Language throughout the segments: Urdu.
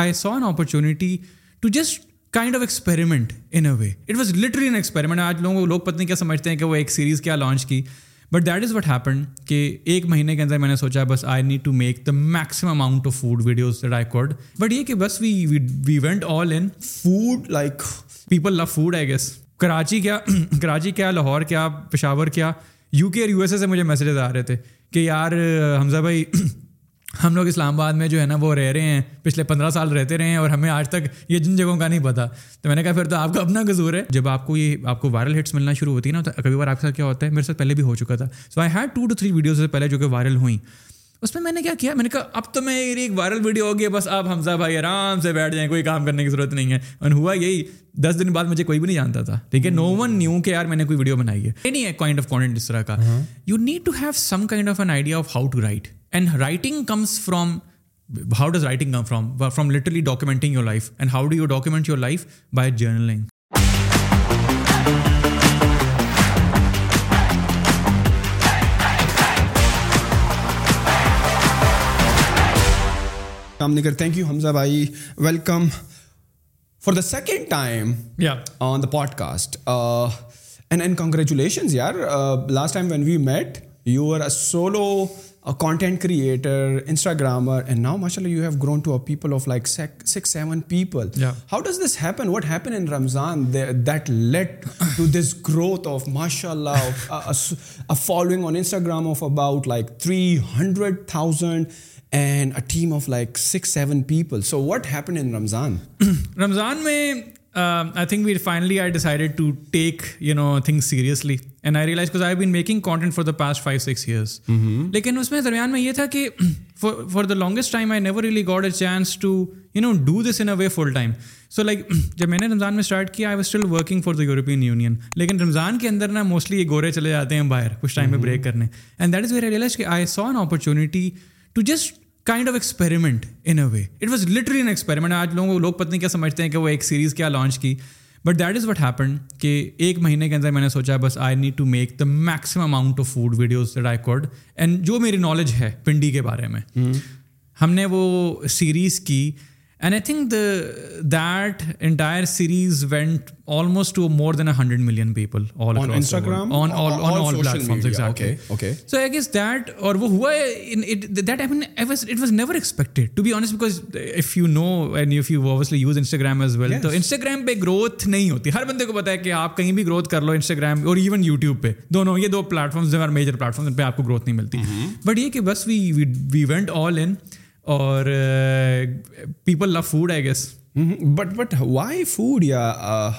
I so an opportunity to just kind of experiment in a way it was an experiment آج لوگوں کو لوگ پتہ نہیں کیا سمجھتے ہیں کہ وہ ایک سیریز کیا لانچ کی but that is what happen کہ ایک مہینے کے اندر میں نے سوچا بس I need to make the maximum amount of food videos I could but یہ کہ بس we we went all in food like people love food I guess Karachi کیا کراچی کیا لاہور کیا پشاور کیا یو کے اور یو ایس اے سے مجھے میسیجز آ رہے تھے کہ یار حمزہ بھائی ہم لوگ اسلام آباد میں جو ہے نا وہ رہ رہے ہیں پچھلے پندرہ سال رہتے رہے ہیں اور ہمیں آج تک یہ جن جگہوں کا نہیں پتا تو میں نے کہا پھر تو آپ کا اپنا قصور ہے جب آپ کو یہ آپ کو وائرل ہٹس ملنا شروع ہوتی ہے نا تو کبھی بار آپ کے ساتھ کیا ہوتا ہے میرے ساتھ پہلے بھی ہو چکا تھا so I had to two three videos سے پہلے جو کہ وائرل ہوئیں اس میں میں نے کیا کیا میں نے کہا اب تو میں ایک وائرل ویڈیو ہوگی بس آپ بھائی آرام سے بیٹھ جائیں کوئی کام کرنے کی ضرورت نہیں ہے اور ہوا یہی دس دن بعد مجھے کوئی بھی نہیں جانتا تھا ٹھیک ہے نو ون نیو کہ یار میں نے کوئی ویڈیو بنائی ہے نہیں ہے کائنڈ آف کانٹینٹ اس طرح کا you need to have some kind of an idea of how to write And writing comes from, how does writing come from? From literally documenting your life. And how do you document your life? By journaling. Thank you, Hamza Bhai. Welcome for the second time on the podcast. Uh, and congratulations, yaar. Uh, last time when we met, you were a solo a content creator, Instagrammer, and now, mashallah, you have grown to a people of like six, seven people. Yeah. How does this happen? What happened in Ramzan that led to this growth of, mashallah, of a following on Instagram of about like 300,000 and a team of like 6-7 people? So what happened in Ramzan? Ramzan, um, I think I decided to take things seriously. And I I realize making content for the past five six years لیکن اس میں درمیان میں یہ تھا کہ for the longest time I never got do this in a way full time so like جب میں نے رمضان میں اسٹارٹ کیا I was still working for the European Union لیکن رمضان کے اندر نا موسٹلی یہ گورے چلے جاتے ہیں باہر کچھ ٹائم پہ بریک کرنے and that is where opportunity to just kind of experiment in a way it was an experiment آج لوگوں کو لوگ پتہ نہیں کیا سمجھتے ہیں کہ وہ ایک سیریز کیا لانچ کی but that is what happen کہ ایک مہینے کے اندر میں نے سوچا بس I need to make the maximum amount of food videos I and جو میری نالج ہے پنڈی کے بارے میں ہم نے وہ سیریز کی and I think the that entire series went almost to more than hundred million people so I guess that اور وہ ہوا it was never expected to be honest because if you know and if you obviously use Instagram as well تو انسٹاگرام پہ گروتھ نہیں ہوتی ہر بندے کو پتا ہے کہ آپ کہیں بھی گروتھ کر لو انسٹاگرام اور ایون یوٹیوب پہ دونوں یہ دو پلیٹفارمس جو ہمارے میجر پلیٹفارمس پہ آپ کو گروتھ نہیں ملتی بٹ mm-hmm. یہ کہ بس we we went all in اور people love food I guess but but why food یا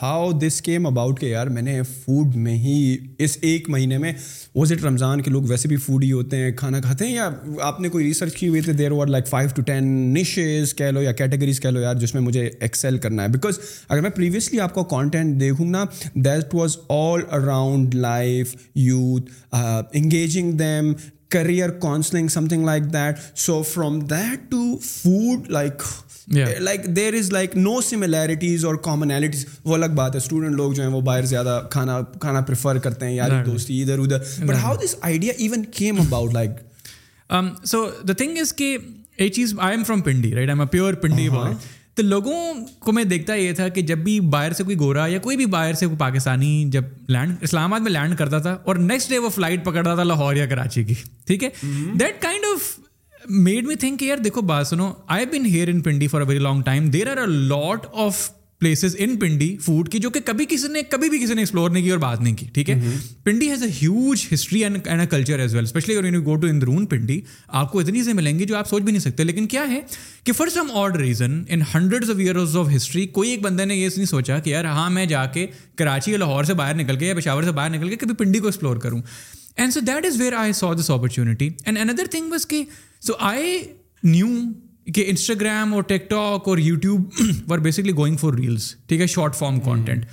ہاؤ دس کیم اباؤٹ کہ یار میں نے فوڈ میں ہی اس ایک مہینے میں واز اٹ رمضان کے لوگ ویسے بھی فوڈ ہی ہوتے ہیں کھانا کھاتے ہیں یا آپ نے کوئی ریسرچ کی ہوئی تھی there were like five to ten niches کہہ لو یا کیٹیگریز کہہ لو یار جس میں مجھے ایکسل کرنا ہے بیکاز اگر میں پریویسلی آپ کا کانٹینٹ دیکھوں نا that was all around life youth engaging them career counselling like that to food like like there is like no similarities اور کامنالٹیز وہ الگ بات ہے اسٹوڈنٹ لوگ جو ہیں وہ باہر زیادہ کھانا کھانا پریفر کرتے ہیں یار دوستی ادھر ادھر but how this idea even came about like so the thing is کہ چیز I am from Pindi right I'm a pure Pindi تو لوگوں کو میں دیکھتا یہ تھا کہ جب بھی باہر سے کوئی گورا یا کوئی بھی باہر سے پاکستانی جب لینڈ اسلام آباد میں لینڈ کرتا تھا اور نیکسٹ ڈے وہ فلائٹ پکڑتا تھا لاہور یا کراچی کی ٹھیک ہے that kind of made me think یار دیکھو بات سنو I been here in Pindi for a very long time there are a lot of places in Pindi food کی جو کہ کبھی کسی نے کبھی بھی کسی نے ایکسپلور نہیں کی اور بات نہیں کی ٹھیک ہے Pindi has a huge history and and a culture as well especially you go to Androon Pindi آپ کو اتنی سے ملیں گی جو آپ سوچ بھی نہیں سکتے لیکن کیا ہے کہ for some odd reason in hundred of years of history کوئی ایک بندے نے یہ نہیں سوچا کہ یار ہاں میں جا کے کراچی یا لاہور سے باہر نکل کے یا پشاور سے باہر نکل کے کبھی پنڈی کو ایکسپلور کروں and so that is where I saw this opportunity and another thing was کہ سو آئی نیو کہ انسٹاگرام اور ٹک ٹاک اور YouTube were basically going for reels ٹھیک ہے شارٹ فارم کانٹینٹ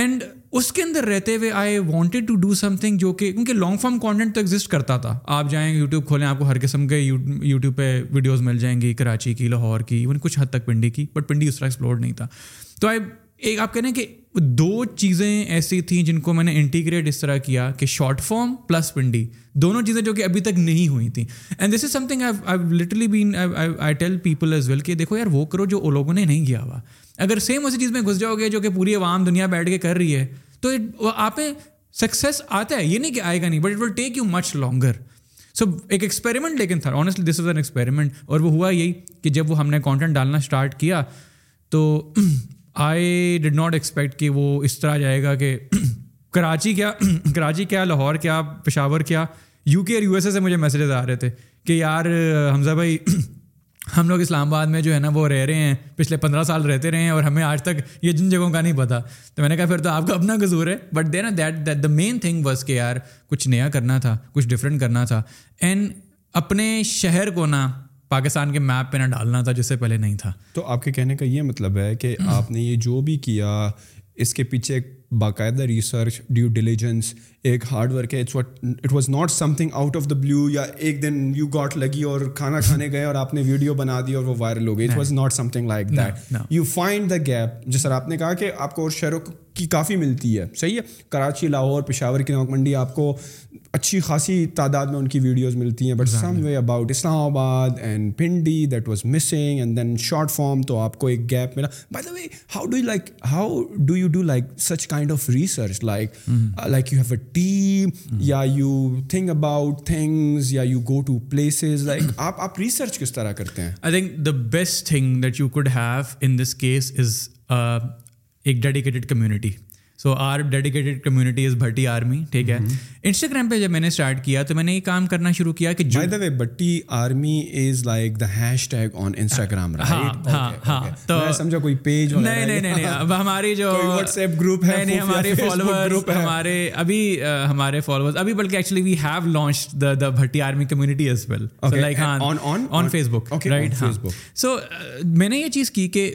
اینڈ اس کے اندر رہتے ہوئے I wanted to do something جو کہ کیونکہ لانگ فارم کانٹینٹ تو ایگزٹ کرتا تھا آپ جائیں یوٹیوب کھولیں آپ کو ہر قسم کے یوٹیوب پہ ویڈیوز مل جائیں گی کراچی کی لاہور کی ایون کچھ حد تک پنڈی کی بٹ پنڈی اس طرح ایکسپلور نہیں تھا تو آئی ایک آپ کہہ رہے ہیں کہ دو چیزیں ایسی تھیں جن کو میں نے انٹیگریٹ اس طرح کیا کہ شارٹ فارم پلس پنڈی دونوں چیزیں جو کہ ابھی تک نہیں ہوئی تھیں and this is something literally people as well کہ دیکھو یار وہ کرو جو لوگوں نے نہیں کیا ہوا اگر سیم اسی چیز میں گھس جاؤ گے جو کہ پوری عوام دنیا بیٹھ کے کر رہی ہے تو آپ سکسیس آتا ہے یہ نہیں کہ آئے گا نہیں but it will take you much longer so ایک ایکسپیریمنٹ لیکن تھا honestly this is an experiment اور وہ ہوا یہی کہ جب وہ ہم نے کانٹینٹ ڈالنا اسٹارٹ کیا تو آئی ڈڈ ناٹ ایکسپیکٹ کہ وہ اس طرح جائے گا کہ کراچی کیا کراچی کیا لاہور کیا پشاور کیا یو کے اور یو ایس اے سے مجھے میسیجز آ رہے تھے کہ یار حمزہ بھائی ہم لوگ اسلام آباد میں جو ہے نا وہ رہ رہے ہیں پچھلے پندرہ سال رہتے رہے ہیں اور ہمیں آج تک یہ جن جگہوں کا نہیں پتا تو میں نے کہا پھر تو آپ کا اپنا قصور ہے but then a that that the main thing بس کہ یار کچھ نیا کرنا تھا کچھ ڈفرینٹ کرنا تھا اینڈ اپنے شہر کو نا پاکستان کے میپ پہ نہ ڈالنا تھا جس سے پہلے نہیں تھا تو آپ کے کہنے کا یہ مطلب ہے کہ آپ نے یہ جو بھی کیا اس کے پیچھے باقاعدہ ریسرچ ڈیو ڈیلیجنس ایک ہارڈ ورک ہے آؤٹ آف دا بلیو یا ایک دن یو گاٹ لگی اور کھانا کھانے گئے اور آپ نے ویڈیو بنا دی اور وہ وائرل ہو گئی it was not something like that you find the gap جس طرح آپ نے کہا کہ آپ کو اور شہروں کی کافی ملتی ہے صحیح ہے کراچی لاہور پشاور کی نوک منڈی آپ کو اچھی خاصی تعداد میں ان کی ویڈیوز ملتی ہیں but some way about Islamabad and Pindi that was missing and then short form تو آپ کو ایک گیپ ملا by the way how do you like how do you do like such kind of research like like you have a team یا یو تھنک اباؤٹ تھنگز یا you go to places like آپ آپ ریسرچ کس طرح کرتے ہیں I think the best thing that you could have in this case is ایک dedicated community so our dedicated community is Bhatti army ٹھیک ہے انسٹاگرام پہ جب میں نے اسٹارٹ کیا تو میں نے یہ کام کرنا شروع کیا کہ جو the way Bhatti army is like the hashtag on Instagram right ہاں ہاں تو سمجھو کوئی پیج نہیں نہیں نہیں اب ہماری جو واٹس ایپ گروپ ہے نہیں ہمارے فالوور گروپ ہے ہمارے ابھی ہمارے فالوور ابھی بلکہ actually we have launch the the Bhatti army community as well like on on Facebook right Facebook so میں نے یہ چیز کی کہ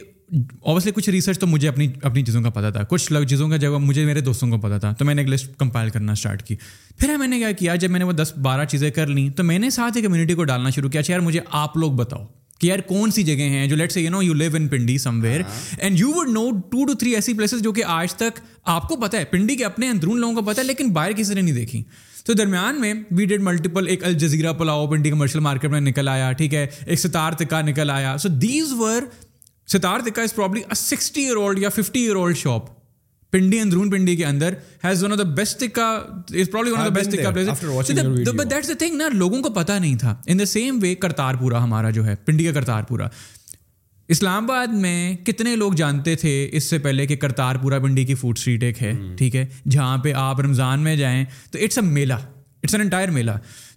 اوبیسلی کچھ ریسرچ تو مجھے اپنی اپنی چیزوں کا پتا تھا کچھ لوگ چیزوں کا جب مجھے میرے دوستوں کو پتا تھا تو میں نے ایک لسٹ کمپائل کرنا اسٹارٹ کی پھر میں نے کیا کیا جب میں نے وہ دس بارہ چیزیں کر لیں تو میں نے ساتھ ہی کمیونٹی کو ڈالنا شروع کیا اچھا یار مجھے آپ لوگ بتاؤ کہ یار کون سی جگہیں ہیں جو let's say you know you live in Pindi somewhere and you would know two two three ایسی پلیسز جو کہ آج تک آپ کو پتہ ہے پنڈی کے اپنے اندرون لوگوں کو پتا ہے لیکن باہر کسی نے نہیں دیکھی تو درمیان میں وی ڈیڈ ملٹیپل ایک Al Jazeera pulao Pindi commercial market میں نکل آیا ٹھیک ہے ایک ستار تکا نکل آیا so these were Sattar Tikka is probably sixty year old یا fifty year old shop Pindi Androon Pindi کے اندر has one of the best tikka is probably one of the best tikka place but that's the thing نا لوگوں کو پتہ نہیں تھا ان دا سیم وے کرتار پورا ہمارا جو ہے پنڈی کا کرتار پورا اسلام آباد میں کتنے لوگ جانتے تھے اس سے پہلے کہ کرتار پورا پنڈی کی فوڈ اسٹریٹ ایک ہے hmm. ٹھیک ہے جہاں پہ آپ رمضان میں جائیں تو اٹس اے میلہ it's an entire mela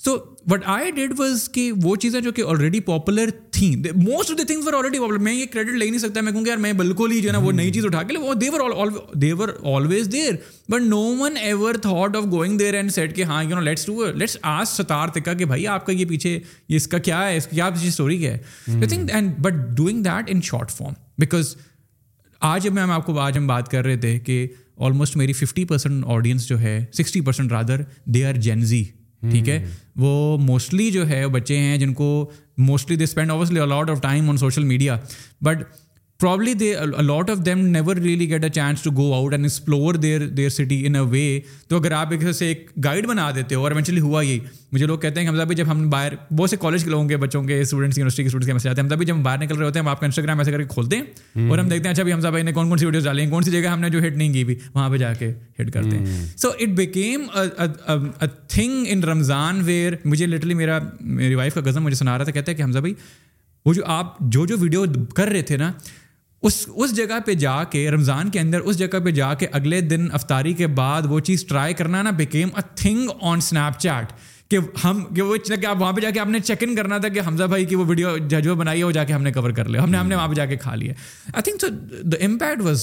so what I did was کہ وہ چیزیں جو کہ آلریڈی پاپولر تھیں most of the things for already میں یہ کریڈٹ لے نہیں سکتا میں کہوں کہ یار میں بالکل ہی جو ہے نا وہ نئی چیز اٹھا کے لے وہ they were they were always there but no one ever thought of going there and said کہ ہاں you know let's let's ask Sattar Tikka کہ بھائی آپ کا یہ پیچھے اس کا کیا ہے اس کی کیا پیچھے اسٹوری کیا ہے I think and but doing that in short form because آج میں آپ کو آج ہم بات کر رہے تھے کہ آلموسٹ میری ففٹی پرسینٹ آڈینس جو ہے sixty percent rather they are Gen Z ٹھیک ہے وہ موسٹلی جو ہے بچے ہیں جن کو mostly they spend a lot of time on social media but probably they a lot of them never really get a chance to go out and explore their their city in a way تو اگر آپ ایک سے ایک گائیڈ بنا دیتے ہو اور ایونچولی ہوا یہی مجھے لوگ کہتے ہیں کہ حمزہ بھائی جب ہم باہر بہت سے کالج کے لوگوں کے بچوں کے اسٹوڈنٹس یونیورسٹی کے اسٹوڈنٹس کے ہم جب ہم باہر نکل رہے ہوتے ہیں ہم آپ کا انسٹاگرام ایسے کر کے کھولتے ہیں اور ہم دیکھتے ہیں اچھا بھی بھائی نے کون کون سی ویڈیوز ڈالی کون سی جگہ ہم نے جو ہٹ نہیں کی بھی وہاں پہ جا کے ہٹ کرتے ہیں so it became thing in Ramzan where مجھے لٹرلی میرا میری وائف کا غزم کہتے ہیں کہ حمزہ بھائی وہ جو آپ جو جو ویڈیو کر رہے تھے نا اس اس جگہ پہ جا کے رمضان کے اندر اس جگہ پہ جا کے اگلے دن افطاری کے بعد وہ چیز ٹرائی کرنا نا became a thing on Snapchat کہ ہم کہ وہ کہ آپ وہاں پہ جا کے آپ نے چیک ان کرنا تھا کہ حمزہ بھائی کی وہ ویڈیو جب بنائی ہے وہ جا کے ہم نے کور کر لیا ہم نے ہم نے وہاں پہ جا کے کھا لیا I think so the impact was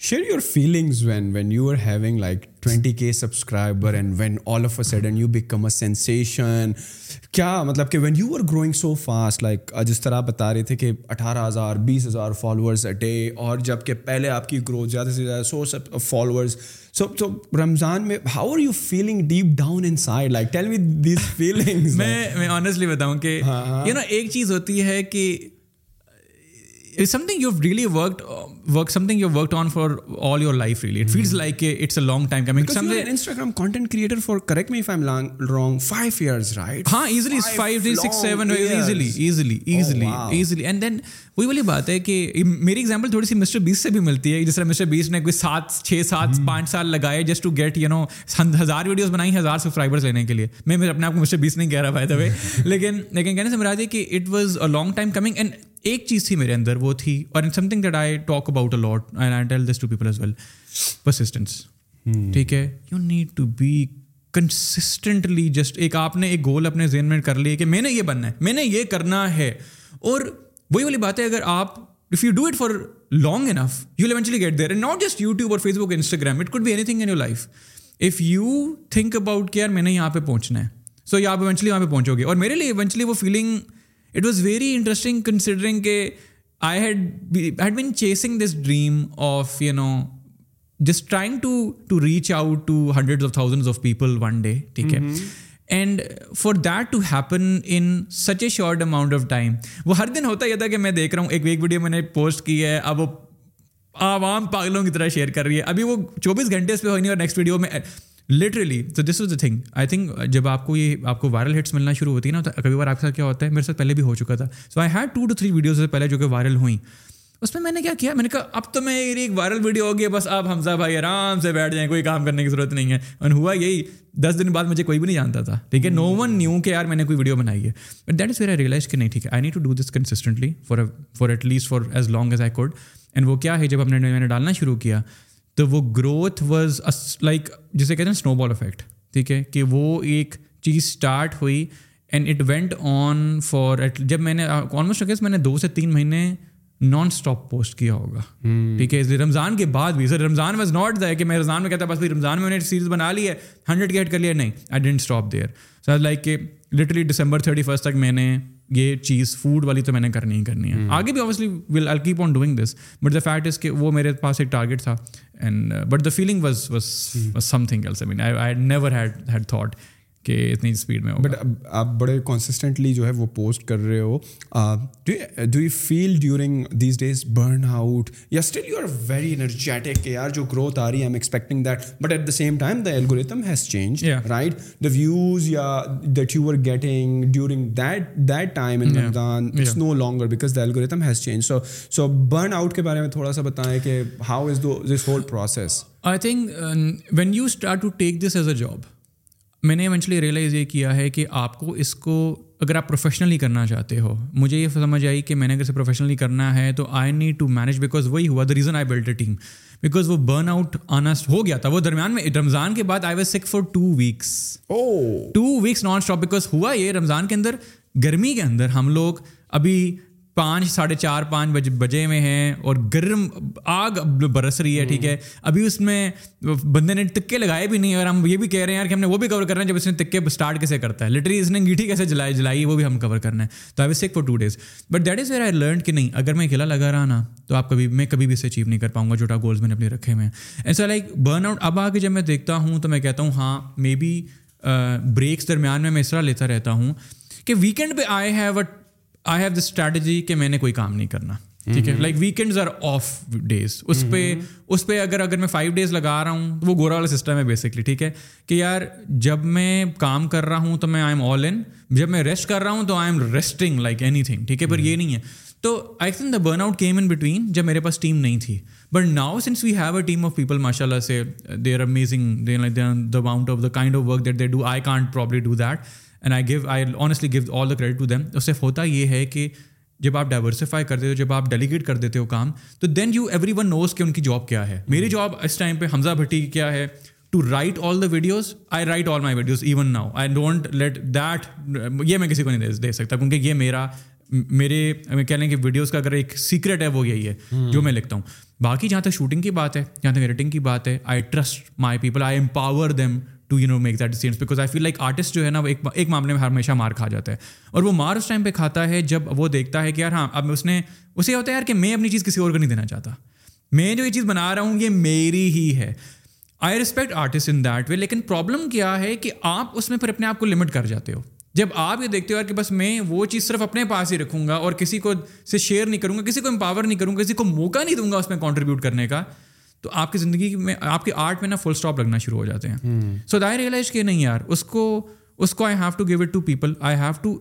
sheer you are feeling when when you are having like twenty K subscriber and when all of a sudden you become sensation کیا مطلب کہ when you are growing so fast like جس طرح آپ بتا رہے تھے کہ اٹھارہ ہزار بیس ہزار فالوورز اے ڈے اور جب کہ پہلے آپ کی گروتھ زیادہ سے زیادہ سو سب فالوورز سو تو رمضان میں how are you feeling deep down inside like tell me these feeling میں میں آنےسٹلی بتاؤں کہ یو نا ایک چیز ہوتی ہے کہ some some something thing you you worked worked work on for for all your life it feels like it's a long time coming Instagram content correct me if I am wrong 5 5 years right ہاں easily easily easily easily easily 6 7 and then وہی والی بات ہے کہ میری ایگزامپل تھوڑی سی مسٹر بیس سے بھی ملتی ہے جس طرح مسٹر بیس نے کوئی سات سات چھ پانچ سال لگائے just to get you know ہزار ویڈیوز بنائی ہزار سبسکرائبرز لینے کے لیے میں اپنے آپ کو مسٹر بیس نہیں کہہ رہا بھائی لیکن لیکن کہنے سے مراد ہے کہ it was a long time coming and ایک چیز تھی میرے اندر وہ تھی اور ان something that I talk about a lot and I tell this to people as well persistence ٹھیک ہے you need to be consistently just ایک آپ نے ایک گول اپنے ذہن میں کر لیے کہ میں نے یہ بننا ہے میں نے یہ کرنا ہے اور وہی والی بات ہے اگر آپ if you do it for long enough you eventually get there not just YouTube اور Facebook Instagram it could be anything in your life if you think about care میں نے یہاں پہ پہنچنا ہے سو یہ آپ ایونچلی وہاں پہ پہنچو گے اور میرے لیے ایونچلی وہ feeling it was very interesting considering reach out to hundred of thousand of people one day ٹھیک ہے and for that to happen in such a short amount of time وہ ہر دن ہوتا ہی تھا کہ میں دیکھ رہا ہوں ایک ویڈیو میں نے پوسٹ کی ہے اب وہ عوام پاگلوں کی طرح شیئر کر رہی ہے ابھی وہ چوبیس گھنٹے اس پہ ہو نہیں اور نیکسٹ ویڈیو میں لٹرلی تو this is the thing I think جب آپ کو یہ آپ کو وائرل ہٹس ملنا شروع ہوتی ہے نا تو کبھی بار آپ کے ساتھ کیا ہوتا ہے میرے ساتھ پہلے بھی ہو چکا تھا so I had two to three videos سے پہلے جو کہ وائرل ہوئیں اس میں میں نے کیا کیا میں نے کہا اب تو میں ایک وائرل ویڈیو ہو بس آپ حمزہ بھائی آرام سے بیٹھ جائیں کوئی کام کرنے کی ضرورت نہیں ہے اور ہوا یہی دس دن بعد مجھے کوئی بھی نہیں جانتا تھا ٹھیک ہے نو ون نیو کہ یار میں نے کوئی ویڈیو بنائی ہے but that is where I realise کہ نہیں ٹھیک ہے I need to do this consistently for for at least for as long as I could and وہ کیا ہے جب ہم نے میں نے ڈالنا شروع کیا تو وہ گروتھ واز لائک جسے کہتے ہیں اسنو بال افیکٹ ٹھیک ہے کہ وہ ایک چیز اسٹارٹ ہوئی and it went on for eight جب میں نے آلموسٹ میں نے دو سے تین مہینے نان اسٹاپ پوسٹ کیا ہوگا ٹھیک ہے رمضان کے بعد بھی sir Ramzan was not the ہے کہ میں رمضان میں کہتا بس رمضان میں نے سیریز بنا لی ہے ہنڈریڈ کے گیٹ کر لیا نہیں I didn't stop there sir like کہ لٹرلی ڈسمبر تھرٹی فسٹ تک میں نے یہ چیز فوڈ والی تو میں نے کرنی ہی کرنی ہے آگے بھی obviously will I keep on doing this but the fact is کہ وہ میرے پاس ایک ٹارگیٹ تھا and but the feeling was was something else I mean I never had had thought کہ اتنی اسپیڈ میں ہو بٹ آپ بڑے کنسسٹنٹلی جو ہے وہ پوسٹ کر رہے ہو do you feel during these days burn out یا still you are very energetic کہ یار جو گروتھ آ رہی ہے I am expecting that but at the same time the algorithm has change right the views یا that you are getting during that that time in Ramzan it's no longer because the algorithm has change so so burn out کے بارے میں تھوڑا سا بتائیں کہ how is do this whole process I think when you start to take this as a job میں نے ریئلائز یہ کیا ہے کہ آپ کو اس کو اگر آپ پروفیشنلی کرنا چاہتے ہو مجھے یہ سمجھ آئی کہ میں نے اگر اسے پروفیشنلی کرنا ہے تو I need to manage because وہی ہوا the reason I built a team because وہ برن آؤٹ آنا ہو گیا تھا وہ درمیان میں رمضان کے بعد I was sick for two weeks two weeks non stop because ہوا یہ رمضان کے اندر گرمی کے اندر ہم لوگ ابھی پانچ ساڑھے چار پانچ بجے میں ہیں اور گرم آگ برس رہی ہے ٹھیک ہے ابھی اس میں بندے نے تکے لگائے بھی نہیں اور ہم یہ بھی کہہ رہے ہیں یار کہ ہم نے وہ بھی کور کرنا ہے جب اس نے تکے اسٹارٹ کیسے کرتا ہے لٹری اس نے گیٹھی کیسے جلائی جلائی وہ بھی ہم کور کرنا ہے تو I sick for two days but that is where I learn کہ نہیں اگر میں اکیلا لگا رہا نا تو آپ کبھی میں کبھی بھی اسے اچیو نہیں کر پاؤں گا چھوٹا گولز میں نے اپنے رکھے ہوئے ہیں ایسا لائک برن آؤٹ اب آ کے جب میں دیکھتا ہوں تو میں کہتا ہوں ہاں مے بی بریکس درمیان میں میں اس طرح لیتا رہتا ہوں کہ ویکینڈ پہ آئے ہیں but I have the strategy کہ میں نے کوئی کام نہیں کرنا ٹھیک ہے like weekends are off days اس پہ mm-hmm. اس پہ اگر اگر میں فائیو ڈیز لگا رہا ہوں تو وہ گورا والا سسٹم ہے بیسکلی ٹھیک ہے کہ یار جب میں کام کر رہا ہوں تو میں آئی ایم آل ان جب میں ریسٹ کر رہا ہوں تو I am resting like any thing ٹھیک ہے پر یہ mm-hmm. نہیں ہے تو I think the burn out came in between جب میرے پاس ٹیم نہیں تھی but now since we have a team of people ماشاء اللہ سے they are amazing the amount of the kind of work that they do I can't probably do that and I give I honestly go all the credit to them اس صرف ہوتا یہ ہے کہ جب آپ ڈائیورسفائی کرتے ہو جب آپ ڈیلیگیٹ کر دیتے ہو کام تو then you everyone knows کہ ان کی جاب کیا ہے میری جاب اس ٹائم پہ حمزہ بھٹی کیا ہے to write all the videos I write all my videos even now I don't let that یہ میں کسی کو نہیں دے سکتا کیونکہ یہ میرا میرے کہہ لیں کہ ویڈیوز کا اگر ایک سیکرٹ ہے وہ یہی ہے hmm. جو میں لکھتا ہوں باقی جہاں تک شوٹنگ کی بات ہے جہاں تک ایڈیٹنگ کی بات ہے I trust my people I empower them to you know make that decisions because I feel like artist جو ہے نا وہ ایک معاملے میں ہمیشہ مار کھا جاتا ہے اور وہ مار اس ٹائم پہ کھاتا ہے جب وہ دیکھتا ہے کہ یار ہاں اب اس نے اسے ہوتا ہے یار کہ میں اپنی چیز کسی اور کو نہیں دینا چاہتا میں جو یہ چیز بنا رہا ہوں یہ میری ہی ہے I respect artist in that way لیکن پرابلم کیا ہے کہ آپ اس میں پھر اپنے آپ کو لمٹ کر جاتے ہو جب آپ یہ دیکھتے ہو یار کہ بس میں وہ چیز صرف اپنے پاس ہی رکھوں گا اور کسی کو سے شیئر نہیں کروں گا کسی کو امپاور نہیں کروں گا کسی کو موقع نہیں دوں گا اس میں کانٹریبیوٹ کرنے کا تو آپ کی زندگی میں آپ کے آرٹ میں نا فل اسٹاپ لگنا شروع ہو جاتے ہیں سو دائی ریئلائز کہ نہیں یار اس کو اس کو I have to give it to people I have to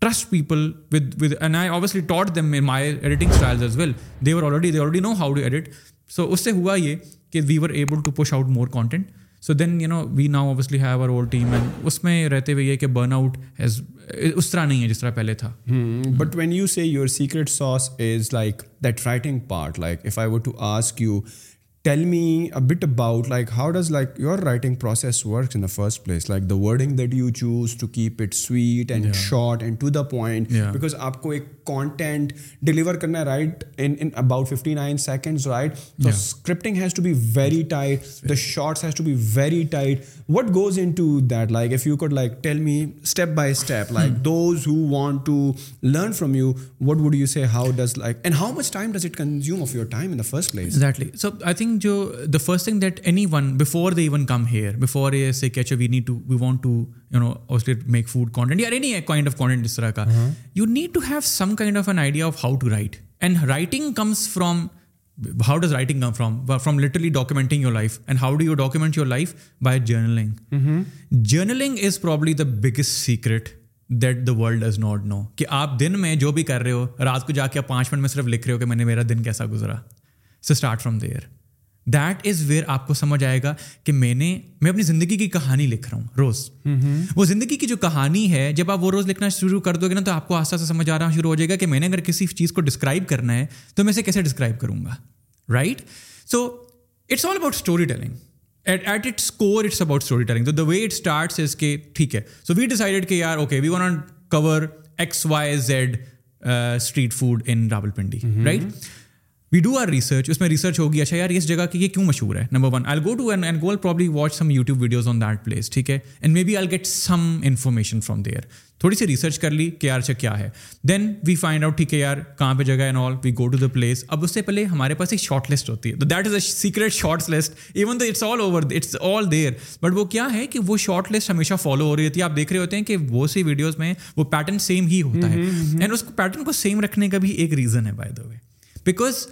trust people with with and I obviously taught them my editing style as well they are already they already know how to edit so اس سے ہوا یہ کہ we were able to push out more content so then you know we now obviously have over all team and اس میں رہتے ہوئے یہ کہ برن آؤٹ ایز اس طرح نہیں ہے جس طرح پہلے تھا but when you see your secret sauce is like that writing part like if I would to ask you tell me but about like how does like your writing process work in first place like the wording that you choose to keep it sweet and short and to the point because آپ کو ایک کانٹینٹ ڈیلیور کرنا ہے right about fifty nine seconds right the scripting has to be very tight the shorts has to be very tight what goes in to that like if you could like tell me step by step like those who want to learn from you what would you say how does like and how much time does it consume of your time in the first place exactly so I think جو the first thing that anyone before the even come here before a catch we need to we want to you know اس لیے میک فوڈ کانٹینٹ یا نہیں ہے کائنڈ آف کانٹینٹ اس طرح کا you need to have some kind of an idea of how to write and writing comes from how does writing come from from literally documenting your life and how do you document your life by journaling journaling is probably the biggest secret that the world does not know کہ آپ دن میں جو بھی کر رہے ہو رات کو جا کے آپ پانچ منٹ میں صرف لکھ رہے ہو کہ میں نے میرا دن کیسا گزرا so start from there that is where آپ کو سمجھ آئے گا کہ میں نے میں اپنی زندگی کی کہانی لکھ رہا ہوں روز وہ زندگی کی جو کہانی ہے جب آپ وہ روز لکھنا شروع کر دو گے نا تو آپ کو آسان سے سمجھ آنا شروع ہو جائے گا کہ میں نے اگر کسی چیز کو ڈسکرائب کرنا ہے تو میں اسے کیسے ڈسکرائب کروں گا right so it's all about story telling at at its core it's about story telling the way it starts is ٹھیک ہے سو وی ڈیسائڈیڈ کہ یار okay we want cover X Y Z street food in Rawalpindi right we do our research اس میں ریسرچ ہوگی اچھا یار اس جگہ کی یہ کیوں مشہور ہے number one I go to probably watch some YouTube videos on that place ٹھیک ہے and maybe I get some information from there تھوڑی سی ریسرچ کر لی کہ یار اچھا کیا ہے دین وی فائنڈ آؤٹ ٹھیک ہے یار کہاں پہ جگہ and all we go to the place اب اس سے پہلے ہمارے پاس ایک شارٹ لسٹ ہوتی ہے تو that is a secret short list even the it's all over it's all there but وہ کیا ہے کہ وہ شارٹ لسٹ ہمیشہ فالو ہو رہی ہوتی ہے آپ دیکھ رہے ہوتے ہیں کہ وہ سی ویڈیوز میں وہ پیٹرن سیم ہی ہوتا ہے اینڈ اس پیٹرن کو سیم رکھنے کا بھی ایک ریزن ہے by the way because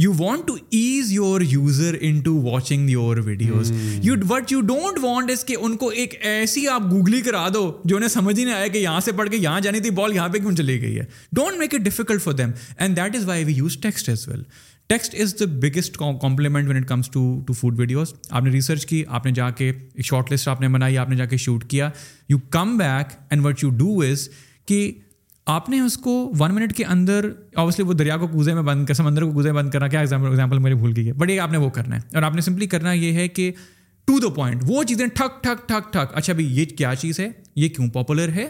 you want to as your user into watching your videos you what don't want اس کہ ان کو ایک ایسی آپ گوگلی کرا دو جو انہیں سمجھ ہی نہیں آیا کہ یہاں سے پڑھ کے یہاں جانی تھی بال یہاں پہ کیوں چلی گئی ہے don't make it difficult for them and that is why we use text as well text is the biggest complement when it comes to to food videos آپ نے ریسرچ کی آپ نے جا کے شارٹ لسٹ آپ نے بنائی آپ نے جا کے شوٹ کیا you come back and what you do is کہ آپ نے اس کو ون منٹ کے اندر اوبیسلی وہ دریا کو کوزے میں بند کر سمندر کو میں بند کرنا کیا ایگزامپل میرے بھول گئی ہے بٹ یہ آپ نے وہ کرنا ہے اور آپ نے سمپلی کرنا یہ ہے کہ ٹو دا پوائنٹ وہ چیزیں ٹھک ٹھک ٹھک ٹھک اچھا بھائی یہ کیا چیز ہے یہ کیوں پاپولر ہے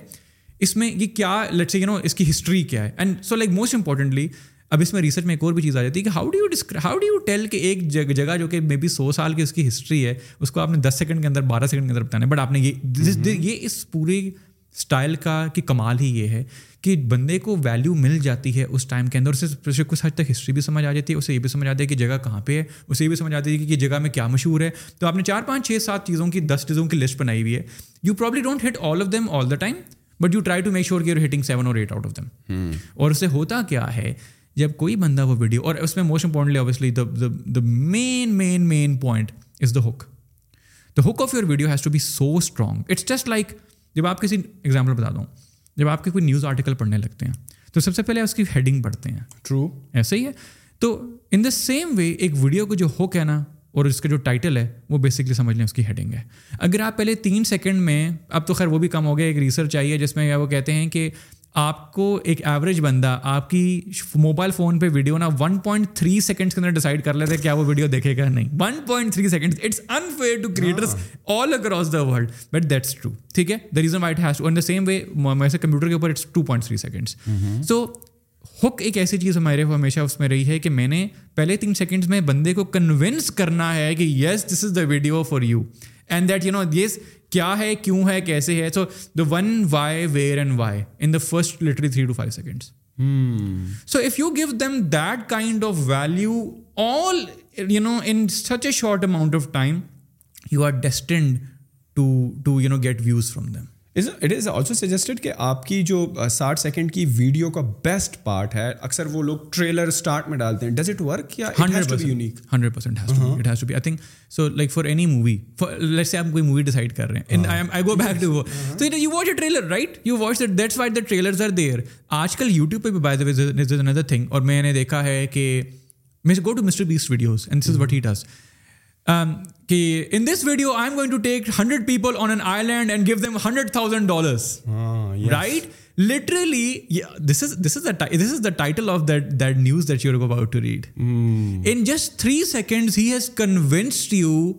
اس میں یہ کیا لٹ یو نو اس کی ہسٹری کیا ہے and so like most importantly اب اس میں ریسرچ میں ایک اور بھی چیز آ جاتی ہے کہ how do you describe how do you tell کہ ایک جگہ جگہ جو کہ مے بی سو سال کی اس کی ہسٹری ہے اس کو آپ نے دس سیکنڈ کے اندر بارہ سیکنڈ کے اندر بتانا ہے بٹ آپ نے یہ یہ اس پوری اسٹائل کا کہ کمال ہی یہ ہے کہ بندے کو ویلیو مل جاتی ہے اس ٹائم کے اندر اسے کچھ حد تک ہسٹری بھی سمجھ آ جاتی ہے اسے یہ بھی سمجھ آتی ہے کہ جگہ کہاں پہ ہے اسے یہ بھی سمجھ آتی ہے کہ جگہ میں کیا مشہور ہے تو آپ نے چار پانچ چھ سات چیزوں کی دس چیزوں کی لسٹ بنائی ہوئی ہے you probably don't hit all of them all the time but you try to make sure hitting seven or eight out of them اور اسے ہوتا کیا ہے جب کوئی بندہ وہ ویڈیو اور اس میں most importantly obviously main main main point is the hook the hook of your video has to be so strong it's just like جب آپ کسی ایگزامپل بتا دوں جب آپ کے کوئی نیوز آرٹیکل پڑھنے لگتے ہیں تو سب سے پہلے اس کی ہیڈنگ پڑھتے ہیں ٹرو ایسا ہی ہے تو ان دا سیم وے ایک ویڈیو کو جو ہو کہ نا اور اس کا جو ٹائٹل ہے وہ بیسکلی سمجھ لیں اس کی ہیڈنگ ہے اگر آپ پہلے تین سیکنڈ میں اب تو خیر وہ بھی کم ہو گیا ایک ریسرچ آئی ہے جس میں وہ کہتے ہیں کہ آپ کو ایک ایوریج بندہ آپ کی موبائل فون پہ ویڈیو نا ون پوائنٹ تھری سیکنڈس کے اندر ڈیسائڈ کر لیتے کیا وہ ویڈیو دیکھے گا نہیں one point three second it's unfair to creators all across the world but that's true ٹھیک ہے the reason has in the same way computer کے اوپر it's two point three seconds so hook ایک ایسی چیز ہمارے ہمیشہ اس میں رہی ہے کہ میں نے پہلے تین سیکنڈس میں بندے کو کنوینس کرنا ہے کہ yes this is the video for you and that you know yes کیا ہے کیوں ہے کیسے ہے so the one why where and why in the first literally three to five seconds so if you give them that kind of value all you know in such a short amount of time you are destined to to you know get views from them it is also suggested کہ آپ کی جو uh, ساٹھ سیکنڈ کی ویڈیو کا بیسٹ پارٹ ہے اکثر وہ لوگ ٹریلر اسٹارٹ میں ڈالتے ہیں does it think so like for any movie سے آپ کوئی مووی ڈیسائڈ کر رہے ہیں یو ٹیوب پہ ندر تھنگ اور میں نے دیکھا ہے کہ go to mister videos and this is what he does کہ in this video I am going to take hundred people on an island and give them hundred thousand dollars right literally this is this is the title of that news that you are about to read in just three second he has convinced you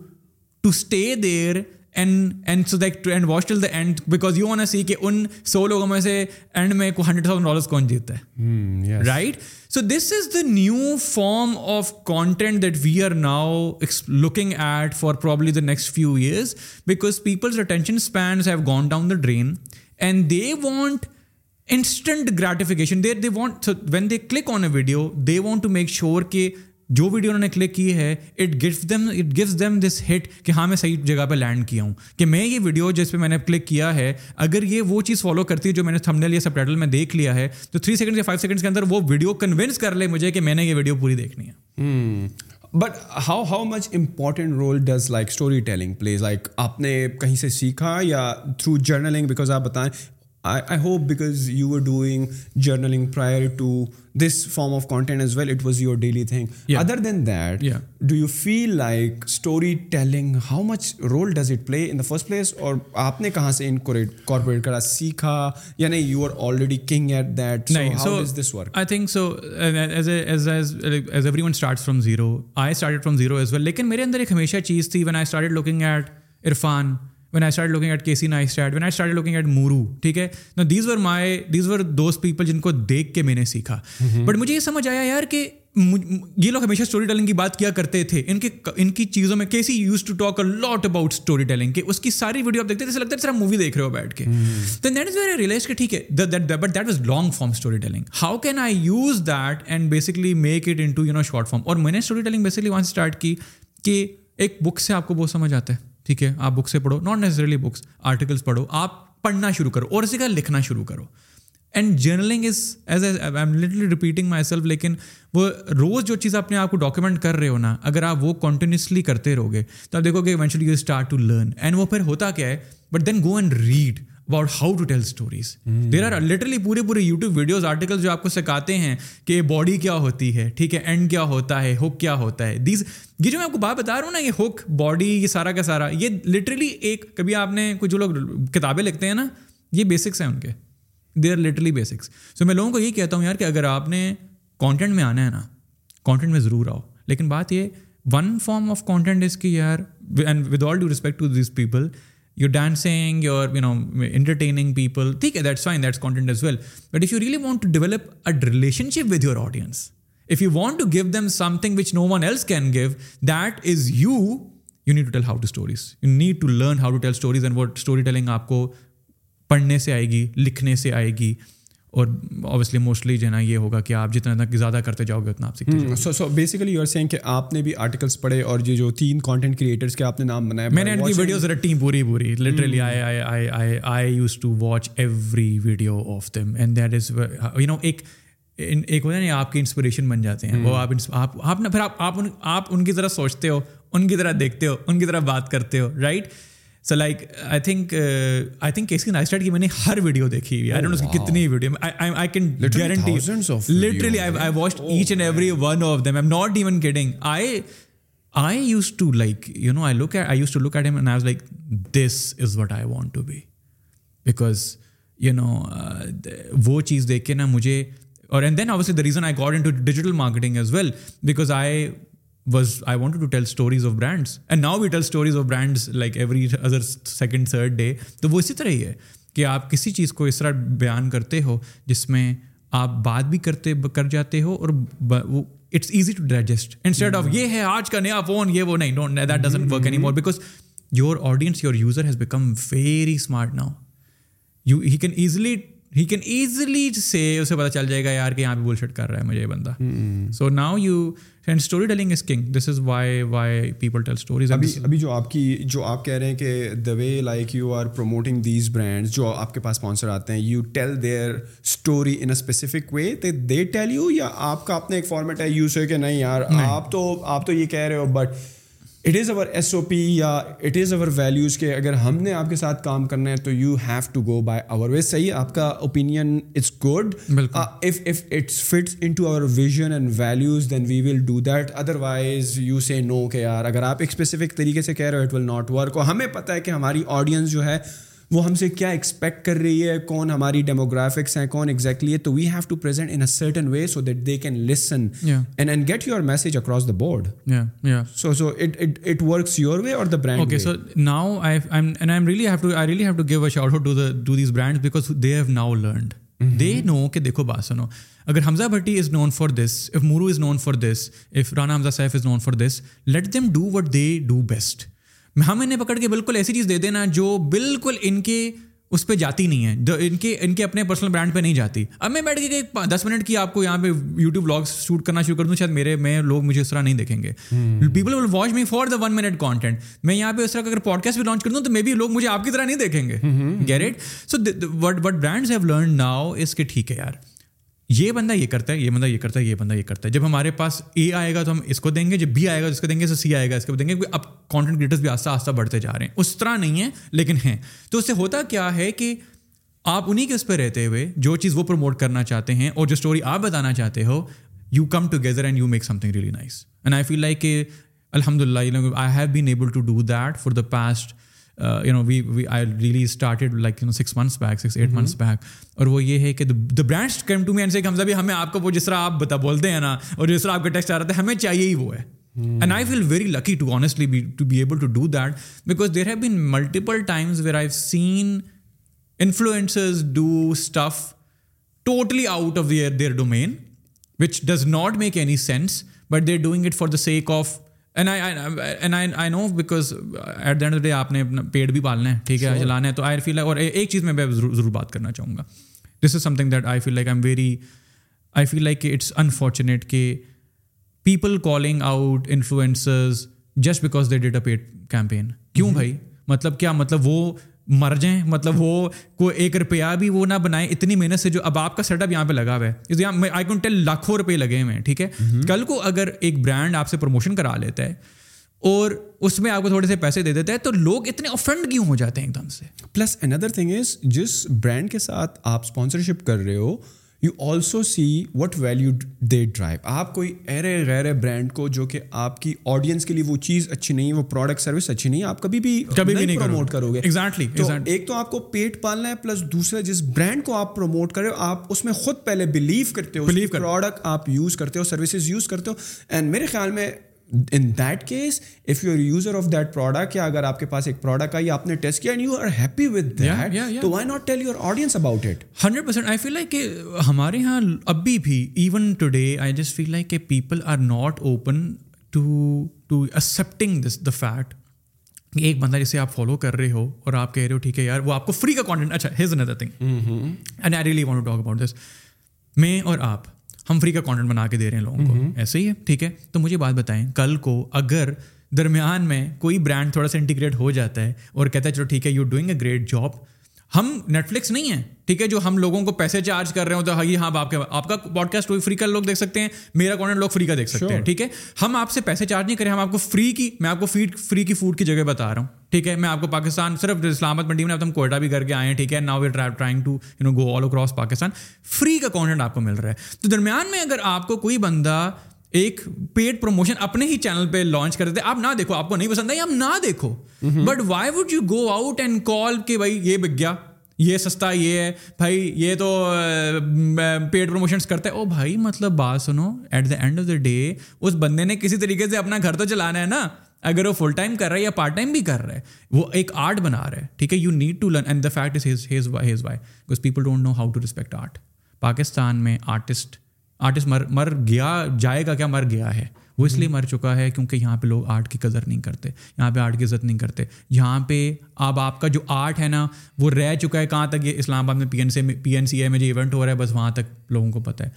to stay there and and so that and watch till the end because you on see کہ ان سو لوگوں میں سے اینڈ میں ہنڈریڈ تھاؤزینڈ ڈالرس کون جیتتا ہے right So this is the new form of content that we are now looking at for probably the next few years, because people's attention spans have gone down the drain and they want instant gratification. They want, so when they click on a video, they want to make sure that جو ویڈیو انہوں نے کلک کی ہے اٹ اٹ دس ہٹ کہ ہاں میں صحیح جگہ پہ لینڈ کیا ہوں کہ میں یہ ویڈیو جس پہ میں نے کلک کیا ہے اگر یہ وہ چیز فالو کرتی ہے جو میں نے نیل یا سب ٹائٹل میں دیکھ لیا ہے تو تھری سیکنڈ یا فائیو سیکنڈ کے اندر وہ ویڈیو کنوینس کر لے مجھے کہ میں نے یہ ویڈیو پوری دیکھنی ہے but how how much important role does like story telling plays like آپ نے کہیں سے سیکھا یا تھرو جرنلنگ بیکاز آپ بتائیں I hope because you doing journaling prior to this form of content as well it was your daily thing other than that do you feel like story telling how much role does it play in the first place اور آپ نے کہاں سے کرا سیکھا یا نہیں you are already king at that so this work so as as as every one start from zero I start from zero as well لیکن میرے اندر ایک ہمیشہ چیز تھی when I start looking at Irfan when I start looking at start when I start looking at Mooroo ٹھیک ہے نا these were my these were those people جن کو دیکھ کے میں نے سیکھا بٹ مجھے یہ سمجھ آیا یار کہ یہ لوگ ہمیشہ اسٹوری ٹیلنگ کی بات کیا کرتے تھے ان کے ان کی چیزوں میں Casey use to talk lot about storytelling کہ اس کی ساری ویڈیو آپ دیکھتے جیسے لگتا ہے مووی دیکھ رہے ہو بیٹھ کے دین دیٹ از ویری کہ ٹھیک ہے but that was long form story telling how can I use that and basically make it into short form اور میں نے اسٹوری ٹیلنگ بیسکلی وہاں اسٹارٹ کی کہ ایک بک سے آپ کو بہت سمجھ آتا ہے ٹھیک ہے آپ سے پڑھو ناٹ نیسریلی بکس آرٹیکلس پڑھو آپ پڑھنا شروع کرو اور اسی کا لکھنا شروع کرو and journaling is as a am literally repeating self لیکن وہ روز جو چیز اپنے آپ کو ڈاکیومنٹ کر رہے ہو نا اگر آپ وہ کنٹینیوسلی کرتے رہو گے تو آپ دیکھو گے eventually you start to learn and وہ پھر ہوتا کیا ہے but then go and read about how to tell stories there are literally پورے پورے یوٹیوب ویڈیوز آرٹیکل جو آپ کو سکھاتے ہیں کہ باڈی کیا ہوتی ہے ٹھیک ہے اینڈ کیا ہوتا ہے ہک کیا ہوتا ہے دیز یہ جو میں آپ کو بات بتا رہا ہوں نا یہ ہوک باڈی یہ سارا کا سارا یہ لٹرلی ایک کبھی آپ نے کچھ جو لوگ کتابیں لکھتے ہیں نا یہ بیسکس ہیں ان کے they are literally basics so میں لوگوں کو یہ کہتا ہوں یار کہ اگر آپ نے کانٹینٹ میں آنا ہے نا کانٹینٹ میں ضرور آؤ لیکن بات یہ one form of content us respect to these people your dancing your you know entertaining people ٹھیک ہے that's fine that's content is well but if you really want to develop a relationship with your audience if you want to give them something which no one else can give that is you you need to tell how to stories you need to learn how to tell stories and what storytelling آپ کو پڑھنے سے آئے گی لکھنے سے آئے گی اور اوبیسلی موسٹلی جو ہے نا یہ ہوگا کہ آپ جتنا زیادہ کرتے جاؤ گے اتنا آپ سیکھتے so so basically you are saying کہ آپ نے بھی آرٹیکلس پڑھے اور یہ جو تین کانٹینٹ کریٹرس کے آپ نے نام بنایا میں نے ان کی ویڈیوز رٹی پوری پوری literally I I I I I used to watch every video of them and that is you know ایک ایک ہوتا ہے نا آپ کی انسپریشن بن جاتے ہیں وہ hmm. آپ آپ آپ نہ پھر آپ آپ ان کی طرح سوچتے ہو ان کی طرح دیکھتے ہو ان کی طرح بات کرتے ہو right right? So like I think I think Casey nice start کی میں نے ہر ویڈیو دیکھی ہوئی ڈونٹ نو کتنی video I can guarantee literally I watch each and every one of them I'm not even getting I I used to like you know I look I used to look at them and I like this is what I want to be because you know وہ چیز دیکھ کے نا مجھے اور and then obviously the reason I got into digital marketing as well because I was I of brands and now we tell stories of brands like every other second third day تو وہ اسی طرح ہی ہے کہ آپ کسی چیز کو اس طرح بیان کرتے ہو جس میں آپ بات بھی کرتے کر جاتے ہو اور it's easy to digest instead of یہ ہے آج کا نیا فون یہ وہ نہیں don't that doesn't work any more because your audience your user has become very smart now you he can easily he can easily سے اسے پتا چل جائے گا یار کہ یہاں پہ بول شٹ کر رہا ہے مجھے بندہ so now you and storytelling is king this is why why people tell stories ابھی ابھی جو آپ کی جو آپ کہہ رہے ہیں کہ the way like you are promoting these brands جو آپ کے پاس اسپانسر آتے ہیں you tell their story in a specific way they tell you یا آپ کا اپنا ایک فارمیٹ ہے یو سو کہ نہیں یار آپ تو آپ تو یہ کہہ رہے ہو but it is our S O P یا اٹ از اوور ویلیوز کہ اگر ہم نے آپ کے ساتھ کام کرنا ہے تو you have to go by our ways صحیح آپ کا opinion it's good if if it's fits into our vision and values then we will do that otherwise you say no کے یار اگر آپ ایک اسپیسیفک طریقے سے کہہ رہے ہو اٹ ول ناٹ ورک اور ہمیں پتہ ہے کہ ہماری آڈینس جو ہے وہ ہم سے کیا ایکسپیکٹ کر رہی ہے کون ہماری ڈیموگرافکس ہیں کون ایگزیکٹلی ہے تو we have to present print certain way so that they can listen and and get your message across the board so so it works your way اور the brand okay so now I I I and really really have have to to to give a these brand because they have now learned they know کہ دیکھو بات سنو اگر Hamza Bhatti is known for this if Mooroo is known for this if Rana Hamza Saif is known for this let them do what they do best ہم انہیں پکڑ کے بالکل ایسی چیز دے دینا جو بالکل ان کے اس پہ جاتی نہیں ہے ان کے ان کے اپنے پرسنل برانڈ پہ نہیں جاتی اب میں بیٹھ کے کہ دس منٹ کی آپ کو یہاں پہ یوٹیوب بلاگس شوٹ کرنا شروع کر دوں شاید میرے میں لوگ مجھے اس طرح نہیں دیکھیں گے people will watch me for the one minute content میں یہاں پہ اس طرح کا اگر پوڈ کاسٹ بھی لانچ کر دوں تو مے بی لوگ مجھے آپ کی طرح نہیں دیکھیں گے گیریٹ so what what have learn now اس کے ٹھیک ہے یار یہ بندہ یہ کرتا ہے یہ بندہ یہ کرتا ہے یہ بندہ یہ کرتا ہے جب ہمارے پاس اے آئے گا تو ہم اس کو دیں گے جب بی آئے گا تو اس کو دیں گے تو سی آئے گا اس کو دیں گے اب کانٹینٹ کریٹرس بھی آستہ آستہ بڑھتے جا رہے ہیں اس طرح نہیں ہے لیکن ہیں تو اس سے ہوتا کیا ہے کہ آپ انہیں کے اس پہ رہتے ہوئے جو چیز وہ پروموٹ کرنا چاہتے ہیں اور جو اسٹوری آپ بتانا چاہتے ہو you come together and you make something really nice and I feel like کہ الحمد للہ I have been able to do that for the past you know we I really started like you know six months back six eight months back اور وہ یہ ہے کہ دا برانڈس کم ٹو سے بھی ہمیں آپ کو وہ جس طرح آپ بتا بولتے ہیں نا اور جس طرح آپ کا ٹیکسٹ آ رہا تھا ہمیں چاہیے ہی وہ ہے and I feel very lucky to be to be able to do that because there have been multiple times where I seen influencers do stuff totally out of their their domain which does not make any sense but are doing it for the sake of day آپ نے اپنا پیڑ بھی پالنا ہے ٹھیک ہے چلانا ہے تو آئی فیل اور ایک چیز میں ضرور بات کرنا چاہوں گا this is some thing that I feel like I am very I feel like it's unfortunate کہ people calling out influencers just because they did a paid campaign کیوں mm-hmm. بھائی مطلب کیا مطلب وہ مر جائیں مطلب وہ کوئی ایک روپیہ بھی وہ نہ بنائیں اتنی محنت سے جو اب آپ کا سیٹ اپ یہاں پہ لگا ہوا ہے آئی ٹیل لاکھوں روپئے لگے ہوئے ہیں ٹھیک ہے کل کو اگر ایک برانڈ آپ سے پروموشن کرا لیتا ہے اور اس میں آپ کو تھوڑے سے پیسے دے دیتا ہے تو لوگ اتنے اوفرنڈ کیوں ہو جاتے ہیں ایک دم سے پلس اندر تھنگ از جس برانڈ کے ساتھ آپ اسپانسرشپ کر رہے ہو you also see what value they drive آپ کوئی ایرے غیر برانڈ کو جو کہ آپ کی آڈینس کے لیے وہ چیز اچھی نہیں ہے وہ پروڈکٹ سروس اچھی نہیں ہے آپ کبھی بھی کبھی بھی نہیں پروموٹ کرو گے ایک تو آپ کو پیٹ پالنا ہے پلس دوسرا جس برانڈ کو آپ پروموٹ کر آپ اس میں خود پہلے بلیو کرتے ہو بلیو پروڈکٹ آپ یوز کرتے ہو سروسز یوز کرتے ہو اینڈ میرے خیال میں in that case if you are user of that product یا اگر آپ کے پاس ایک پروڈکٹ آئی آپ نے ٹیسٹ کیا and you are happy with that تو why not tell your audience about it hundred percent I feel like کہ ہمارے یہاں ابھی بھی even today I just feel like کہ people are not open to to accepting this the fact کہ ایک بندہ جسے آپ فالو کر رہے ہو اور آپ کہہ رہے ہو ٹھیک ہے یار وہ آپ کو فری کا کانٹینٹ اچھا has another thing and I really want to talk about this میں اور آپ ہم فری کا کانٹینٹ بنا کے دے رہے ہیں لوگوں کو ایسے ہی ہے ٹھیک ہے تو مجھے بات بتائیں کل کو اگر درمیان میں کوئی برانڈ تھوڑا سا انٹیگریٹ ہو جاتا ہے اور کہتا ہے چلو ٹھیک ہے you doing a great job ہم نیٹ فلکس نہیں ہیں ٹھیک ہے جو ہم لوگوں کو پیسے چارج کر رہے ہوں تو ہاں, جی، ہاں، آپ کا پوڈ کاسٹ فری کا لوگ دیکھ سکتے ہیں میرا کانٹینٹ لوگ فری کا دیکھ سکتے ہیں ٹھیک ہے ہم آپ سے پیسے چارج نہیں کریں ہم آپ کو فری کی میں آپ کو فیڈ فری کی فوڈ کی جگہ بتا رہا ہوں ٹھیک ہے میں آپ کو پاکستان صرف اسلام آباد منڈی میں ہم کوئٹہ بھی کر کے آئے ہیں ٹھیک ہے now trying to you know go all across Pakistan free کا کانٹینٹ آپ کو مل رہا ہے تو درمیان میں اگر آپ کو کوئی بندہ ایک پیڈ پروموشن اپنے ہی چینل پہ لانچ کرتے تھے آپ نہ دیکھو آپ کو نہیں پسند آئی آپ نہ دیکھو but why would you go out and call کہ بھائی بھائی بھائی یہ یہ یہ یہ بک گیا سستا ہے تو پیڈ پروموشنس او مطلب بات سنو at the end of the day اس بندے نے کسی طریقے سے اپنا گھر تو چلانا ہے نا اگر وہ فل ٹائم کر رہا ہے یا پارٹ ٹائم بھی کر رہا ہے وہ ایک آرٹ بنا رہا ہے ٹھیک ہے you need to learn and the fact is has why because people don't know how to respect art Pakistan میں آرٹسٹ آرٹسٹ مر مر گیا جائے گا کیا مر گیا ہے وہ اس لیے مر چکا ہے کیونکہ یہاں پہ لوگ آرٹ کی قدر نہیں کرتے یہاں پہ آرٹ کی عزت نہیں کرتے یہاں پہ اب آپ کا جو آرٹ ہے نا وہ رہ چکا ہے کہاں تک یہ اسلام آباد میں پی این سی میں پی این سی اے میں جو ایونٹ ہو رہا ہے بس وہاں تک لوگوں کو پتہ ہے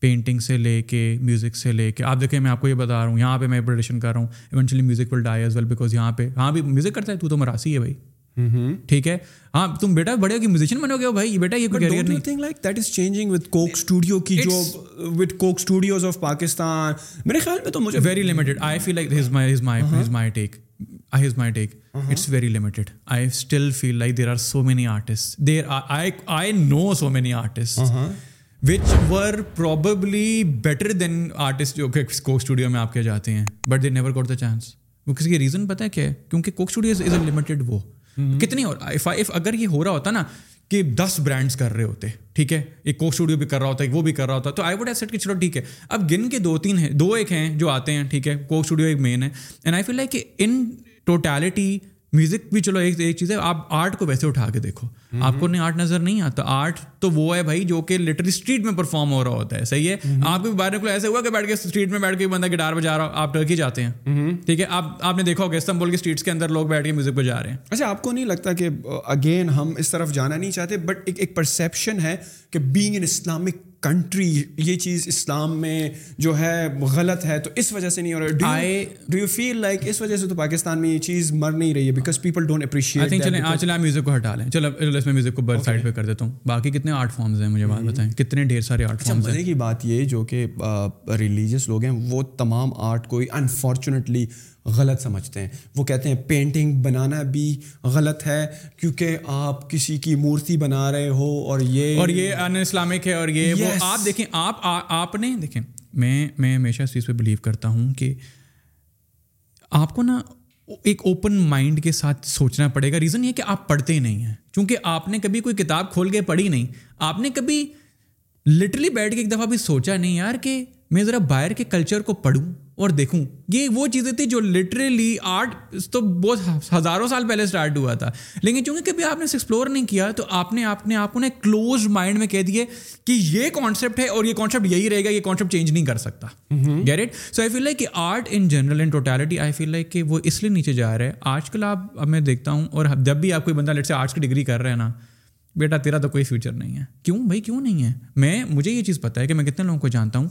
پینٹنگ سے لے کے میوزک سے لے کے آپ دیکھیں میں آپ کو یہ بتا رہا ہوں یہاں پہ میں پروڈیشن کر رہا ہوں eventually music will die as well because یہاں پہ ہاں بھی میوزک کرتا ہے تو تو مراسی ہے بھائی Mm-hmm. ٹھیک ہے ہاں تم بیٹا بڑے کی میوزیشن بنو گے بھائی بیٹا یہ کوئی کیریئر نہیں think like that is changing with Coke Studio کی جو with Coke Studios of Pakistan میرے خیال میں تو مجھے very limited I feel like his my his my his my take his my take it's very limited I still feel like there are so many artist there I know so many artist which were probably better than artist جو کہ کوک اسٹوڈیو میں آپ کے جاتے ہیں but they never got the chance وہ کسی کی ریزن پتہ ہے کیا ہے کیونکہ Coke Studio is a limited وہ کتنی اور اگر یہ ہو رہا ہوتا نا کہ دس برانڈس کر رہے ہوتے ٹھیک ہے ایک کو اسٹوڈیو بھی کر رہا ہوتا ہے وہ بھی کر رہا ہوتا تو آئی ووڈ ایسٹ چلو ٹھیک ہے اب گن کے دو تین ہیں دو ایک ہیں جو آتے ہیں ٹھیک ہے کو اسٹوڈیو ایک مین ہے اینڈ آئی فیل لائک کہ ان ٹوٹیلٹی میوزک بھی چلو ایک ایک چیز ہے آپ آرٹ کو ویسے اٹھا کے دیکھو آپ کو نہیں آرٹ نظر نہیں آتا آرٹ تو وہ ہے بھائی جو کہ لٹرلی اسٹریٹ میں پرفارم ہو رہا ہوتا ہے صحیح ہے آپ کے بارے میں ایسے ہوا کہ بیٹھ کے اسٹریٹ میں بیٹھ کے بندہ گٹار بجا رہا آپ ٹرکی جاتے ہیں ٹھیک ہے آپ آپ نے دیکھا ہوگا استنبول کے اسٹریٹس کے اندر لوگ بیٹھ کے میوزک بجا رہے ہیں اچھا آپ کو نہیں لگتا کہ اگین ہم اس طرف جانا نہیں چاہتے بٹ ایک پرسیپشن ہے کہ بینگ ان اسلامک کنٹری یہ چیز اسلام میں جو ہے غلط ہے تو اس وجہ سے نہیں ہو رہا ڈو یو فیل لائک اس وجہ سے تو پاکستان میں یہ چیز مر نہیں رہی ہے بیکاز پیپل ڈونٹ اپریشیٹ آج میوزک کو ہٹا لیں چلو اس میں میوزک کو سائڈ پہ کر دیتا ہوں باقی کتنے آرٹ فارمز ہیں مجھے بات hmm. بتائیں کتنے ڈھیر سارے آرٹ اچھا، فارمز ہیں کی بات یہ جو کہ ریلیجیس لوگ ہیں وہ تمام آرٹ کوئی انفارچونیٹلی غلط سمجھتے ہیں وہ کہتے ہیں پینٹنگ بنانا بھی غلط ہے کیونکہ آپ کسی کی مورتی بنا رہے ہو اور یہ اور یہ ان اسلامک ہے اور یہ وہ آپ دیکھیں آپ آپ نے دیکھیں میں میں ہمیشہ اس چیز پہ بلیو کرتا ہوں کہ آپ کو نا ایک اوپن مائنڈ کے ساتھ سوچنا پڑے گا ریزن یہ کہ آپ پڑھتے ہی نہیں ہیں چونکہ آپ نے کبھی کوئی کتاب کھول کے پڑھی نہیں آپ نے کبھی لٹرلی بیٹھ کے ایک دفعہ بھی سوچا نہیں یار کہ میں ذرا باہر کے کلچر کو پڑھوں اور دیکھوں یہ وہ چیزیں تھیں جو لٹرلی آرٹ تو بہت ہزاروں سال پہلے اسٹارٹ ہوا تھا لیکن چونکہ کبھی آپ نے اسے ایکسپلور نہیں کیا تو آپ نے آپ کو نا کلوز مائنڈ میں کہہ دیے کہ یہ کانسیپٹ ہے اور یہ کانسیپٹ یہی رہے گا یہ کانسیپٹ چینج نہیں کر سکتا سو آئی فیل لائک کہ art in general in totality I feel like کہ وہ اس لیے نیچے جا رہے ہیں آج کل آپ اب میں دیکھتا ہوں اور جب بھی آپ کوئی بندہ سے آرٹس کی ڈگری کر رہے ہیں نا بیٹا تیرا تو کوئی فیوچر نہیں ہے کیوں بھائی کیوں نہیں ہے میں مجھے یہ چیز پتا ہے کہ میں کتنے لوگوں کو جانتا ہوں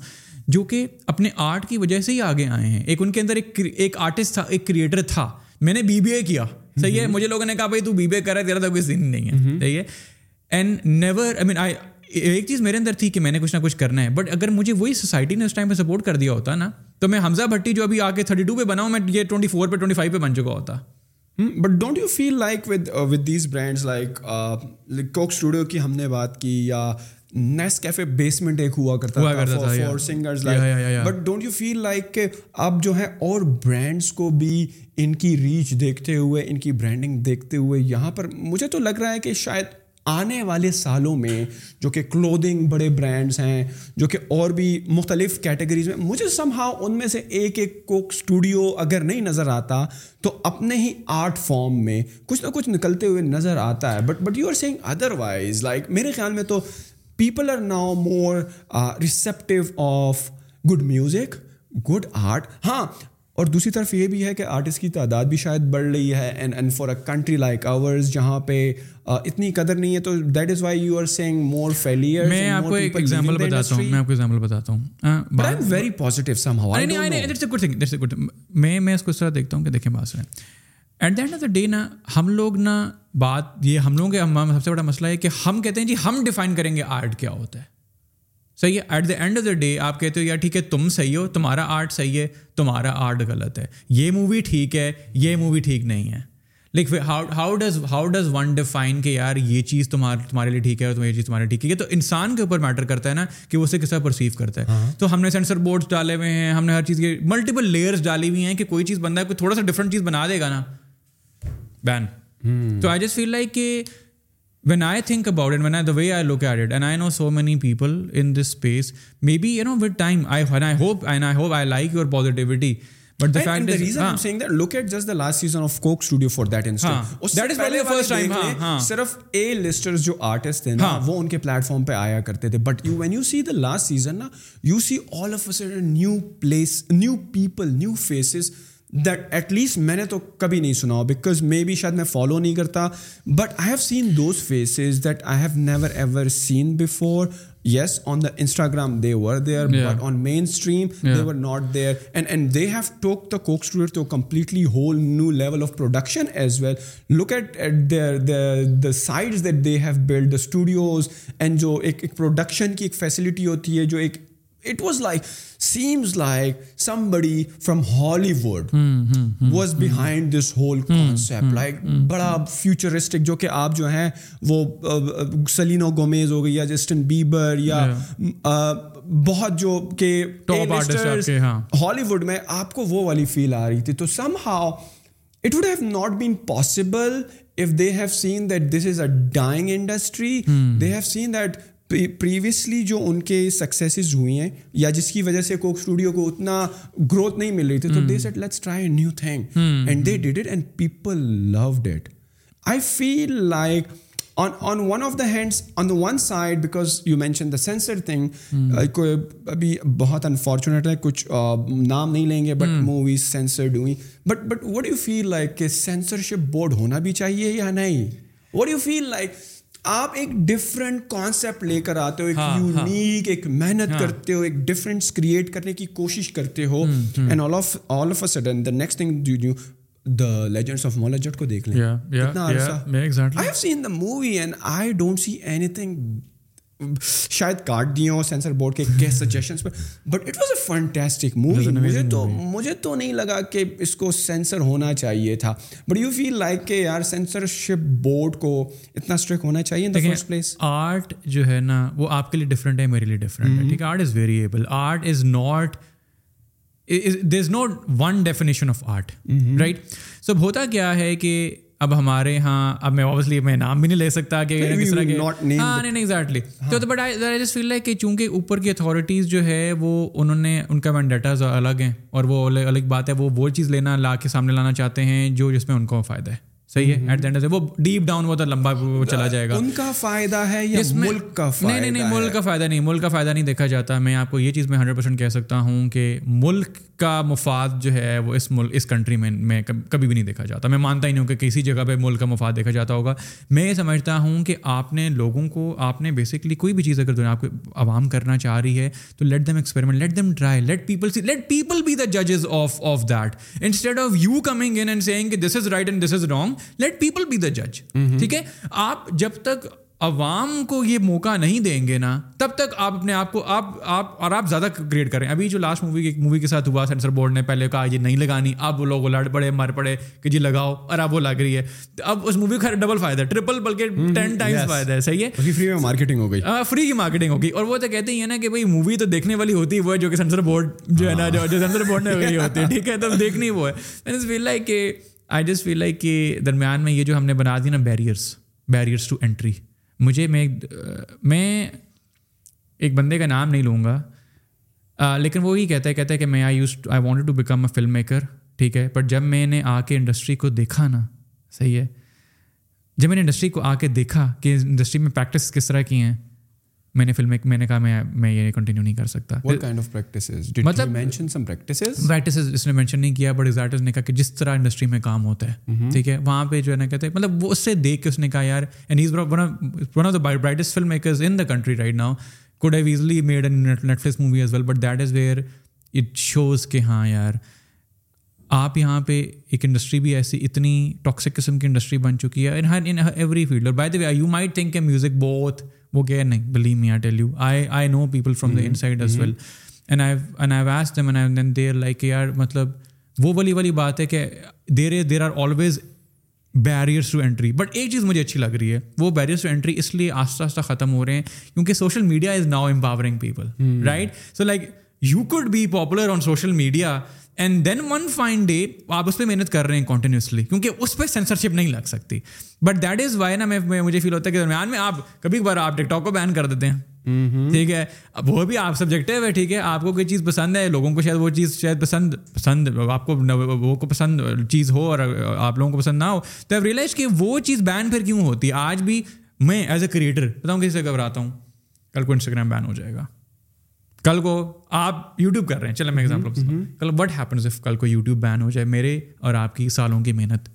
جو کہ اپنے آرٹ کی وجہ سے ہی آگے آئے ہیں ایک ان کے اندر ایک ایک آرٹسٹ تھا ایک کریٹر تھا میں نے بی بی اے کیا صحیح ہے مجھے لوگوں نے کہا بھائی تو بی بی اے کرا تیرا تو کوئی ذن نہیں ہے صحیح ہے and never I mean I ایک چیز میرے اندر تھی کہ میں نے کچھ نہ کچھ کرنا ہے بٹ اگر مجھے وہی سوسائٹی نے اس ٹائم پہ سپورٹ کر دیا ہوتا نا تو میں حمزہ بھٹی جو ابھی آ کے تھرٹی ٹو پہ بناؤں میں یہ ٹوئنٹی فور پہ ٹوئنٹی فائیو پہ بن چکا ہوتا but don't you feel like with with these brands like Coke Studio کی ہم نے بات کی یا نیس کیفے بیسمنٹ ایک ہوا کرتا تھا but don't you feel like کہ اب جو ہے اور برانڈس کو بھی ان کی ریچ دیکھتے ہوئے ان کی برانڈنگ دیکھتے ہوئے یہاں پر مجھے تو لگ رہا ہے کہ شاید آنے والے سالوں میں جو کہ کلودنگ بڑے برانڈس ہیں جو کہ اور بھی مختلف کیٹیگریز میں مجھے سماؤ ان میں سے ایک ایک کوک اسٹوڈیو اگر نہیں نظر آتا تو اپنے ہی آرٹ فارم میں کچھ نہ کچھ نکلتے ہوئے نظر آتا ہے but but you are seeing otherwise like میرے خیال میں تو people are now more receptive of good music good art ہاں اور دوسری طرف یہ بھی ہے کہ آرٹسٹ کی تعداد بھی شاید بڑھ رہی ہے and and for a country like ours جہاں پہ uh, اتنی قدر نہیں ہے تو that is why you are seeing more failure میں آپ کو ایک ایگزامپل بتاتا ہوں میں آپ کو ایگزامپل بتاتا ہوں very positive somehow good thing میں میں اس کو اس طرح دیکھتا ہوں کہ دیکھیں بات sir at the end of the day نا ہم لوگ نا بات یہ ہم لوگوں کے سب سے بڑا مسئلہ ہے کہ ہم کہتے ہیں جی ہم ڈیفائن کریں گے آرٹ کیا ہوتا ہے صحیح ہے at the end of the day آپ کہتے ہو یار ٹھیک ہے تم صحیح ہو تمہارا آرٹ صحیح ہے تمہارا آرٹ غلط ہے یہ مووی ٹھیک ہے یہ مووی ٹھیک نہیں ہے like how does how does one define کہ یار یہ چیز تمہارے تمہارے لیے ٹھیک ہے اور یہ چیز تمہارے ٹھیک ہے تو انسان کے اوپر میٹر کرتا ہے نا کہ وہ اسے کس طرح پرسیو کرتا ہے تو ہم نے سینسر بورڈس ڈالے ہوئے ہیں ہم نے ہر چیز کی ملٹیپل لیئرس ڈالی ہوئی ہیں کہ کوئی چیز بندہ کوئی تھوڑا سا ڈفرنٹ چیز بنا دے گا نا بین تو I I I I I just feel like کہ when when think about it the way at end جو سو تھے وہ ان کے پلیٹ فارم پہ آیا کرتے تھے but when see the last season that at least میں نے تو کبھی نہیں سنا بیکاز مے بی شاید میں فالو نہیں کرتا but I have seen those faces that I have never ever seen before yes on the Instagram they were there but on mainstream they were not there and and they have took the Coke Studio to completely whole new level of production as well look at at their sides that they have build the studios and جو ایک ایک پروڈکشن کی ایک فیسلٹی ہوتی ہے جو ایک it was like seems like somebody from Hollywood was behind this whole concept like بڑا فیوچرسٹک جو کہ آپ جو ہیں وہ سلینو گومیز ہو گئی یا جسٹن بیبر یا بہت جو کہ ہالی ووڈ میں آپ کو وہ والی فیل آ رہی تھی تو somehow it would have not been possible if they have seen that this is a dying industry they have seen that previously جو ان کے سکسیسز ہوئی ہیں یا جس کی وجہ سے کوک اسٹوڈیو کو اتنا گروتھ نہیں مل رہی تھی تو they set let's try a new thing and they did it and people love that I feel like on on one of the hands on the one side because you mention the censor thing ابھی بہت انفارچونیٹ ہے کچھ نام نہیں لیں گے but movies censored but but what you feel like کہ سینسرشپ بورڈ ہونا بھی چاہیے یا نہیں وٹ یو فیل لائک آپ ایک ڈفرینٹ کانسیپٹ لے کر آتے ہو ایک یونیک ہاں، ہاں۔ ایک محنت ہاں۔ کرتے ہو ایک ڈفرینس کریٹ کرنے کی کوشش کرتے ہو and all of all of a sudden the next thing due due the legends of Maula Jatt کو دیکھ لیں اتنا I have seen the movie and I don't see anything شاید کاٹ دیے ہوں سینسر بورڈ کے but it was a fantastic movie مجھے تو مجھے تو نہیں لگا کہ اس کو سینسر ہونا چاہیے تھا بٹ یو فیل لائک کہ یار سینسرشپ بورڈ کو اتنا اسٹرک ہونا چاہیے آرٹ جو ہے نا وہ آپ کے لیے ڈفرینٹ ہے میرے لیے ڈفرینٹ ہے mm-hmm. ٹھیک ہے art is variable art is not is not one definition of art right سب ہوتا کیا ہے کہ اب ہمارے یہاں اب میں میں نام بھی نہیں لے سکتا کہ چونکہ اوپر کی اتھارٹیز جو ہے وہ انہوں نے ان کا مین الگ ہیں اور وہ الگ بات ہے وہ وہ چیز لینا لا کے سامنے لانا چاہتے ہیں جو جس میں ان کو فائدہ ہے صحیح ہے وہ ڈیپ ڈاؤن وہ تو لمبا چلا جائے گا ان کا فائدہ ہے نہیں نہیں نہیں ملک کا فائدہ نہیں ملک کا فائدہ نہیں دیکھا جاتا میں آپ کو یہ چیز میں ہنڈریڈ پرسینٹ کہہ سکتا ہوں کہ ملک کا مفاد جو ہے وہ اس ملک اس کنٹری میں میں کبھی بھی نہیں دیکھا جاتا میں مانتا ہی نہیں ہوں کہ کسی جگہ پہ ملک کا مفاد دیکھا جاتا ہوگا میں یہ سمجھتا ہوں کہ آپ نے لوگوں کو آپ نے بیسکلی کوئی بھی چیز اگر آپ کو عوام کرنا چاہ رہی ہے تو let them experiment let them try let people see let people be the ججز of of that instead of you coming in and saying کہ this is right and this is wrong let people be the جج ٹھیک ہے آپ جب تک عوام کو یہ موقع نہیں دیں گے نا تب تک آپ اپنے آپ کو آپ آپ اور آپ زیادہ گریڈ کریں ابھی جو لاسٹ مووی مووی کے ساتھ ہوا سینسر بورڈ نے پہلے کہا یہ نہیں لگانی اب وہ لوگ لڑ پڑے مر پڑے کہ جی لگاؤ اور اب وہ لگ رہی ہے اب اس مووی کا ڈبل فائدہ ہے ٹرپل بلکہ ٹین ٹائمس فائدہ ہے صحیح ہے فری میں مارکیٹنگ ہو گئی فری کی مارکیٹنگ ہو گئی اور وہ تو کہتے ہیں نا کہ بھائی مووی تو دیکھنے والی ہوتی ہے وہ ہے جو کہ سینسر بورڈ جو ہے نا جو سینسر بورڈ نے ہوتی ہے ٹھیک ہے تو دیکھنی وہ ہے لائک کہ آئی جسٹ فیل لائک کہ درمیان میں یہ جو ہم نے بنا دی نا بیریئرس بیریئرس ٹو انٹری مجھے میں میں ایک بندے کا نام نہیں لوں گا لیکن وہی کہتا ہے کہتا ہے کہ میں I use I want to become a filmmaker ٹھیک ہے بٹ جب میں نے آ کے انڈسٹری کو دیکھا نا صحیح ہے جب میں نے انڈسٹری کو آ کے دیکھا کہ انڈسٹری میں پریکٹس کس طرح کی ہیں میں نے فلم میں نے کہا میں میں یہ کنٹینیو نہیں کر سکتا مطلب پریکٹسز اس نے مینشن نہیں کیا بٹ ایگزیکٹ نے کہا کہ جس طرح انڈسٹری میں کام ہوتا ہے mm-hmm. ٹھیک ہے وہاں پہ جو ہے نا کہتے ہیں مطلب وہ اس سے دیکھ کے اس نے کہا یار and is one of the brightest filmmakers in the country right now could have easily made an Netflix movie as well but that is where it shows کہ ہاں یار آپ یہاں پہ ایک انڈسٹری بھی ایسی اتنی ٹاکسک قسم کی انڈسٹری بن چکی ہے ان ایوری فیلڈ اور by way you might think music بہت وہ گیئر نہیں believe me I tell you I I know people from the inside as well and and then there like یار آر مطلب وہ والی والی بات ہے کہ there is there are always barriers to entry but ایک چیز مجھے اچھی لگ رہی ہے وہ بیریئرس ٹو انٹری اس لیے آہستہ آستہ ختم ہو رہے ہیں کیونکہ social media is now empowering people right so like you could be popular on social media and then one fine day آپ اس پہ محنت کر رہے ہیں کنٹینیوسلی کیونکہ اس پہ سینسرشپ نہیں لگ سکتی بٹ دیٹ از وائی نا میں مجھے فیل ہوتا ہے کہ درمیان میں آپ کبھی کبھار آپ ٹک ٹاک کو بین کر دیتے ہیں mm-hmm. ٹھیک ہے وہ بھی آپ سبجیکٹو ہے ٹھیک ہے آپ کو کوئی چیز پسند ہے لوگوں کو شاید وہ چیز شاید پسند پسند آپ کو وہ کو پسند چیز ہو اور آپ لوگوں کو پسند نہ ہو تو ریئلائز کہ وہ چیز بین پھر کیوں ہوتی ہے آج بھی میں ایز اے کریٹر بتاؤں کسی سے گھبراتا ہوں کل کو انسٹاگرام بین ہو جائے گا کل کو آپ یوٹیوب کر رہے ہیں چلیں میں ایگزامپل کل وٹ ہیپنس اف کل کو یوٹیوب بین ہو جائے میرے اور آپ کی سالوں کی محنت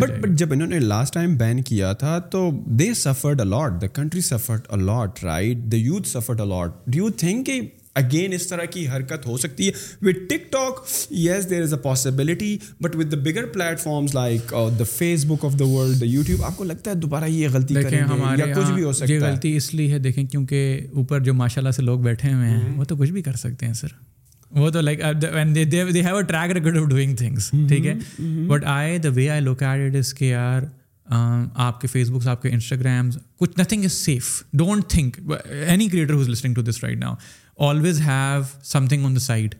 بٹ بٹ جب انہوں نے لاسٹ ٹائم بین کیا تھا تو they suffered a lot the country suffered a lot right the youth suffered a lot do you think کہ اگین اس طرح کی حرکت ہو سکتی ہے with TikTok yes there is a possibility but with the bigger platforms like the Facebook of the world the YouTube آپ کو لگتا ہے دوبارہ یہ غلطی کریں ہمارے کچھ بھی ہو سکتا ہے یہ غلطی اس لیے ہے دیکھیں کیونکہ اوپر جو ماشاء اللہ سے لوگ بیٹھے ہوئے ہیں وہ تو کچھ بھی کر سکتے ہیں سر وہ تو like track record of doing things ٹھیک ہے but I the way I look at is کے آر آپ کے فیس بکس آپ کے انسٹاگرامز کچھ nothing is safe don't think any creator who's listening to this right now always have something on the side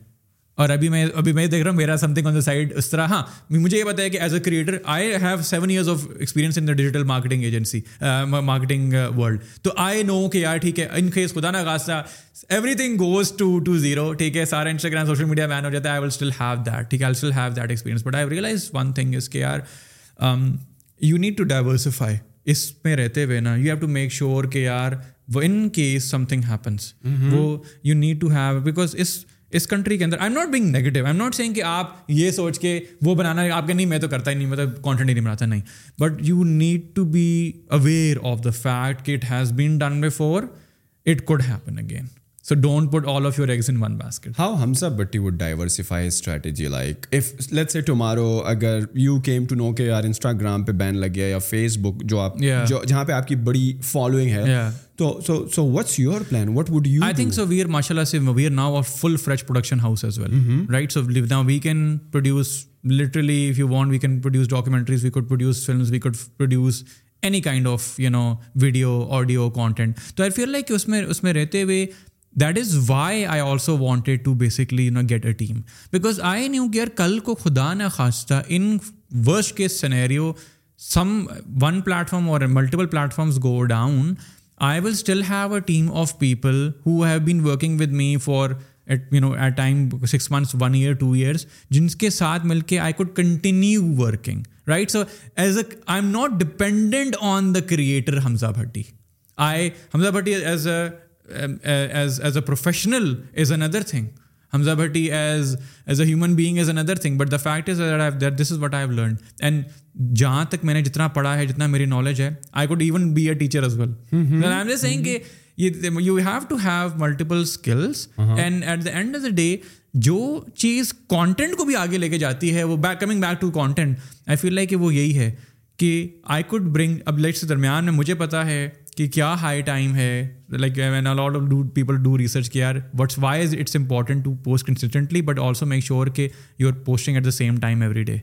اور ابھی میں ابھی میں دیکھ رہا ہوں میرا something on the side اس طرح ہاں مجھے یہ پتا ہے کہ as a creator I have seven years of experience in the digital marketing agency marketing world تو آئی نو کہ یار ٹھیک ہے ان کیس خدا نا خاصہ everything goes to to zero ٹھیک ہے سارا انسٹاگرام سوشل میڈیا مین ہو جاتا ہے I will still have that ٹھیک ہے I still have that experience but I realize one thing is کہ یار یو نیڈ ٹو ڈائیورسفائی اس میں رہتے ہوئے نا you have to make sure کہ یار وہ in case something happens وہ you need to have because اس اس کنٹری کے اندر I am not being negative I am not saying کہ آپ یہ سوچ کے وہ بنانا آپ کے نہیں میں تو کرتا ہی نہیں مطلب ہی نہیں بناتا نہیں but you need to be aware of the fact کہ it has been done before it could happen again don't put all of you following ہے رہتے ہوئے that is why I also wanted to basically you know get a team because I knew کہ یار کل کو خدا نہ خواستہ ان ورسٹ کے scenario some one platform اور multiple plate go down I will still have a team of people who have been working with me for eight eight you know time six months one year two years جن کے ساتھ مل کے I could continue working right so as a I am not dependent on the creator Hamza Bhatti I Hamza Bhatti as a as as a professional is another thing Hamza Bhatti as as a human being is another fact is is this what I have learn and جہاں تک میں نے جتنا پڑھا ہے جتنا میری نالج ہے I could even be a teacher well کہ you have have to multiple skills and at the end of the day جو چیز کانٹینٹ کو بھی آگے لے کے جاتی ہے وہ back coming back to content I feel like کہ وہ یہی ہے کہ I could bring up light درمیان میں مجھے پتا ہے کہ کیا ہائی ٹائم ہے like when a lot of people do research کی are why is it's important to post constantly but also make sure کہ you are posting at the same time every day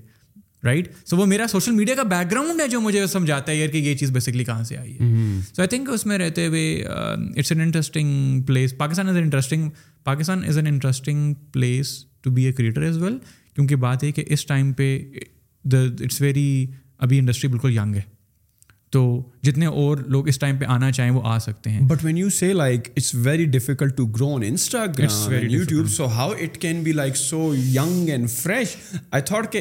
right so وہ میرا سوشل میڈیا کا بیک گراؤنڈ ہے جو مجھے سمجھاتا ہے یار کہ یہ چیز بیسکلی کہاں سے آئی ہے سو آئی تھنک اس میں رہتے ہوئے it's an interesting place Pakistan is an interesting Pakistan is an interesting place to be a creator as well کیونکہ بات یہ کہ اس ٹائم پہ اٹس ویری ابھی انڈسٹری بالکل ینگ ہے تو جتنے اور لوگ اس ٹائم پہ آنا چاہیں وہ آ سکتے ہیں but when you see like it's very difficult to I thought کہ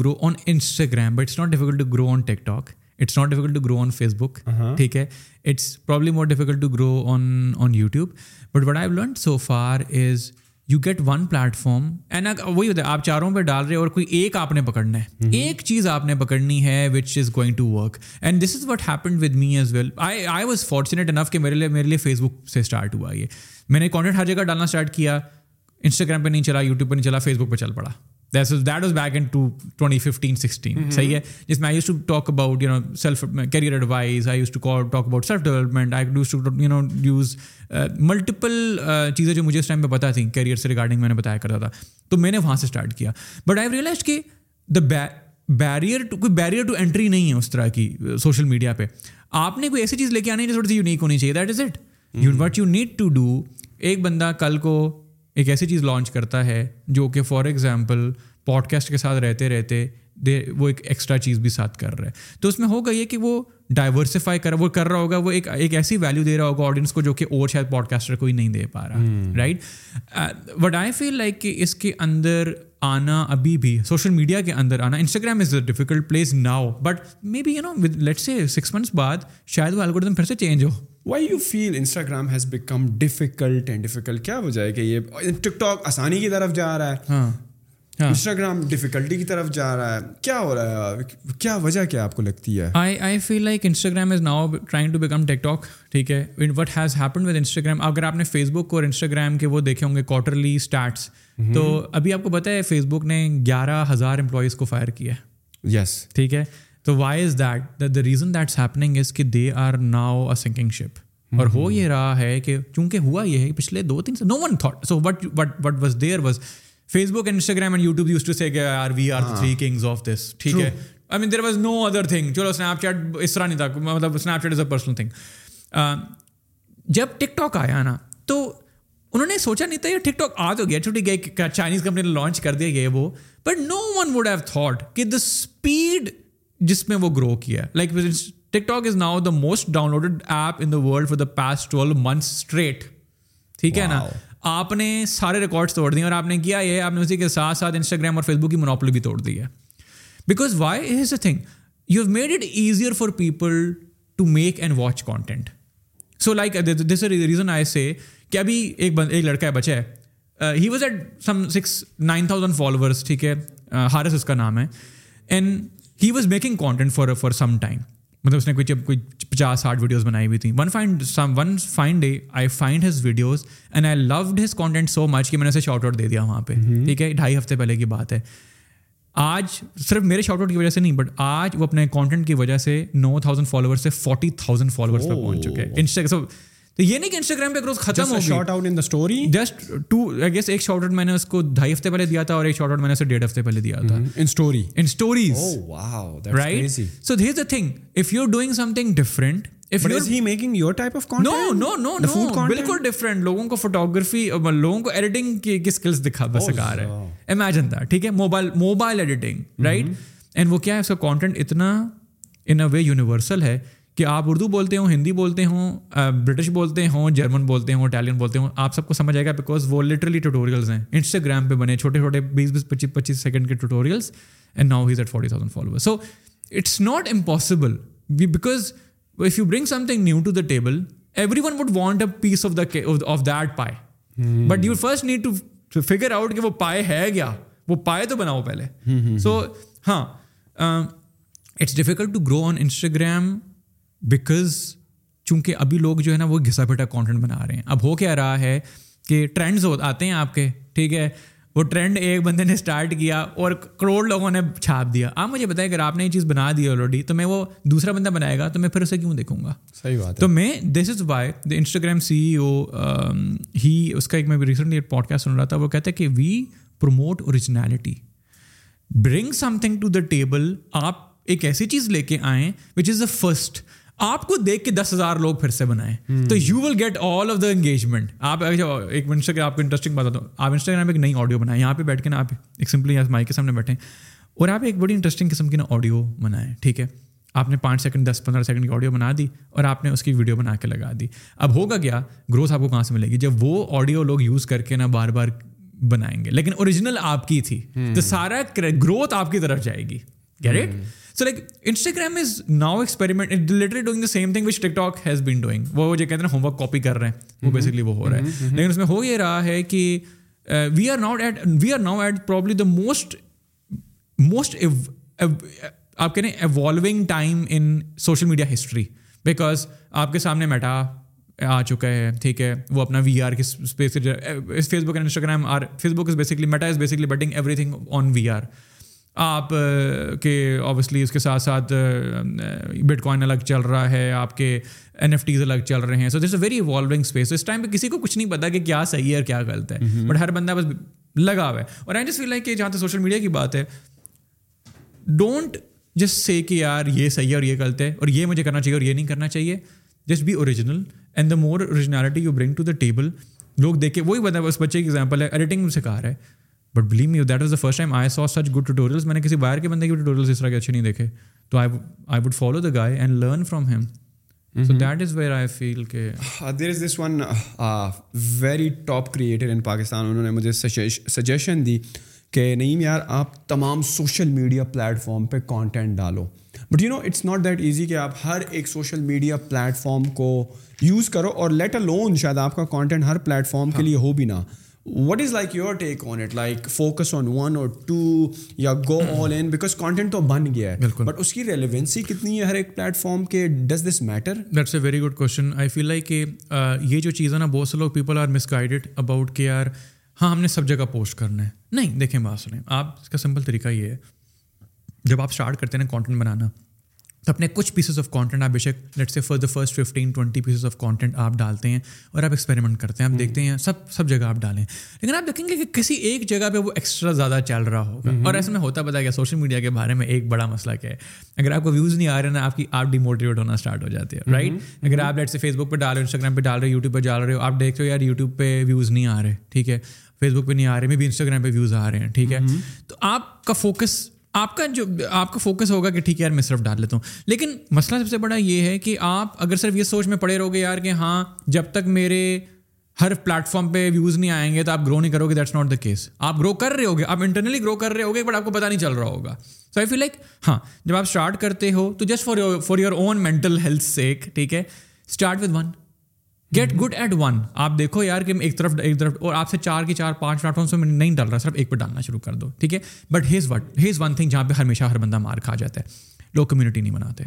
grow on Instagram if not difficult grow on TikTok it's not difficult to grow on Facebook ٹھیک ہے it's probably more difficult to grow on on YouTube but what I learn so far is you get one platform and وہی ہوتا ہے آپ چاروں پہ ڈال رہے اور کوئی ایک آپ نے پکڑنا ہے ایک چیز آپ نے پکڑنی ہے which is going to work and this is what happen with me as well I I was fortunate enough کہ میرے لیے میرے لیے فیس بک سے اسٹارٹ ہوا یہ میں نے کانٹینٹ ہر جگہ ڈالنا اسٹارٹ کیا انسٹاگرام پہ نہیں چلا یوٹیوب پہ نہیں چلا فیس بک پہ چل پڑا that back in two twenty fifteen sixteen صحیح ہے جس میں I use to talk about you know self career advise I use to talk about self development I use use to you know multiple چیزیں جو مجھے اس ٹائم پہ پتا تھیں کیریئر سے ریگارڈنگ میں نے بتایا کرتا تھا تو میں نے وہاں سے اسٹارٹ کیا بٹ آئی ریئلائز کہ دا بیریئر بیریئر کوئی ٹو انٹری نہیں ہے اس طرح کی سوشل uh, میڈیا پہ آپ نے کوئی ایسی چیز لے کے آنی ہے جو تھوڑی سی یونیک ہونی چاہیے that is it what you need to do ایک بندہ کل کو ایک ایسی چیز لانچ کرتا ہے جو کہ فار ایگزامپل پوڈ کاسٹ کے ساتھ رہتے رہتے دے وہ ایک ایکسٹرا چیز بھی ساتھ کر رہا ہے تو اس میں ہوگا یہ کہ وہ ڈائیورسفائی کر وہ کر رہا ہوگا وہ ایک ایک ایسی ویلیو دے رہا ہوگا آڈینس کو جو کہ اور شاید پوڈ کاسٹر کوئی نہیں دے پا رہا right what I feel like کہ اس کے اندر آنا ابھی بھی سوشل میڈیا کے اندر آنا Instagram is a difficult place now but maybe you know with let say six months بعد شاید وہ الگوریزم پھر سے change who why you feel Instagram has become difficult and difficult کیا ہو جائے کہ یہ ٹک ٹاک آسانی کی طرف جا رہا ہے ہاں انسٹاگرام ہاں۔ ڈیفیکلٹی کی طرف جا رہا ہے کیا ہو رہا ہے کیا وجہ کیا آپ کو لگتی ہے I I feel like Instagram is now trying to become TikTok ٹھیک ہے what has happen with Instagram اگر آپ نے فیس بک اور انسٹاگرام کے وہ دیکھے ہوں گے کوارٹرلی اسٹارٹس تو ابھی آپ کو پتا ہے فیس بک نے گیارہ ہزار امپلائیز کو فائر کیا ہے یس ٹھیک ہے تو why is that the reason that's happening is کہ they are now a sinking ship اور ہو یہ رہا ہے کہ چونکہ ہوا یہ ہے پچھلے دو تین no one thought so what what what was there was Facebook Instagram and YouTube use to say کہ are we are three kings of this ٹھیک ہے I mean there was no other thing چلو اسنیپ چیٹ اس طرح نہیں تھا مطلب Snapchat is a personal thing جب ٹک ٹاک آیا نا تو نے سوچا نہیں تھا یہ ٹک ٹاک آ تو گیا چھوٹی گئی چائنیز کمپنی نے لانچ کر دیا یہ وہ but no one would have thought کہ دا اسپیڈ جس میں وہ گرو کیا like TikTok is now the most downloaded app in the world for the past twelve month straight ٹھیک ہے نا آپ نے سارے ریکارڈس توڑ دیے اور آپ نے کیا یہ آپ نے اسی کے ساتھ ساتھ انسٹاگرام اور فیس بک کی منوپلی بھی توڑ دی ہے because why is a thing you have made it easier for people to make and watch content so like this reason I say کہ ابھی ایک ایک لڑکا ہے بچا ہے he was at some six nine followers ٹھیک ہے ہارس uh, اس کا نام ہے and he was making content for for some time مطلب اس نے کچھ پچاس ساٹھ ویڈیوز بنائی ہوئی تھیں one find one fine day I find his videos and I loved his content so much کہ میں نے اسے شارٹ آؤٹ دے دیا وہاں پہ mm-hmm. ٹھیک ہے ڈھائی ہفتے پہلے کی بات ہے آج صرف میرے شارٹ آؤٹ کی وجہ سے نہیں بٹ آج وہ اپنے کانٹینٹ کی وجہ سے نو تھاؤزینڈ فالوور سے فورٹی تھاؤزینڈ فالوور پہ پہنچ چکے انسٹاگرام oh. تو یہ نہیں کہ انسٹاگرام پہ گروتھ ختم ہو shout out in story just to I guess ایک شارٹ آؤٹ میں نے اس کو ڈھائی ہفتے پہلے دیا تھا اور ایک شارٹ آؤٹ میں نے اسے ڈیڑھ ہفتے پہلے دیا تھا in story in stories right so these a thing if you doing something different بالکل ڈفرنٹ لوگوں کو فوٹوگرافی لوگوں کو ایڈیٹنگ کی اسکلس دکھا سکا رہا ہے امیجن تھا ٹھیک ہے mobile mobile editing right and وہ کیا ہے اس کا کانٹینٹ اتنا ان اے وے یونیورسل ہے کہ آپ اردو بولتے ہوں ہندی بولتے ہوں برٹش بولتے ہوں جرمن بولتے ہوں اٹالین بولتے ہوں آپ سب کو سمجھ آئے گا بیکاز وہ لٹرلی ٹوٹوریلز ہیں انسٹاگرام پہ بنے چھوٹے چھوٹے بیس بیس پچیس پچیس سیکنڈ کے tutorials and now has eight forty thousand follower so it's not impossible because if you bring something new to the table everyone would want a piece of the of that pie but you first need to figure out کہ وہ پائے ہے کیا وہ پائے تو بناؤ پہلے سو ہاں it's difficult to grow on Instagram because چونکہ ابھی لوگ جو ہے نا وہ گھسا پٹا کانٹینٹ بنا رہے ہیں اب ہو کیا رہا ہے کہ ٹرینڈز آتے ہیں آپ کے ٹھیک ہے وہ ٹرینڈ ایک بندے نے اسٹارٹ کیا اور کروڑ لوگوں نے چھاپ دیا آپ مجھے بتائیں اگر آپ نے یہ چیز بنا دی آلریڈی تو میں وہ دوسرا بندہ بنائے گا تو میں پھر اسے کیوں دیکھوں گا صحیح بات تو میں this is why the Instagram C E O he اس کا ایک میں ریسنٹلی پوڈ کاسٹ سن رہا تھا وہ کہتا ہے کہ we promote originality bring something to the table آپ ایک ایسی چیز لے کے آئیں وچ از دا فسٹ آپ کو دیکھ کے دس ہزار لوگ پھر سے بنائیں تو you will get all of the engagement آپ آپ آپ ایک ایک کو انٹرسٹنگ انسٹاگرام نئی آڈیو بنائیں یہاں پہ بیٹھ کے نا آپ ایک سمپلی کے سامنے بیٹھیں اور آپ ایک بڑی انٹرسٹنگ قسم کی نا آڈیو بنائیں ٹھیک ہے آپ نے پانچ سیکنڈ دس پندرہ سیکنڈ کی آڈیو بنا دی اور آپ نے اس کی ویڈیو بنا کے لگا دی اب ہوگا کیا گروتھ آپ کو کہاں سے ملے گی جب وہ آڈیو لوگ یوز کر کے نا بار بار بنائیں گے لیکن اوریجنل آپ کی تھی تو سارا گروتھ آپ کی طرف جائے گی rate so like Instagram is now experiment related doing the same thing which TikTok has been doing وہ جو کہتے ہیں ہوم ورک کاپی کر رہے ہیں وہ بیسکلی mm-hmm. وہ ہو رہا ہے mm-hmm. لیکن اس میں ہو یہ رہا ہے کہ we are not at we are now at probably the most most آپ کہہ رہے ہیں evolving time in social media history because آپ کے سامنے میٹا آ چکا ہے ٹھیک ہے وہ اپنا وی آر کے Facebook and Instagram are Facebook is basically Meta is basically betting everything on V R آپ کے اوبیسلی اس کے ساتھ ساتھ بٹ کوائن الگ چل رہا ہے آپ کے این ایف ٹیز الگ چل رہے ہیں so this a very evolving space us time پہ کسی کو کچھ نہیں پتا کہ کیا صحیح ہے اور کیا غلط ہے بٹ mm-hmm. ہر بندہ بس لگا ہوا ہے اور آئی فیل لائک کہ جہاں تک سوشل میڈیا کی بات ہے ڈونٹ جس سے کہ یار یہ صحیح ہے اور یہ غلط ہے اور یہ مجھے کرنا چاہیے اور یہ نہیں کرنا چاہیے just be original and the more originality you bring to the table لوگ دیکھ کے وہی بتا اس بچے کی ایگزامپل ہے ایڈیٹنگ سکھا رہا ہے but believe me that is the first good tutorials میں نے کسی باہر کے بندے کے ٹوٹوریلس اس طرح کے اچھے نہیں دیکھے تو I would follow the guy and learn from him so that is where I feel کہ there is this one very top creator in Pakistan انہوں نے مجھے سجیشن دی کہ نہیں یار آپ تمام سوشل میڈیا پلیٹ فارم پہ کانٹینٹ ڈالو but you know it's not that easy کہ آپ ہر ایک سوشل میڈیا پلیٹ فارم کو یوز کرو اور لیٹ اے لون شاید آپ کا کانٹینٹ ہر پلیٹ فارم کے لیے ہو بھی نہ what is like your take on it like focus on one or two یا go all in because content تو بن گیا ہے بالکل بٹ اس کی ریلیونسی کتنی ہے ہر ایک پلیٹ فارم کے does this matter that's a very good question I feel like کہ یہ جو چیز ہے نا بہت سے لوگ people are misguided about کے آر ہاں ہم نے سب جگہ پوسٹ کرنا ہے نہیں دیکھیں بات سنیں آپ اس کا سمپل طریقہ یہ ہے جب آپ اسٹارٹ کرتے ہیں نا کانٹینٹ بنانا تو اپنے کچھ پیسز آف کانٹینٹ آپ بے شک let say for the first fifteen twenty pieces of content آپ ڈالتے ہیں اور آپ ایکسپیریمنٹ کرتے ہیں آپ دیکھتے ہیں سب سب جگہ آپ ڈالیں لیکن آپ دیکھیں گے کہ کسی ایک جگہ پہ وہ ایکسٹرا زیادہ چل رہا ہوگا اور ایسے میں ہوتا پتا کیا سوشل میڈیا کے بارے میں ایک بڑا مسئلہ کیا ہے اگر آپ کو ویوز نہیں آ رہے ہیں نا آپ کی آپ ڈیموٹیویٹ ہونا اسٹارٹ ہو جاتے ہیں رائٹ اگر آپ لیٹ سے فیس بک پہ ڈال رہے ہو انسٹاگرام پہ ڈال رہے ہو یوٹیوب پہ ڈال رہے ہو آپ دیکھ رہے ہو یار یوٹیوب پہ ویوز نہیں آ رہے ٹھیک ہے فیس بک پہ نہیں آ رہے میں بھی انسٹاگرام پہ ویوز آ رہے ہیں ٹھیک ہے تو آپ کا فوکس آپ کا جو آپ کا فوکس ہوگا کہ ٹھیک ہے یار میں صرف ڈال لیتا ہوں لیکن مسئلہ سب سے بڑا یہ ہے کہ آپ اگر صرف یہ سوچ میں پڑے رہو گے یار کہ ہاں جب تک میرے ہر پلیٹ فارم پہ ویوز نہیں آئیں گے تو آپ گرو نہیں کرو گے دیٹس ناٹ دا کیس آپ گرو کر رہے ہو گے آپ انٹرنلی گرو کر رہے ہو گے بٹ آپ کو پتا نہیں چل رہا ہوگا سو آئی فیل لائک ہاں جب آپ اسٹارٹ کرتے ہو تو just for for your own mental health sake ٹھیک ہے start with one get good at one آپ دیکھو یار کہ ایک طرف ایک طرف اور آپ سے چار کے چار پانچ پلیٹ فارمس میں نہیں ڈال رہا صرف ایک پہ ڈالنا شروع کر دو ٹھیک ہے but has what has one thing جہاں پہ ہمیشہ ہر بندہ مار کھا جاتا ہے لوگ کمیونٹی نہیں بناتے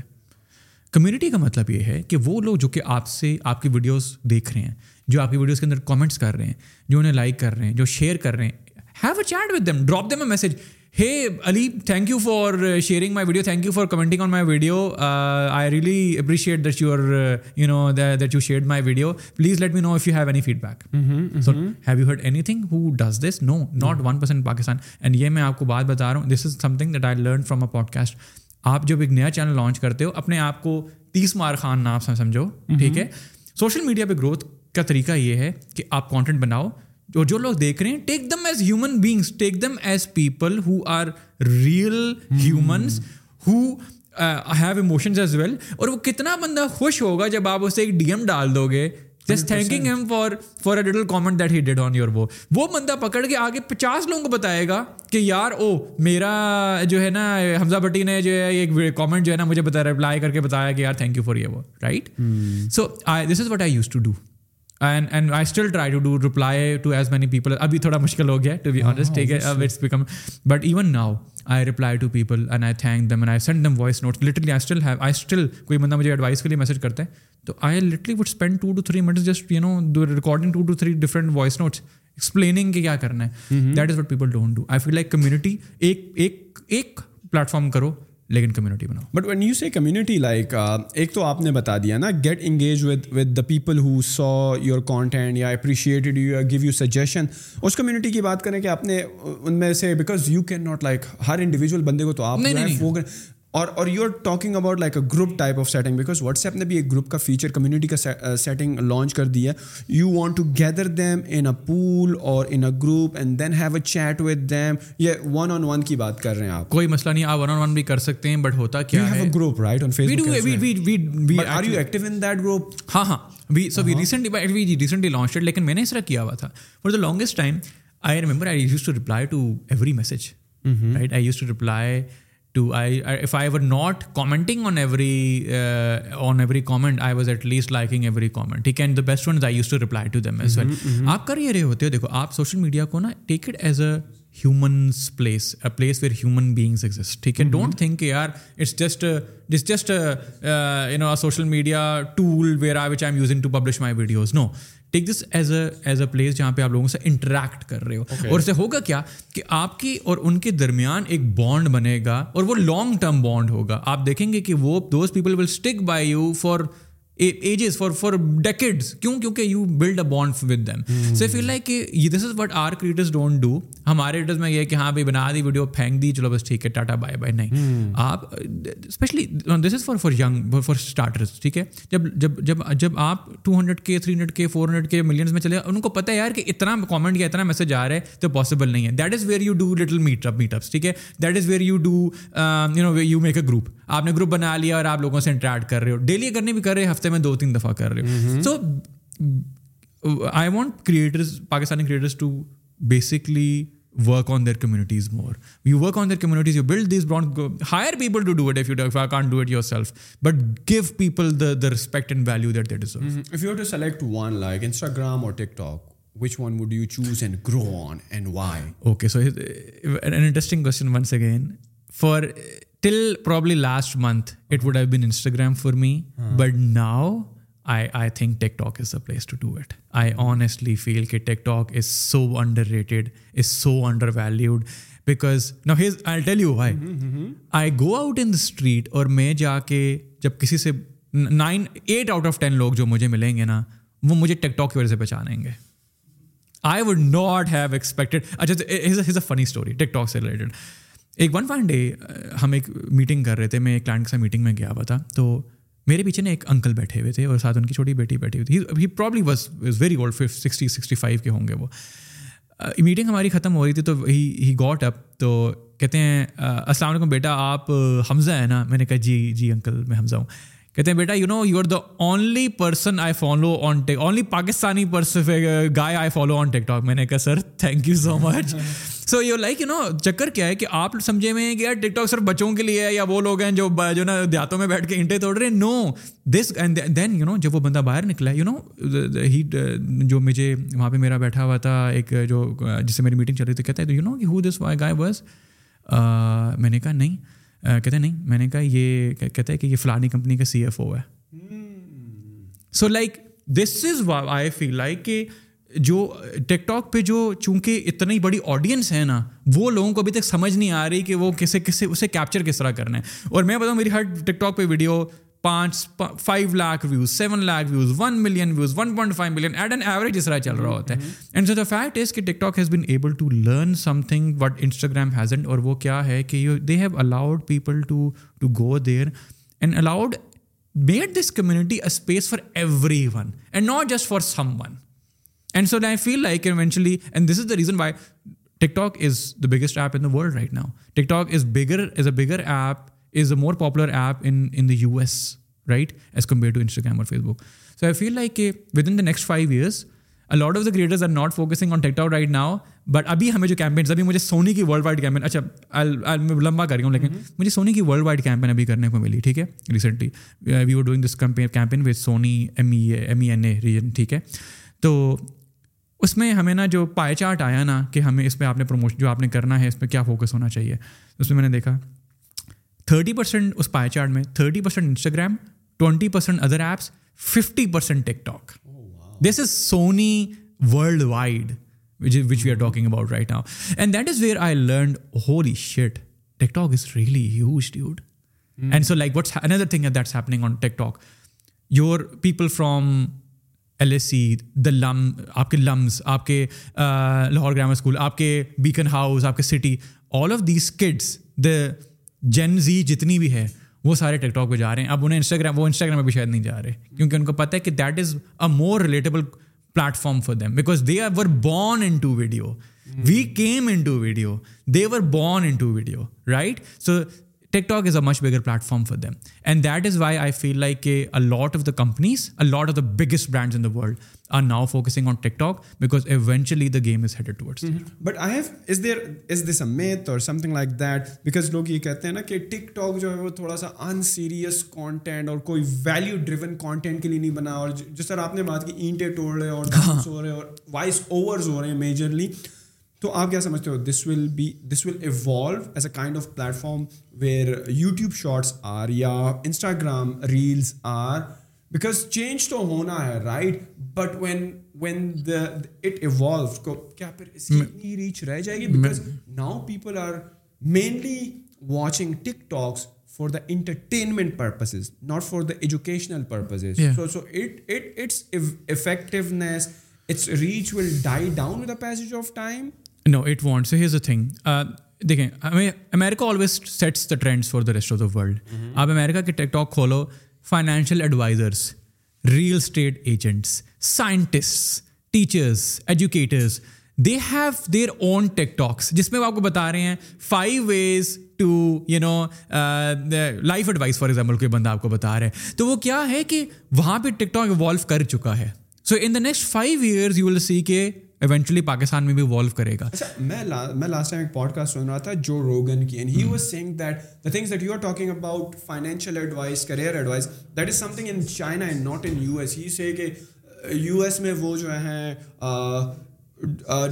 کمیونٹی کا مطلب یہ ہے کہ وہ لوگ جو کہ آپ سے آپ کی ویڈیوز دیکھ رہے ہیں جو آپ کی ویڈیوز کے اندر کامنٹس کر رہے ہیں جو انہیں لائک کر رہے ہیں جو شیئر کر رہے ہیں have a chat with them drop them a message ہے Ali thank you for sharing my video thank you for commenting on my video I really appreciate that you you know that you share my video please let me know if you have any feedback so have you heard any thing who does this no not one person Pakistan and یہ میں آپ کو بات بتا رہا ہوں this is something that I learn from a podcast آپ جب ایک نیا چینل لانچ کرتے ہو اپنے آپ کو تیس مار خان نام سمجھو ٹھیک ہے سوشل میڈیا پہ گروتھ کا طریقہ یہ ہے کہ آپ کانٹینٹ بناؤ جو لوگ دیکھ رہے ہیں take them as human beings take them as people who are real humans who have as well اور وہ کتنا بندہ خوش ہوگا جب آپ اسے ایک ڈی ایم ڈال دو گے thanking for for a comment that he did on your وہ وہ بندہ پکڑ کے آگے پچاس لوگوں کو بتائے گا کہ یار او oh, میرا جو ہے نا حمزہ بٹی نے جو ہے ایک کامنٹ جو ہے نا مجھے رپلائی کر کے بتایا کہ یار تھینک یو فار یور وہ right so this is what I used to do and and I still try to do reply to as many people ابھی تھوڑا مشکل ہو گیا ٹو بی ہے اب it's become but even now I reply to people and I thank them and I send them voice notes literally I still have I still کوئی بندہ مجھے ایڈوائس کے لیے میسج کرتا ہے تو I literally would spend two two three minutes just you do recording two two three different voice notes explaining کہ کیا کرنا ہے that is what people don't do I feel like community ایک ایک ایک پلیٹفارم کرو لیکن کمیونٹی بناؤ but when you see community like ایک تو آپ نے بتا دیا نا get engage with with the people who saw your content یا appreciated you gave you suggestion us community کی بات کریں کہ آپ نے ان میں سے because you can not like Hare individual بندے کو تو آپ اور اور you are talking about like a group type of setting because WhatsApp نے بھی ایک گروپ کا فیچر کمیونٹی کا سیٹنگ لانچ uh, کر دی ہے you want to gather them in a pool or in a group and then have a chat with them یہ ون آن ون کی بات کر رہے ہیں آپ کوئی مسئلہ نہیں آپ ون آن ون بھی کر سکتے ہیں بٹ ہوتا کیا ہے group right on Facebook are you active in that group ہاں ہاں we so we recently we recently launch لیکن میں نے اس طرح کیا ہوا تھا for the longest time I remember I use to reply to every message right I use to reply not commenting on every on every comment I was at least liking every comment ٹھیک and the best one use to reply to as well آپ کر یہ رہے ہوتے ہو دیکھو آپ سوشل میڈیا کو نا take it as a humans place a place where beings ٹھیک ہے ڈونٹ تھنک کہ are it's just just social media tool where I which I am using to publish my videos no take this as a as a place جہاں پہ آپ لوگوں سے انٹریکٹ کر رہے ہو okay. اور اسے ہوگا کیا کہ آپ کی اور ان کے درمیان ایک بانڈ بنے گا اور وہ لانگ ٹرم بانڈ ہوگا آپ دیکھیں گے کہ وہ those people will stick by you for ages for for decades کیوں کیونکہ you build a bond with them so feel like کہ this is what are creators don't do ہمارے میں یہ کہ ہاں بھائی بنا دی ویڈیو پھینک دی چلو بس ٹھیک ہے ٹاٹا بائی نہیں hmm. آپ especially this is for for for ٹھیک ہے جب جب جب جب آپ two hundred K three hundred K four hundred K millions میں چلے ان کو پتہ ہے یار کہ اتنا کامنٹ یا اتنا میسج آ رہا ہے تو پاسبل نہیں ہے that is where you do little meet up meet ups ٹھیک ہے that is where you do you know you make a group آپ نے گروپ بنا لیا اور آپ لوگوں سے انٹریکٹ کر رہے ہو ڈیلی اگر نہیں بھی کر رہے ہفتے ہفتے میں دو تین دفعہ کر رہے ہو so I want creators Pakistani creators to basically work on their communities more you work on their communities you build these brand hire people to do it if you do I can't do it yourself but give people the the respect and value that that is if you to select one like Instagram اور TikTok which one would you choose and grow on and why okay so interesting question once again for till probably last month it would have been Instagram for me but now I I think TikTok is a place to do it I honestly feel کہ TikTok is so underrated is so undervalued because نا بیکازلائی آئی go out in the street اور میں جا کے جب کسی سے nine eight out of ten لوگ جو مجھے ملیں گے نا وہ مجھے ٹیک ٹاک کی وجہ سے پہچانیں گے I would not have expected اچھا فنی اسٹوری ٹیک ٹاک سے ریلیٹڈ ایک ون فائن ڈے ہم ایک میٹنگ کر رہے تھے میں ایک کلائنٹ کے ساتھ میٹنگ میں گیا ہوا تھا تو میرے پیچھے نے ایک انکل بیٹھے ہوئے تھے اور ساتھ ان کی چھوٹی بیٹی بیٹھی ہوئی تھی ہی probably was is very old good sixty sixty five کے ہوں گے وہ میٹنگ ہماری ختم ہو رہی تھی تو ہی گوٹ اپ تو کہتے ہیں السلام علیکم بیٹا آپ حمزہ ہیں نا میں نے کہا جی جی انکل میں حمزہ ہوں کہتے ہیں بیٹا you know you are the only person I follow on tech only Pakistani person guy I follow on TikTok میں نے کہا sir thank you so much so you like you know چکر کیا ہے کہ آپ سمجھے میں کہ یار ٹک ٹاک صرف بچوں کے لیے ہے یا وہ لوگ ہیں جو جو نا دیہاتوں میں بیٹھ کے انٹے توڑ رہے ہیں no this and then you know جب وہ بندہ باہر نکلا یو نو ہی جو مجھے وہاں پہ میرا بیٹھا ہوا تھا ایک جو جس سے میری میٹنگ چل رہی تھی کہتے ہیں تو you know who this why guy بس میں نے کہا نہیں کہتے ہیں نہیں میں نے کہا یہ کہتے ہیں کہ یہ فلانی کمپنی کا سی ایف او ہے so like this is I feel like کہ جو ٹک ٹاک پہ جو چونکہ اتنی بڑی آڈینس ہے نا وہ لوگوں کو ابھی تک سمجھ نہیں آ رہی کہ وہ کسے کسے اسے کیپچر کس طرح کرنا ہے اور میں بتاؤں میری ہر ٹک ٹاک پہ ویڈیو پانچ five lakh views seven lakh views one million views one point five million at an average اس طرح چل رہا ہوتا ہے and so the fact is کہ TikTok has been able to learn something what Instagram hasn't اور وہ کیا ہے کہ you they have allowed people to to go there and allowed made this community a space for everyone and not just for someone and so I feel like and this is the reason why TikTok is the biggest app in the world right now TikTok is bigger is a bigger app is a more popular app in in the U S right as compare to Instagram اور Facebook so I feel like کہ with in the next five years a lot of the creators are not focusing on take out right now but ابھی ہمیں جو کیمپینس ابھی مجھے سونی کی ورلڈ وائڈ کیمپین اچھا میں لمبا کر رہی ہوں لیکن مجھے سونی کی ورلڈ وائڈ کیمپین ابھی کرنے کو ملی ٹھیک ہے recently we were doing this campaign with Sony M E M E N A region ٹھیک ہے تو اس میں ہمیں نا جو پائے چارٹ آیا نا کہ ہمیں اس پہ آپ نے پروموشن جو آپ نے کرنا ہے اس پہ کیا فوکس ہونا چاہیے اس میں میں نے دیکھا تھرٹی پرسینٹ اس چارٹ میں thirty percent Instagram twenty percent other apps fifty percent TikTok this is Sony worldwide which we are talking about right now and that is where I learn holy shit TikTok is really huge David and so like another thing that's on TikTok your people from L S C the LUMS آپ کے لمز آپ کے لاہور گرامر اسکول آپ کے بیکن ہاؤس آپ کے city all of these kids the Gen Z جتنی بھی ہے وہ سارے ٹک ٹاک پہ جا رہے ہیں اب انہیں انسٹاگرام وہ انسٹاگرام پہ بھی شاید نہیں جا رہے کیونکہ ان کو پتہ ہے کہ that is a more relatable platform for them because they are were born into video we came into video they were born into video right so TikTok is a much bigger platform for them and that is why I feel like کہ a lot of the companies a lot of the biggest brands in the world are now focusing on TikTok because eventually the game is head towards but I have is there is this a myth or something like that because لوگ یہ کہتے ہیں نا کہ ٹک ٹاک جو ہے وہ تھوڑا سا ان سیریس کانٹینٹ اور کوئی ویلیو ڈریون کانٹینٹ کے لیے نہیں بنا اور جس طرح آپ نے بات کی اینٹیں توڑ رہے اور ہو رہے اور وائس اوورز ہو رہے ہیں میجرلی تو آپ کیا سمجھتے ہو this will be this will evolve as a kind of platform where YouTube shorts are یا Instagram reels are because change تو ہونا ہے right but when when the it evolve کو کیا پھر اس کی ریچ رہ جائے گی because now people are mainly watching TikToks for the entertainment purposes not for the educational purposes so so it it it's effectiveness it's reach will die down with the passage of time no it wants a thing دیکھیں ہمیں America always sets the trends for the rest of the world آپ امیرکا کے ٹک ٹاک کھولو financial advisors real estate agents scientist teachers educators they have their own TikToks جس میں وہ آپ کو بتا رہے ہیں five ways to you know life advice for example کوئی بندہ آپ کو بتا رہا ہے تو وہ کیا ہے کہ وہاں پہ ٹک ٹاک ایوالو کر چکا ہے so in the next five years you will see کہ ایونچولی پاکستان میں میں میں بھی کرے گا لاسٹ ٹائم ایک پوڈ کاسٹ سن رہا تھا جو جو روگن کی یو ایس وہ ہیں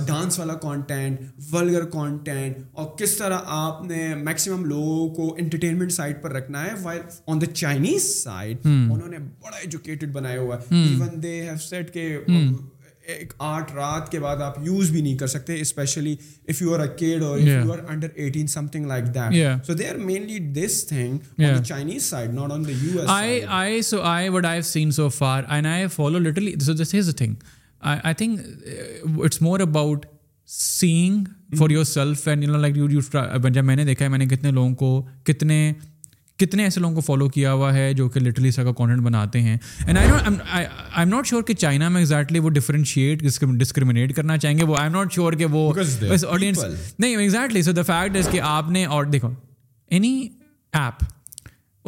ڈانس والا کانٹینٹ کانٹینٹ ولگر اور کس طرح آپ نے میکسیمم لوگوں کو انٹرٹینمنٹ پر رکھنا ہے while on the Chinese side انہوں نے بڑا ایجوکیٹڈ بنایا ہوا ہے ایون دے ہیو سیٹ ایک آٹھ رات کے بعد آپ یوز بھی نہیں کر سکتے especially if you are a kid or if you are under eighteen something like that so they are mainly this thing Chinese side not on the U S I I so I what I have seen so far and I follow little so this is a thing I think it's more about saying for yourself and you know like جب میں نے دیکھا ہے میں نے کتنے لوگوں کو کتنے کتنے ایسے لوگوں کو فالو کیا ہوا ہے جو کہ لٹرلی اس کا کانٹینٹ بناتے ہیں and I I am not sure کہ چائنا میں ایگزیکٹلی وہ ڈفرینشیٹ ڈسکریمنیٹ کرنا چاہیں گے وہ آئی ایم ناٹ شیور کہ وہ آڈینس نہیں exactly so the fact is کہ آپ نے اور دیکھو اینی ایپ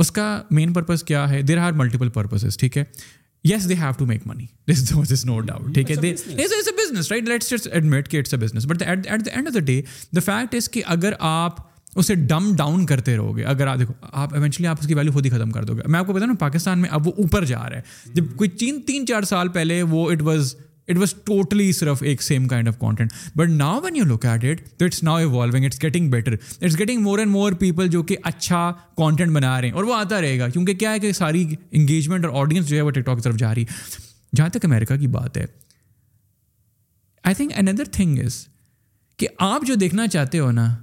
اس کا مین پرپز کیا ہے دیر آر ملٹیپل پرپزز ٹھیک ہے yes they have to make money this this is no doubt ٹھیک ہے بزنس رائٹ لیٹس ایڈمٹ کہ it's a business but at the end of the day the fact is کہ اگر آپ اسے ڈم ڈاؤن کرتے رہو گے اگر آپ دیکھو آپ ایونچولی آپ اس کی ویلیو خود ہی ختم کر دو گے میں آپ کو پتا نا پاکستان میں اب وہ اوپر جا رہا ہے جب کوئی تین تین چار سال پہلے وہ it was it was totally صرف ایک same kind of content but now when you at it تو it's now evolving it's getting better it's getting more and more people جو کہ اچھا کانٹینٹ بنا رہے ہیں اور وہ آتا رہے گا کیونکہ کیا ہے کہ ساری انگیجمنٹ اور آڈینس جو ہے وہ ٹک ٹاک کی طرف جا رہی جہاں تک امیرکا کی بات ہے I think another thing is کہ آپ جو دیکھنا چاہتے ہو نا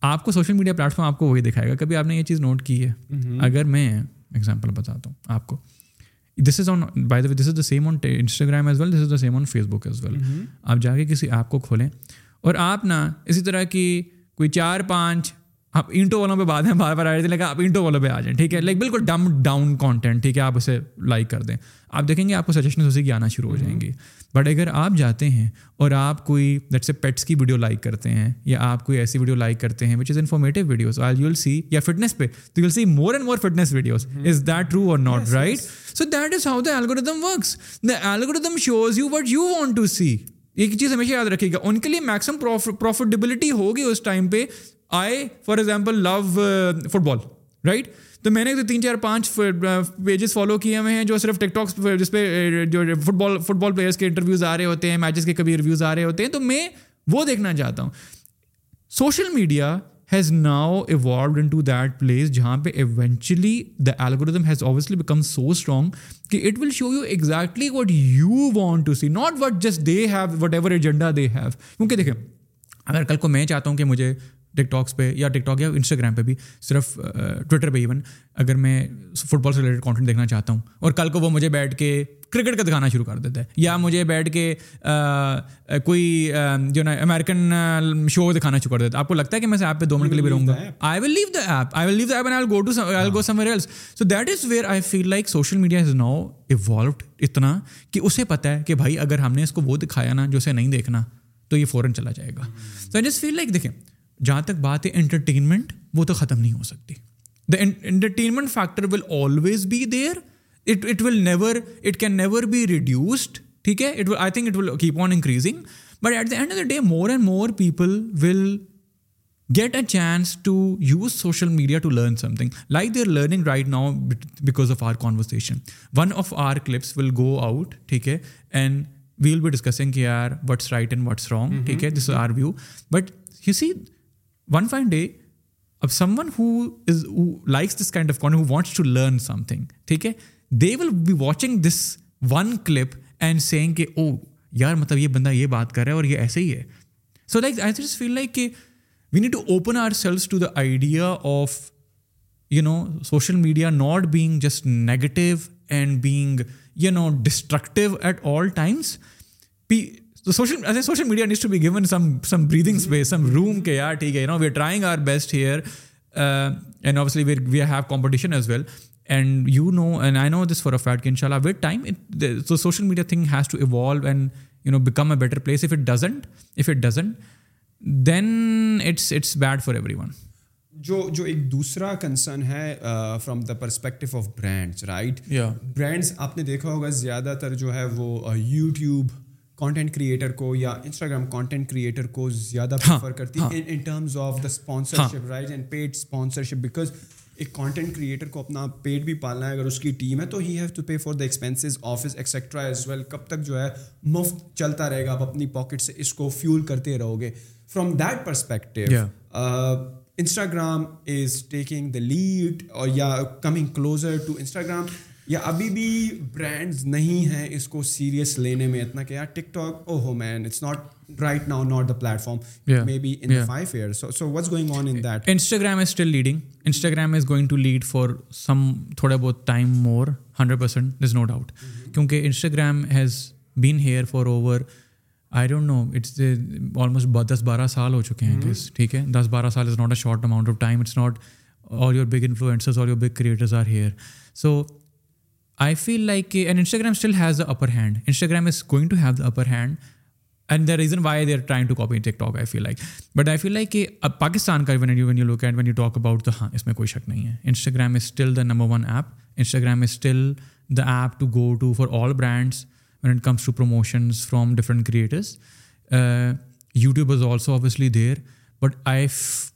آپ کو سوشل میڈیا پلیٹفارم آپ کو وہی دکھائے گا کبھی آپ نے یہ چیز نوٹ کی ہے اگر میں اگزامپل بتاتا ہوں آپ کو this is on by the this is the same on Instagram as well this is the same on Facebook as well آپ جا کے کسی ایپ کو کھولیں اور آپ نا اسی طرح کی کوئی چار پانچ آپ اینٹو والوں پہ ہیں بار بار آ رہے تھے لیکن آپ اینٹو والوں پہ آ جائیں ٹھیک ہے لائک بالکل ڈم ڈاؤن کانٹینٹ ٹھیک ہے آپ اسے لائک کر دیں آپ دیکھیں گے آپ کو سجیشن اسی کی آنا شروع ہو جائیں گی بٹ اگر آپ جاتے ہیں اور آپ کوئی دیٹ سے پیٹس کی ویڈیو لائک کرتے ہیں یا آپ کوئی ایسی ویڈیو لائک کرتے ہیں which is informative videos I you will see یا فٹنس پہ تو will see more and more fitness videos is that true or not right so that is how the algorithm works the algorithm shows you what you want to see ایک چیز ہمیشہ یاد رکھے گا ان کے لیے میکسیمم پروفیٹیبلٹی ہوگی اس ٹائم پہ I for example love football right تو میں نے تین چار پانچ پیجز uh, فالو کیے ہوئے ہیں جو صرف ٹک ٹاکس جس پہ uh, جو football football players کے انٹرویوز آ رہے ہوتے ہیں میچز کے کبھی ریویوز آ رہے ہوتے ہیں تو میں وہ دیکھنا چاہتا ہوں social media has now evolved into that place جہاں پہ eventually the algorithm has obviously become so strong کہ it will show you exactly what you want to see not what just they have whatever agenda they have کیونکہ دیکھیں اگر کل کو میں چاہتا ہوں کہ مجھے ٹک ٹاکس پہ یا ٹک ٹاک یا انسٹاگرام پہ بھی صرف ٹویٹر پہ ایون اگر میں فٹ بال سے ریلیٹڈ کانٹینٹ دیکھنا چاہتا ہوں اور کل کو وہ مجھے بیٹھ کے کرکٹ کا دکھانا شروع کر دیتا ہے یا مجھے بیٹھ کے کوئی جو نا امیرکن شو دکھانا شروع کر دیتا ہے آپ کو لگتا ہے کہ میں سے آپ پہ دو منٹ کے لیے بھی رہوں گا I will leave the app I will leave the app go go to some so that is where I feel like social media is now evolved اتنا کہ اسے پتہ ہے کہ بھائی اگر ہم نے اس کو وہ دکھایا نا جو اسے نہیں دیکھنا تو یہ فوراً چلا جائے گا آئی جسٹ فیل لائک دیکھیں جہاں تک بات ہے انٹرٹینمنٹ وہ تو ختم نہیں ہو سکتی the entertainment factor will always be there it it it will never can never be reduced ٹھیک ہے it it I think will keep on increasing but at the end of the day more and more people will get a chance to use social media to learn something like they are learning right now because of our conversation one of our clips will go out ٹھیک ہے and we will be discussing کی are what's right and what's wrong ٹھیک ہے this our view but you see one fine day اب someone who is likes this kind of کون who wants to learn something ٹھیک ہے they will be watching this one clip and saying کہ او یار مطلب یہ بندہ یہ بات کر رہا ہے اور یہ ایسے ہی ہے so like I feel like کہ we need to open ourselves to the idea of you know social media not being just negative and being you know destructive at all times P social social media needs to be gone some some breathing space some room کے یار ٹھیک ہے you know we are trying our best here and we have competition as well and you know and I know this for of it کہ ان شاء اللہ with time so social media thing has to evolve and you know become a better place if it doesn't if it doesn't then it's it's bad for everyone جو جو ایک دوسرا کنسرن ہے from the perspective of brands right brands آپ نے دیکھا ہوگا زیادہ تر جو ہے وہ یوٹیوب کانٹینٹ کریٹر کو یا انسٹاگرام کانٹینٹ کریٹر کو زیادہ پریفر کرتی ہے in terms of the sponsorship right and paid sponsorship because ایک کانٹینٹ کریٹر کو اپنا پیٹ بھی پالنا ہے اگر اس کی ٹیم ہے تو he have to pay for the expenses office etcetera as well کب تک جو ہے مفت چلتا رہے گا آپ اپنی پاکٹ سے اس کو فیول کرتے رہو گے from that perspective Instagram is taking the lead اور یا کمنگ کلوزر ٹو انسٹاگرام یا ابھی بھی برانڈز نہیں ہیں اس کو سیریس لینے میں اتنا کہ یار ٹک ٹاک او ہو man it's not right now not the platform maybe in five year so so what's going on in that Instagram is still leading Instagram is going to lead for some تھوڑا بہت time more hundred percent is no doubt کیونکہ Instagram has been here for over I don't know it's almost دس بارہ سال ہو چکے ہیں گیس mm-hmm. ٹھیک ہے دس بارہ سال is not a short amount of time it's not all your big influencers all your big creators are here so I feel like کہ and Instagram still has the upper hand Instagram is going to have the upper hand and the reason why they are trying to copy TikTok I feel like but I feel like کہ اب پاکستان کا when you when you look and when you talk about ہاں اس میں کوئی شک نہیں ہے Instagram is still the number one app Instagram is still the app to go to for all brands when it comes to promotions from different creators YouTube is also obviously there but I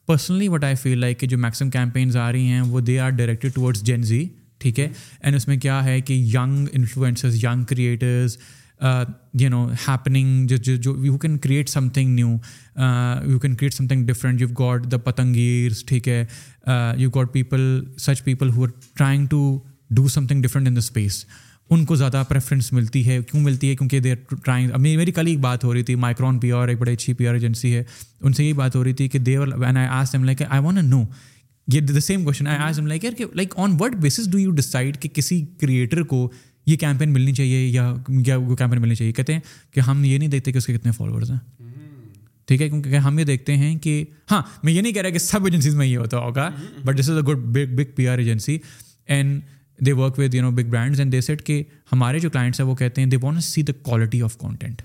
personally what I feel like کہ جو میکسم کیمپینز آ رہی ہیں وہ they are directed towards Gen Z ٹھیک ہے اینڈ اس میں کیا ہے کہ young influencers young creators you know happening جو you can create something new you can create something different you got the پتنگیرز ٹھیک ہے you got people such people who are trying to do something different in the space ان کو زیادہ پریفرنس ملتی ہے کیوں ملتی ہے کیونکہ دے آر ٹرائنگ میری کل ایک بات ہو رہی تھی مائکرون پی آر ایک بڑی اچھی پی آر ایجنسی ہے ان سے یہی بات ہو رہی تھی کہ they are when I ask am like I want a no یہ the same question I I am like یار کہ like on what basis do you decide کہ کسی کریٹر کو یہ کیمپین ملنی چاہیے یا وہ کیمپین ملنی چاہیے کہتے ہیں کہ ہم یہ نہیں دیکھتے کہ اس کے کتنے فالوورز ہیں ٹھیک ہے کیونکہ ہم یہ دیکھتے ہیں کہ ہاں میں یہ نہیں کہہ رہا کہ سب ایجنسیز میں یہ ہوتا ہوگا but this is a good big big P R agency and they work with you know big brands and they said کہ ہمارے جو کلائنٹس ہیں وہ کہتے ہیں they want see the quality of content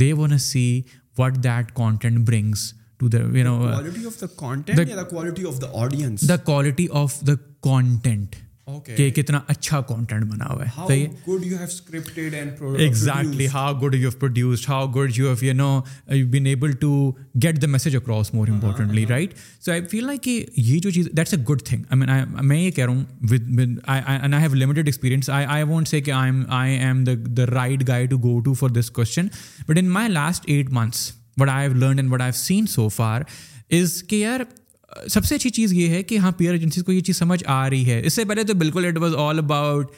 they want see what that content brings quality of the content کہ کتنا اچھا کانٹینٹ بنا ہوا ہے صحیح good good you you you you have have exactly how how produced no been able to get the message across more importantly right so I feel like کہ یہ جو چیز that's a good thing I mean میں یہ کہہ رہا ہوں with I I I I I have limited experience won't say کہ am the right guy to go to for this question but in my last eight months what I have learn and what have seen so far is کہ یار سب سے اچھی چیز یہ ہے کہ ہاں پیئر ایجنسیز کو یہ چیز سمجھ آ رہی ہے اس سے پہلے تو بالکل اٹ واز آل اباؤٹ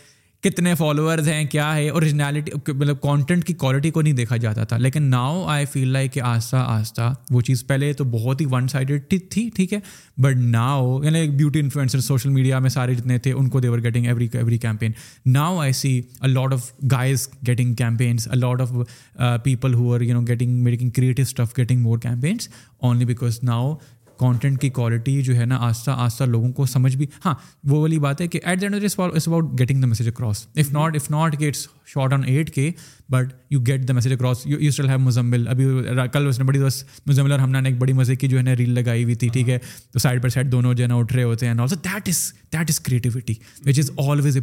کتنے فالوورز ہیں کیا ہے اوریجنالٹی مطلب کانٹینٹ کی کوالٹی کو نہیں دیکھا جاتا تھا لیکن ناؤ آئی فیل لائک کہ آہستہ آہستہ وہ چیز پہلے تو بہت ہی ون سائڈیڈ تھی ٹھیک ہے بٹ ناؤ یعنی بیوٹی انفلوئنسر سوشل میڈیا میں سارے جتنے تھے ان کو they were getting every every campaign now I see a lot of guys getting campaigns a lot of people who are you know getting making creative stuff getting more campaigns only because now content کی کوالٹی جو ہے نا آہستہ آہستہ لوگوں کو سمجھ بھی ہاں وہ والی بات ہے کہ at end is about getting the message across if if not not کہ it's shot on eight K but you get the message across you still have Muzammil ابھی کل اس نے بڑی مزمل اور ہم نے ایک بڑی مزے کی جو ہے نا ریل لگائی ہوئی تھی ٹھیک ہے تو سائڈ بائی سائڈ دونوں جو ہے نا اٹھ رہے ہوتے ہیں that that is is is creativity which always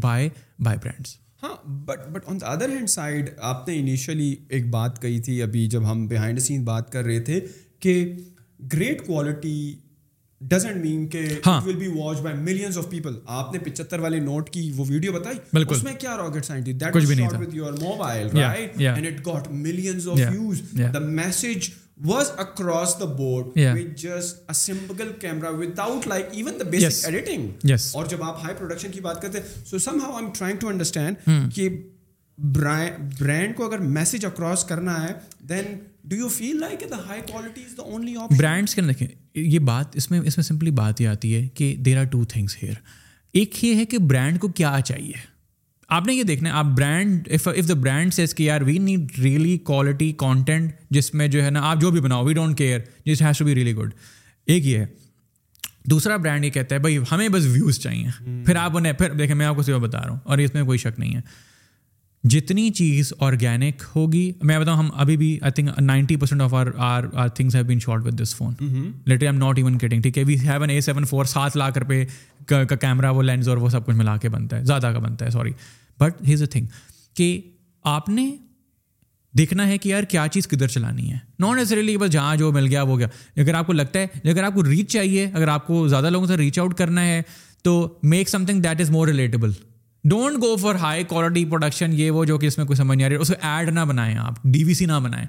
by by brands ہاں but but on the other hand side آپ نے انیشلی ایک بات کہی تھی ابھی جب ہم بیہائنڈ سین بات کر رہے تھے کہ گریٹ کوالٹی ڈزنٹ مین کہ it will be watch by millions of people آپ نے پچہتر والے نوٹ کی وہ ویڈیو بتائی بالکل اس میں کیا راکٹ سائنس تھی دیٹ کچھ بھی نہیں تھا with your mobile right and it got millions of views the message was across the board with just a simple camera without like even the basic editing اور جب آپ ہائی پروڈکشن کی بات کرتے ہیں so somehow I am trying to understand کہ برانڈ کو اگر میسج اکراس کرنا ہے دین برانڈس کے دیکھیں یہ بات اس میں اس میں سمپلی بات یہ آتی ہے کہ there are two things here ایک یہ ہے کہ برانڈ کو کیا چاہیے آپ نے یہ دیکھنا ہے آپ brand if the brand says کہ یار we need really quality content جس میں جو ہے نا آپ جو بھی بناؤ وی ڈونٹ کیئر جس has to be really good ایک یہ ہے دوسرا برانڈ یہ کہتا ہے بھائی ہمیں بس ویوز چاہیے پھر آپ انہیں پھر دیکھیں میں آپ کو صرف بتا رہا ہوں اور اس میں کوئی شک نہیں ہے جتنی چیز آرگینک ہوگی میں بتاؤں ہم ابھی بھی I think ninety percent of our our our things have been shot with this phone let I am not even kidding ٹھیک ہے we have an A seven four سات لاکھ روپے کا کیمرا وہ لینس اور وہ سب کچھ ملا کے بنتا ہے زیادہ کا بنتا ہے sorry but has a thing کہ آپ نے دیکھنا ہے کہ یار کیا چیز کدھر چلانی ہے نان نیسریلی بس جہاں جو مل گیا وہ گیا اگر آپ کو لگتا ہے اگر آپ کو ریچ چاہیے اگر آپ کو زیادہ لوگوں سے ریچ آؤٹ کرنا ہے تو make something that is more relatable don't go for high quality production یہ وہ جو کہ اس میں کوئی سمجھ نہیں آ رہی ہے اس کو ایڈ نہ بنائیں آپ ڈی وی سی نہ بنائیں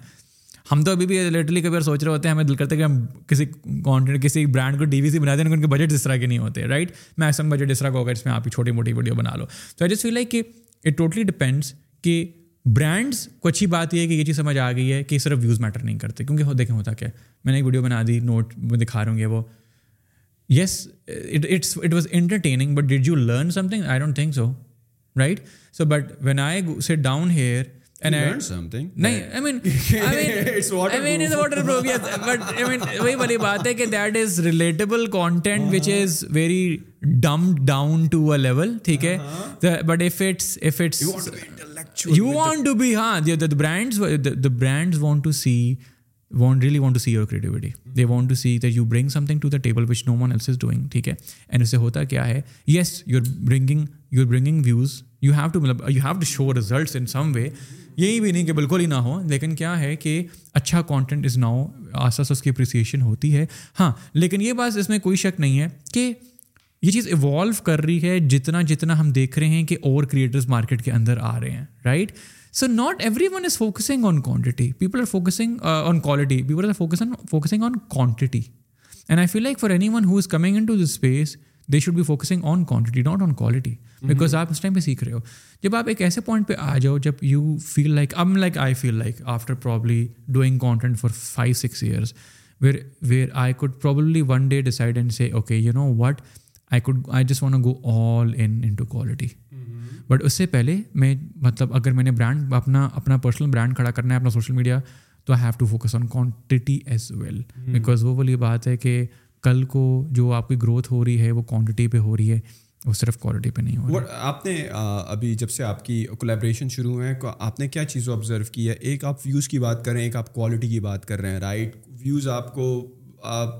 ہم تو ابھی بھی لٹرلی کبھی اور سوچ رہے ہوتے ہیں ہمیں دل کرتے ہیں کہ ہم کسی کانٹینٹ کسی برانڈ کو ڈی وی سی بنا دیں ان کے بجٹ اس طرح کے نہیں ہوتے رائٹ میں ایسا بجٹ اس طرح کا ہوگا اس میں آپ کی چھوٹی موٹی ویڈیو بنا لو تو آئی جسٹ فیل لائک کہ اٹ ٹوٹلی ڈپینڈس کہ برانڈس کو اچھی بات یہ ہے کہ یہ چیز سمجھ آ گئی ہے کہ صرف ویوز میٹر نہیں کرتے کیونکہ دیکھیں ہوتا کیا میں نے ایک ویڈیو بنا دی نوٹ دکھا رہا ہوں گے وہ yes so right so but when down content is very so down to eye level ٹھیک ہے brand want to see really want to see your creativity they want to see that you bring something to the table which no one else is doing ٹھیک ہے اینڈ اسے ہوتا کیا ہے yes you you're bringing you you're bringing views you have to مطلب you have to show results in some way یہی بھی نہیں کہ بالکل ہی نہ ہو لیکن کیا ہے کہ اچھا کانٹینٹ از ناؤ آس آسا سا اس کی اپریسیشن ہوتی ہے ہاں لیکن یہ بات اس میں کوئی شک نہیں ہے کہ یہ چیز ایوالو کر رہی ہے جتنا جتنا ہم دیکھ رہے ہیں کہ اور کریٹرز مارکیٹ کے اندر آ رہے ہیں right right? So not everyone is focusing on quantity people are focusing on quality people are focusing on quantity and I feel like for anyone who is coming in to this space they should بھی focusing on quantity not on quality because آپ اس ٹائم پہ سیکھ رہے ہو جب آپ ایک ایسے پوائنٹ پہ آ جاؤ جب you feel like um like I feel like after probably doing content for five six years where where I could probably one day decide and say okay you know what I I could just go all in to quality but اس سے پہلے میں مطلب اگر میں نے برانڈ اپنا اپنا پرسنل برانڈ کھڑا کرنا ہے اپنا سوشل میڈیا تو I have to focus on quantity as well because وہ والی بات ہے کہ کل کو جو آپ کی گروتھ ہو رہی ہے وہ کوانٹٹی پہ ہو رہی ہے وہ صرف کوالٹی پہ نہیں ہو رہا آپ نے ابھی جب سے آپ کی کولیبریشن شروع ہوئے ہیں آپ نے کیا چیزوں آبزرو کی ہے ایک آپ ویوز کی بات کر رہے ہیں ایک آپ کوالٹی کی بات کر رہے ہیں رائٹ ویوز آپ کو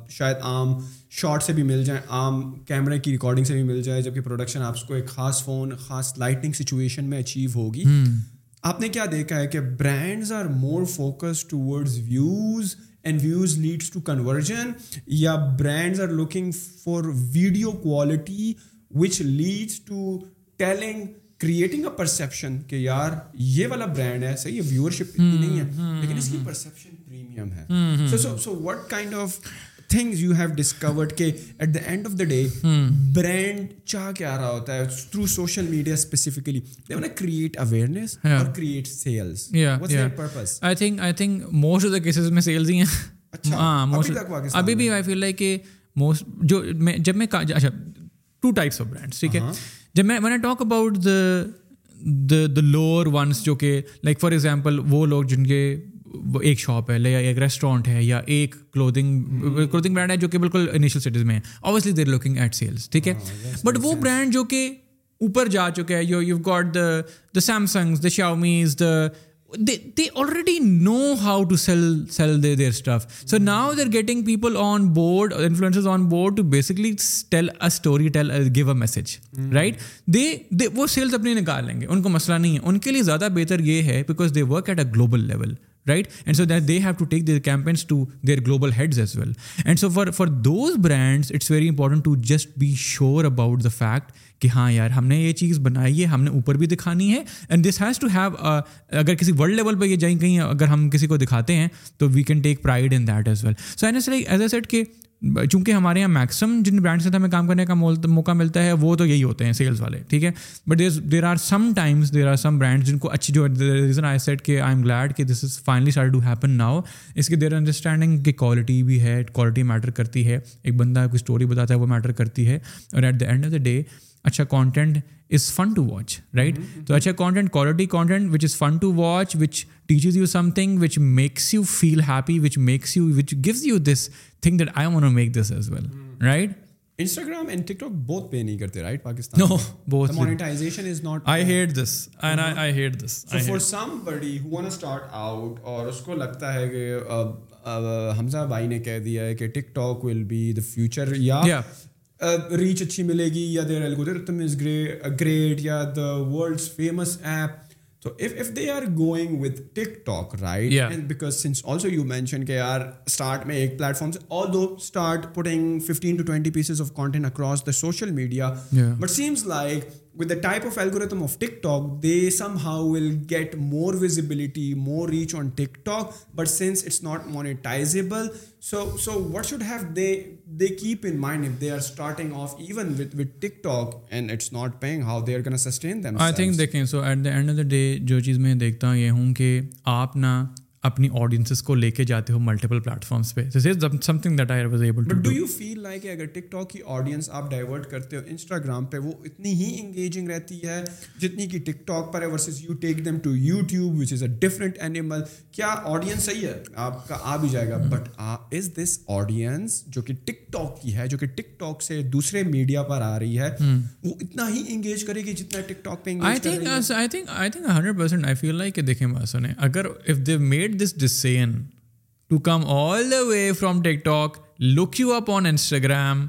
شاید عام شاٹ سے بھی مل جائیں عام کیمرے کی ریکارڈنگ سے بھی مل جائے جبکہ پروڈکشن آپ کو ایک خاص فون خاص لائٹنگ سچویشن میں اچیو ہوگی آپ نے کیا دیکھا ہے کہ brands are more focus towards views and views leads to conversion یا brands are looking for video quality which leads to telling creating a perception کہ یار یہ والا برانڈ ہے صحیح ہے ویورشپ نہیں ہے لیکن اس کی پرسیپشن پریمیم ہے so so so what kind of things you have discovered کہ at the end of the day brand چاہ کیا رہا ہوتا ہے through social media specifically they want create awareness اور create sales what's their purpose I think I think most of the cases میں سیلز ہی ہیں اچھا ابھی بھی آئی فیل لائک کہ موسٹ جو میں جب میں اچھا ٹو ٹائپس آف برانڈس ٹھیک ہے جب میں when I talk about the the the lower ones جو کہ لائک فار ایگزامپل وہ لوگ جن کے ایک شاپ ہے یا ایک ریسٹورینٹ ہے یا ایک کلوتھنگ برانڈ ہے جو کہ بالکل انیشل میں ہے ہے obviously they're looking at sales ٹھیک بٹ وہ برانڈ جو کہ اوپر جا چکے ہیں you you got the the Samsung already know how to sell sell they their stuff so now are getting people on board influence on board to basically tell a story tell give a message right they they وہ سیلس اپنے نکال لیں گے ان کو مسئلہ نہیں ہے ان کے لیے زیادہ بہتر یہ ہے because they work at a global level right and so that they have to take their campaigns to their global heads as well and so for those brands it's very important to just be sure about the fact کہ ہاں یار ہم نے یہ چیز بنائی ہے ہم نے اوپر بھی دکھانی ہے and this has to have اگر کسی ورلڈ لیول پہ یہ جائیں کہیں اگر ہم کسی کو دکھاتے ہیں تو we can take pride in that as well so and as like as a set کہ چونکہ ہمارے یہاں میکسم جن برانڈس سے ہمیں کام کرنے کا موقع ملتا ہے وہ تو یہی ہوتے ہیں سیلس والے ٹھیک ہے but there are sometimes there are some brand جن کو اچھی جو ریزن آئی سیٹ کہ آئی ایم گلیڈ کہ this is finally to happen now اس کی دیر انڈرسٹینڈنگ کہ کوالٹی بھی ہے کوالٹی میٹر کرتی ہے ایک بندہ کوئی اسٹوری بتاتا ہے وہ میٹر کرتی ہے اور at the end of the day اچھا content content content is is is fun fun to to watch watch right right right تو اچھا quality which which which which which teaches you you you you some some thing thing makes makes feel happy gives this this this this that I I I I want want make as well Instagram and and TikTok پے نہیں کرتے Pakistan no monetization not hate hate for buddy who start out اور اس کو لگتا ہے کہ کہ حمزہ بھائی نے کہہ دیا ہے TikTok will be future یا ریچ اچھی ملے گی یا دیر الگوریتم از گریٹ یا دا ورلڈز فیمس ایپ تو if if they are going with TikTok right and because since also you mention کہ یار اسٹارٹ میں ایک پلیٹ فارم سے although start putting fifteen to twenty pieces of content across the social media but seems like so at end of the day جو چیز میں دیکھتا ہوں یہ ہوں کہ آپ نا اپنی آڈینسز کو لے کے جاتے ہو ملٹیپل پلیٹفارمس پہ something that I was able do you feel like اگر ٹک ٹاک کی آڈینس آپ ڈائیورٹ کرتے ہو انسٹاگرام پہ وہ اتنی ہی انگیجنگ رہتی ہے جتنی کہ ٹک ٹاک پر ہے versus you take them to YouTube which is a different animal کیا آڈینس صحیح ہے آپ کا آ بھی جائے گا بٹ از دس آڈینس جو کہ ٹک ٹاک کی ہے جو کہ ٹک ٹاک سے دوسرے میڈیا پر آ رہی ہے hmm. وہ اتنا ہی انگیج کرے گی جتنا ٹک ٹاک پہ انگیج کر رہی I think I think 100% I feel like کہ دیکھیں بات سنیں اگر if they made this decision to come all the way from TikTok look you up on Instagram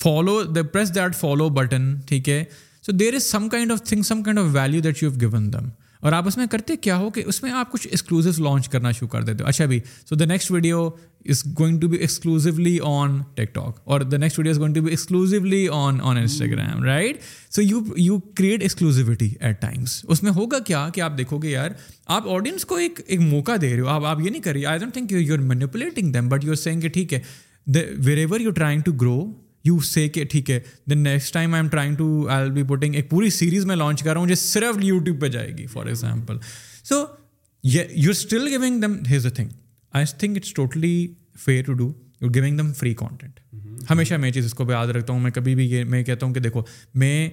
follow the press that follow button ٹھیک ہے so there is some kind of thing some kind of value that you he them اور آپ اس میں کرتے کیا ہو کہ اس میں آپ کچھ ایکسکلوزو لانچ کرنا شروع کر دیتے ہو اچھا بھی so the next video is going to be exclusively on TikTok اور the next video is going to be exclusively on on Instagram right so you you create exclusivity at times اس میں ہوگا کیا کہ آپ دیکھو گے یار آپ آڈینس کو ایک ایک موقع دے رہے ہو آپ آپ یہ نہیں کر رہی I don't think you you are manipulating them but you are saying کہ ٹھیک ہے wherever you trying to grow you say کہ ٹھیک ہے then next time I am trying to I be putting ایک پوری سیریز میں لانچ کر رہا ہوں جو صرف یوٹیوب پہ جائے گی for example so you still going them has a thing I think it's totally fair to do you giving them free content ہمیشہ میں چیز اس کو یاد رکھتا ہوں میں کبھی بھی یہ میں کہتا ہوں کہ دیکھو میں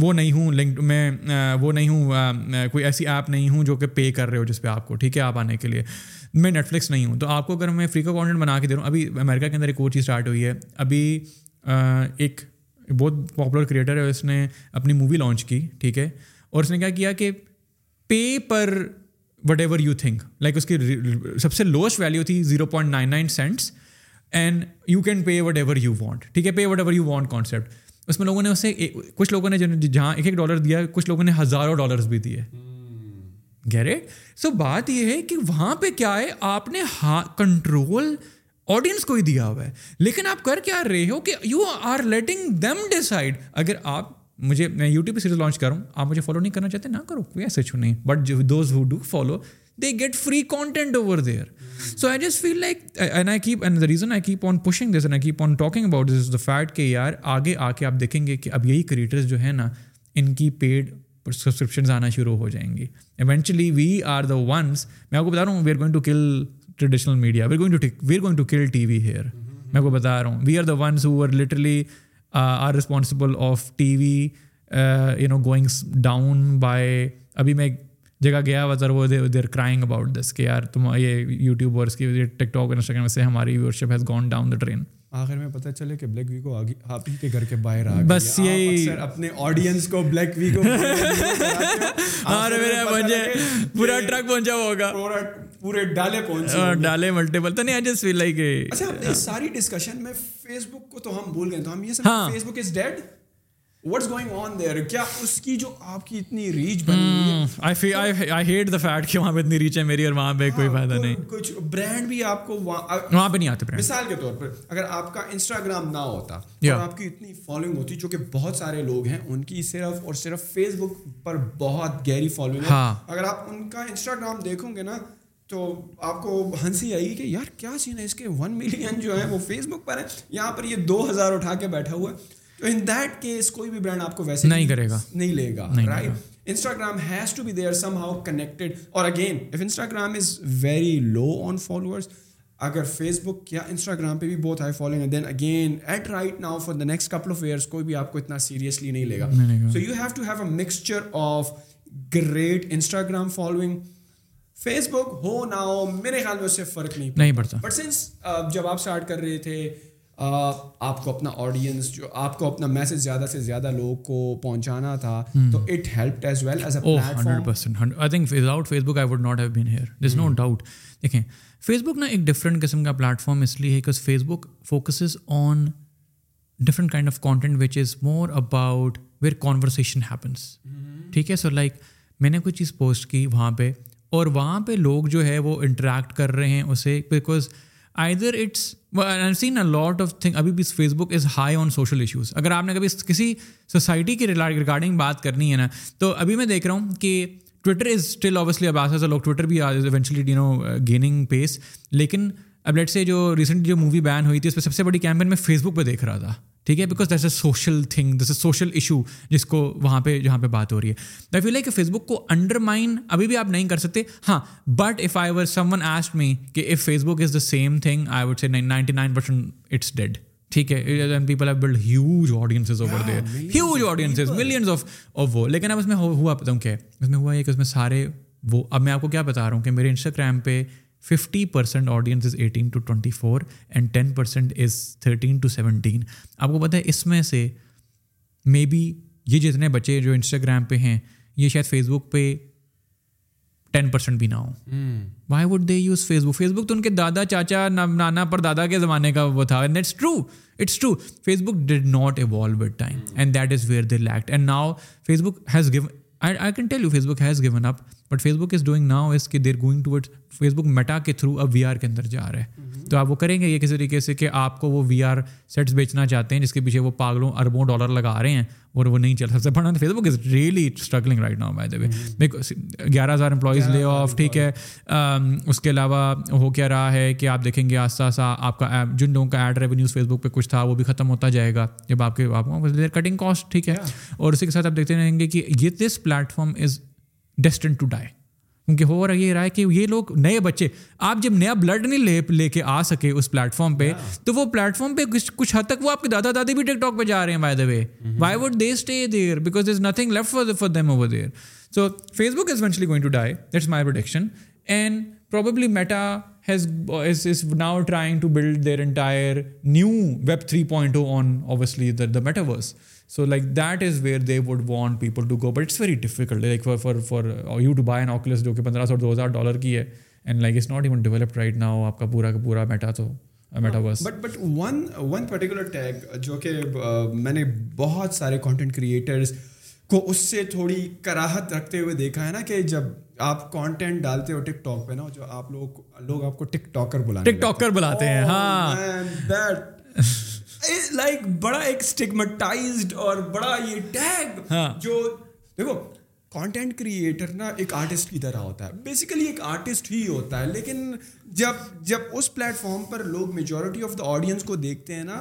وہ نہیں ہوں لنک میں وہ نہیں ہوں کوئی ایسی ایپ نہیں ہوں جو کہ پے کر رہے ہو جس پہ آپ کو ٹھیک ہے آپ آنے کے لیے میں نیٹ فلکس نہیں ہوں تو آپ کو اگر میں فری کا کانٹینٹ بنا کے دے رہا ہوں ابھی امریکہ کے اندر ایک اور چیز اسٹارٹ ہوئی ہے ابھی ایک بہت پاپولر کریٹر ہے اس نے اپنی مووی لانچ کی ٹھیک ہے اور اس نے کیا کیا کہ پے پر whatever you think like اس کی سب سے لوسٹ ویلیو تھی zero point nine nine cents and you can pay whatever you want ٹھیک ہے pay whatever you want concept اس میں لوگوں نے اسے کچھ لوگوں نے جہاں ایک ایک ڈالر دیا کچھ لوگوں نے ہزاروں ڈالرز بھی دیے گہرے hmm. سو بات یہ ہے کہ وہاں پہ کیا ہے آپ نے کنٹرول آڈینس کو ہی دیا ہوا ہے لیکن آپ کر کیا رہے ہو کہ you are letting them decide اگر آپ مجھے میں یوٹیوب پہ سیریز لانچ کروں آپ مجھے فالو نہیں کرنا چاہتے نہ کرو کوئی ایسے چھو نہیں but those who do follow they get free content over there so I just feel on talking about fact کہ یار آگے آ کے آپ دیکھیں گے کہ اب یہی کریٹرز جو ہیں نا ان کی پیڈ سبسکرپشنز آنا شروع ہو جائیں گی eventually we are the ones میں آپ کو بتا رہا ہوں we are going to kill traditional media where kill T V here میں آپ کو بتا رہا ہوں we are the ones who are literally are responsible of T V you know goings down by ابھی میں جگہ گیا ہوا سر وہ دیر کرائنگ اباؤٹ دس کہ یار تم یہ یوٹیوبرس کی ٹک ٹاک انسٹاگرام سے ہماری viewership has gone down the train آخر میں پتہ چلے کہ بلیک وی کو آپ ہی کے گھر کے باہر آ بس یہی اپنے آڈینس کو بلیک وی کو اور میرا مجھے پورا ٹرک پہنچا ہوگا پورے ڈالے پہنچے ہاں، ڈالے ملٹیپل تو نہیں آئی جسٹ فیل لائک اچھا ہاں۔ ساری ڈسکشن میں فیس بک کو تو ہم بھول گئے تو ہم یہ سمجھتے فیس بک از ڈیڈ بہت سارے لوگ ہیں ان کی صرف اور صرف فیس بک پر بہت گہری فالوئنگ ہاں۔ اگر آپ ان کا انسٹاگرام دیکھو گے نا تو آپ کو ہنسی آئے گی کہ یار کیا سین ہے اس کے ون ملین جو ہے وہ فیس بک پر ہے یہاں پر یہ دو ہزار اٹھا کے بیٹھا ہوا ہے تو ان دیٹ کیس کوئی بھی برانڈ آپ کو ویسے نہیں کرے گا نہیں لے گا right Instagram has to be there somehow connected اور again if Instagram is very low on followers اگر فیس بک یا انسٹاگرام پہ بھی بہت high following then again at right now for the next couple of years کوئی بھی آپ کو اتنا سیریسلی نہیں لے گا so you have to have a mixture of great Instagram following Facebook ہو نہ ہو میرے خیال میں اس سے فرق نہیں پڑتا بٹ سنس جب آپ اسٹارٹ کر رہے تھے آپ کو اپنا آڈینس جو آپ کو اپنا میسج زیادہ سے زیادہ لوگ کو پہنچانا تھا تو it help as well as a hundred percent I think phase out Facebook I would not have been here this no doubt دیکھیں فیس بک نا ایک ڈفرنٹ قسم کا پلیٹ فارم اس لیے ہے because Facebook focuses on different kind of content which is more about where conversation happens ٹھیک ہے سو لائک میں نے کوئی چیز پوسٹ کی وہاں پہ اور وہاں پہ لوگ جو ہے وہ انٹریکٹ کر رہے ہیں اسے because I seen a lot of thing ابھی بھی Facebook is high on social issues اگر آپ نے کبھی کسی سوسائٹی کی ریگارڈنگ بات کرنی ہے نا تو ابھی میں دیکھ رہا ہوں کہ ٹویٹر از اسٹل اوبیسلی اب آسا لوگ ٹویٹر بھی نو گیننگ پیس لیکن اب لیٹ سے جو ریسنٹ جو مووی بین ہوئی تھی اس پہ سب سے بڑی کیمپین میں فیس بک پہ دیکھ رہا تھا ٹھیک ہے because this a social thing this a social issue جس کو وہاں پہ جہاں پہ بات ہو رہی ہے آئی فیل لائک فیس بک کو انڈر مائن ابھی بھی آپ نہیں کر سکتے ہاں but if I were someone asked me کہ if Facebook is the same thing I would ninety nine percent it's dead ٹھیک ہے لیکن اب اس میں ہوا کیا اس میں ہوا کہ اس میں سارے وہ اب میں آپ کو کیا بتا رہا ہوں کہ میرے انسٹاگرام پہ fifty percent audience is eighteen to twenty four and ten percent is thirteen to seventeen آپ کو پتہ ہے اس میں سے مے بی یہ جتنے بچے جو انسٹاگرام پہ ہیں یہ شاید فیس بک پہ ٹین پرسینٹ بھی نہ ہو why would they use Facebook Facebook تو ان کے دادا چاچا نانا پر دادا کے زمانے کا وہ تھا it's true it's true Facebook did not evolve with time and that is where they lacked and now Facebook has given I can tell you Facebook has given up but Facebook is doing now اس کے they're going ward Facebook Meta کے تھرو اب وی آر کے اندر جا رہا ہے تو آپ وہ کریں گے یہ کسی طریقے سے کہ آپ کو وہ وی آر سیٹس بیچنا چاہتے ہیں جس کے پیچھے وہ پاگلوں اربوں ڈالر لگا رہے ہیں اور وہ نہیں چل سکتے but Facebook is really struggling right now گیارہ ہزار امپلائیز لے آف ٹھیک ہے اس کے علاوہ ہو کیا رہا ہے کہ آپ دیکھیں گے آہستہ آہستہ آپ کا جن لوگوں کا ایڈ ریونیوز فیس بک پہ کچھ تھا وہ بھی ختم ہوتا جائے گا جب آپ کے آپ کٹنگ کاسٹ ٹھیک ہے اور اسی کے ساتھ آپ دیکھتے رہیں گے کہ یہ this platform is destined to die کیونکہ ہو رہا یہ رہا ہے کہ یہ لوگ نئے بچے آپ جب نیا بلڈ نہیں لے لے کے آ سکے اس پلیٹ فارم پہ تو وہ پلیٹ فارم پہ کچھ حد تک وہ آپ کے دادا دادی بھی ٹک ٹاک پہ جا رہے ہیں by the way why would they stay there because is nothing left for for them over there so Facebook is eventually going to die that's my production and probably Meta has is is now trying to build their entire new web three point O on obviously the metaverse so like that is where they would want people to go but it's very difficult like for for for you to buy an Oculus جو کہ پندرہ سو دو ہزار ڈالر کی ہے and like is not even developed right now آپ کا پورا کا پورا میٹا تو but but one one particular tag جو کہ میں نے بہت سارے کانٹینٹ کریٹرس کو اس سے تھوڑی کراہت رکھتے ہوئے دیکھا ہے نا کہ جب آپ کانٹینٹ ڈالتے ہو ٹک ٹاک پہ نا جو آپ لوگ لوگ آپ کو ٹک ٹاکر بلاتے ٹک ٹاکر بلاتے ہیں ہاں لائک بڑا ایک اور بڑا یہ ٹیگ ہاں۔ جو دیکھو کانٹینٹ کریٹر نا ایک آرٹسٹ کی طرح ہوتا ہے بیسیکلی ایک آرٹسٹ ہی ہوتا ہے لیکن جب جب اس پلیٹ فارم پر لوگ میجورٹی آف دا آڈینس کو دیکھتے ہیں نا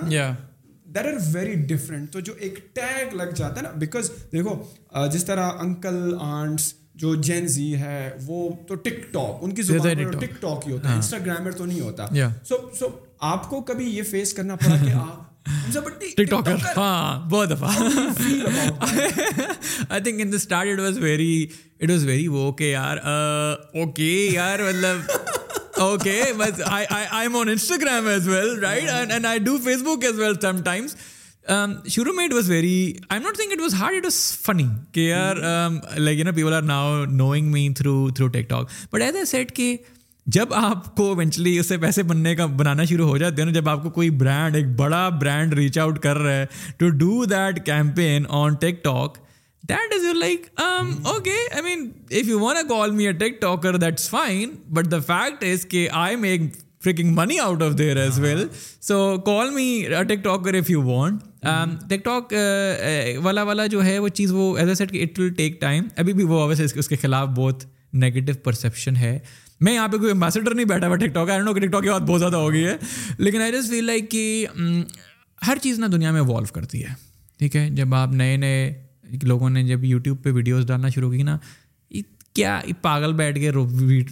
دیر آر ویری ڈفرنٹ تو جو ایک ٹیگ لگ جاتا ہے نا بیکاز دیکھو جس طرح انکل آنٹس جو جین زی ہے وہ تو ٹک ٹاک ان کی زبان ٹک ٹاک ہی ہوتا ہے انسٹاگرامر ہاں۔ تو نہیں ہوتا سو سو آپ کو کبھی یہ فیس کرنا پڑا کہ آپ ٹک ٹاک ہاں بہت دفاع شروع میں people are now knowing me through through TikTok but as a set کہ جب آپ کو ایونچولی اس سے پیسے بننے کا بنانا شروع ہو جاتے ہیں نا جب آپ کو کوئی برانڈ ایک بڑا برانڈ ریچ آؤٹ کر رہا ہے to do that campaign on TikTok that is you like okay I mean if you want a call me a TikToker that's fine but the fact is کہ I make freaking money out of there as well so call me a TikToker if you want TikTok والا والا جو ہے وہ چیز وہ ایز اے سیٹ کہ اٹ ول ٹیک ٹائم ابھی بھی وہ اویس اس کے خلاف بہت نگیٹو پرسیپشن ہے میں یہاں پہ کوئی امبیسڈر نہیں بیٹھا ہوا TikTok I know TikTok کی بات بہت زیادہ ہو گئی ہے لیکن آئی جسٹ فیل لائک کہ ہر چیز نا دنیا میں ایوالو کرتی ہے ٹھیک ہے جب آپ نئے نئے لوگوں نے جب یوٹیوب پہ ویڈیوز ڈالنا شروع کی نا کیا پاگل بیٹھ کے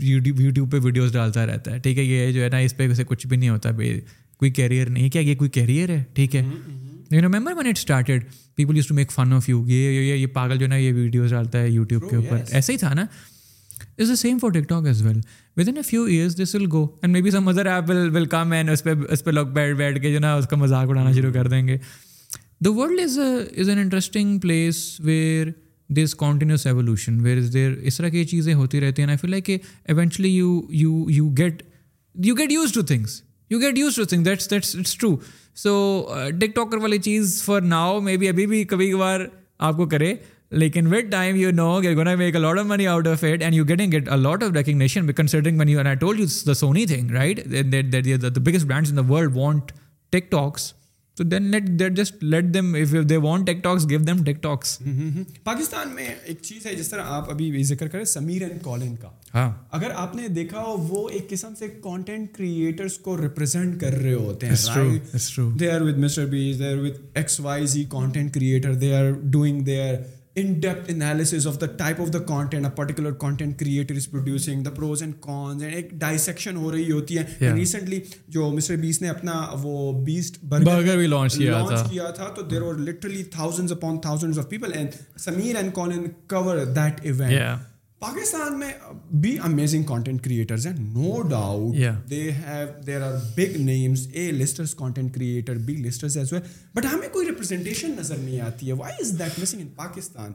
یوٹیوب پہ ویڈیوز ڈالتا رہتا ہے ٹھیک ہے یہ جو ہے نا اس پہ ویسے کچھ بھی نہیں ہوتا کوئی کیریئر نہیں کیا یہ کوئی کیریئر ہے ٹھیک ہے you know when it started people used to make fun of you یہ یہ یہ پاگل جو ہے نا یہ ویڈیوز ڈالتا ہے یوٹیوب کے اوپر ایسا ہی تھا نا is the same for TikTok as well with in a few years this will go and maybe some other app will will come and اس پہ اس پہ لوگ بیٹھ بیٹھ کے جو نا اس کا مذاق اڑانا شروع کر دیں گے the world is is an interesting place where this continuous evolution where is there اس طرح کی چیزیں ہوتی رہتی ہیں I feel like you you you get you get used to things you get used to thing that's that's it's true so TikToker والی چیز فار ناؤ مے بی ابھی بھی کبھی کبھار آپ کو کرے لیکن with time you know you gonna make a lot of money out of it and you getting get a lot of recognition considering money I told you the Sony thing right biggest brands in the world want TikToks تو then let that just let them if they want TikToks give them TikToks Pakistan میں ایک چیز ہے جس طرح آپ ابھی ذکر کریں سمیر اینڈ کالن کا ہاں اگر آپ نے دیکھا ہو وہ ایک قسم سے کانٹینٹ کریٹرز کو ریپرزینٹ کر رہے ہوتے ہیں they are with Mr Beasts they are with X Y Z content creator they are doing they are ایک ڈائسیکشن ہو رہی ہوتی ہے جو مسٹر بیس نے اپنا وہ بیسٹ برگر بھی لانچ کیا تھا تو دیر آر ایونٹ پاکستان میں بھی امیزنگ کانٹینٹ کریٹرز ہیں no doubt they have there are big names A listers content creator B listers as well but ہمیں کوئی ریپرزنٹیشن نظر نہیں آتی ہے why is that missing in Pakistan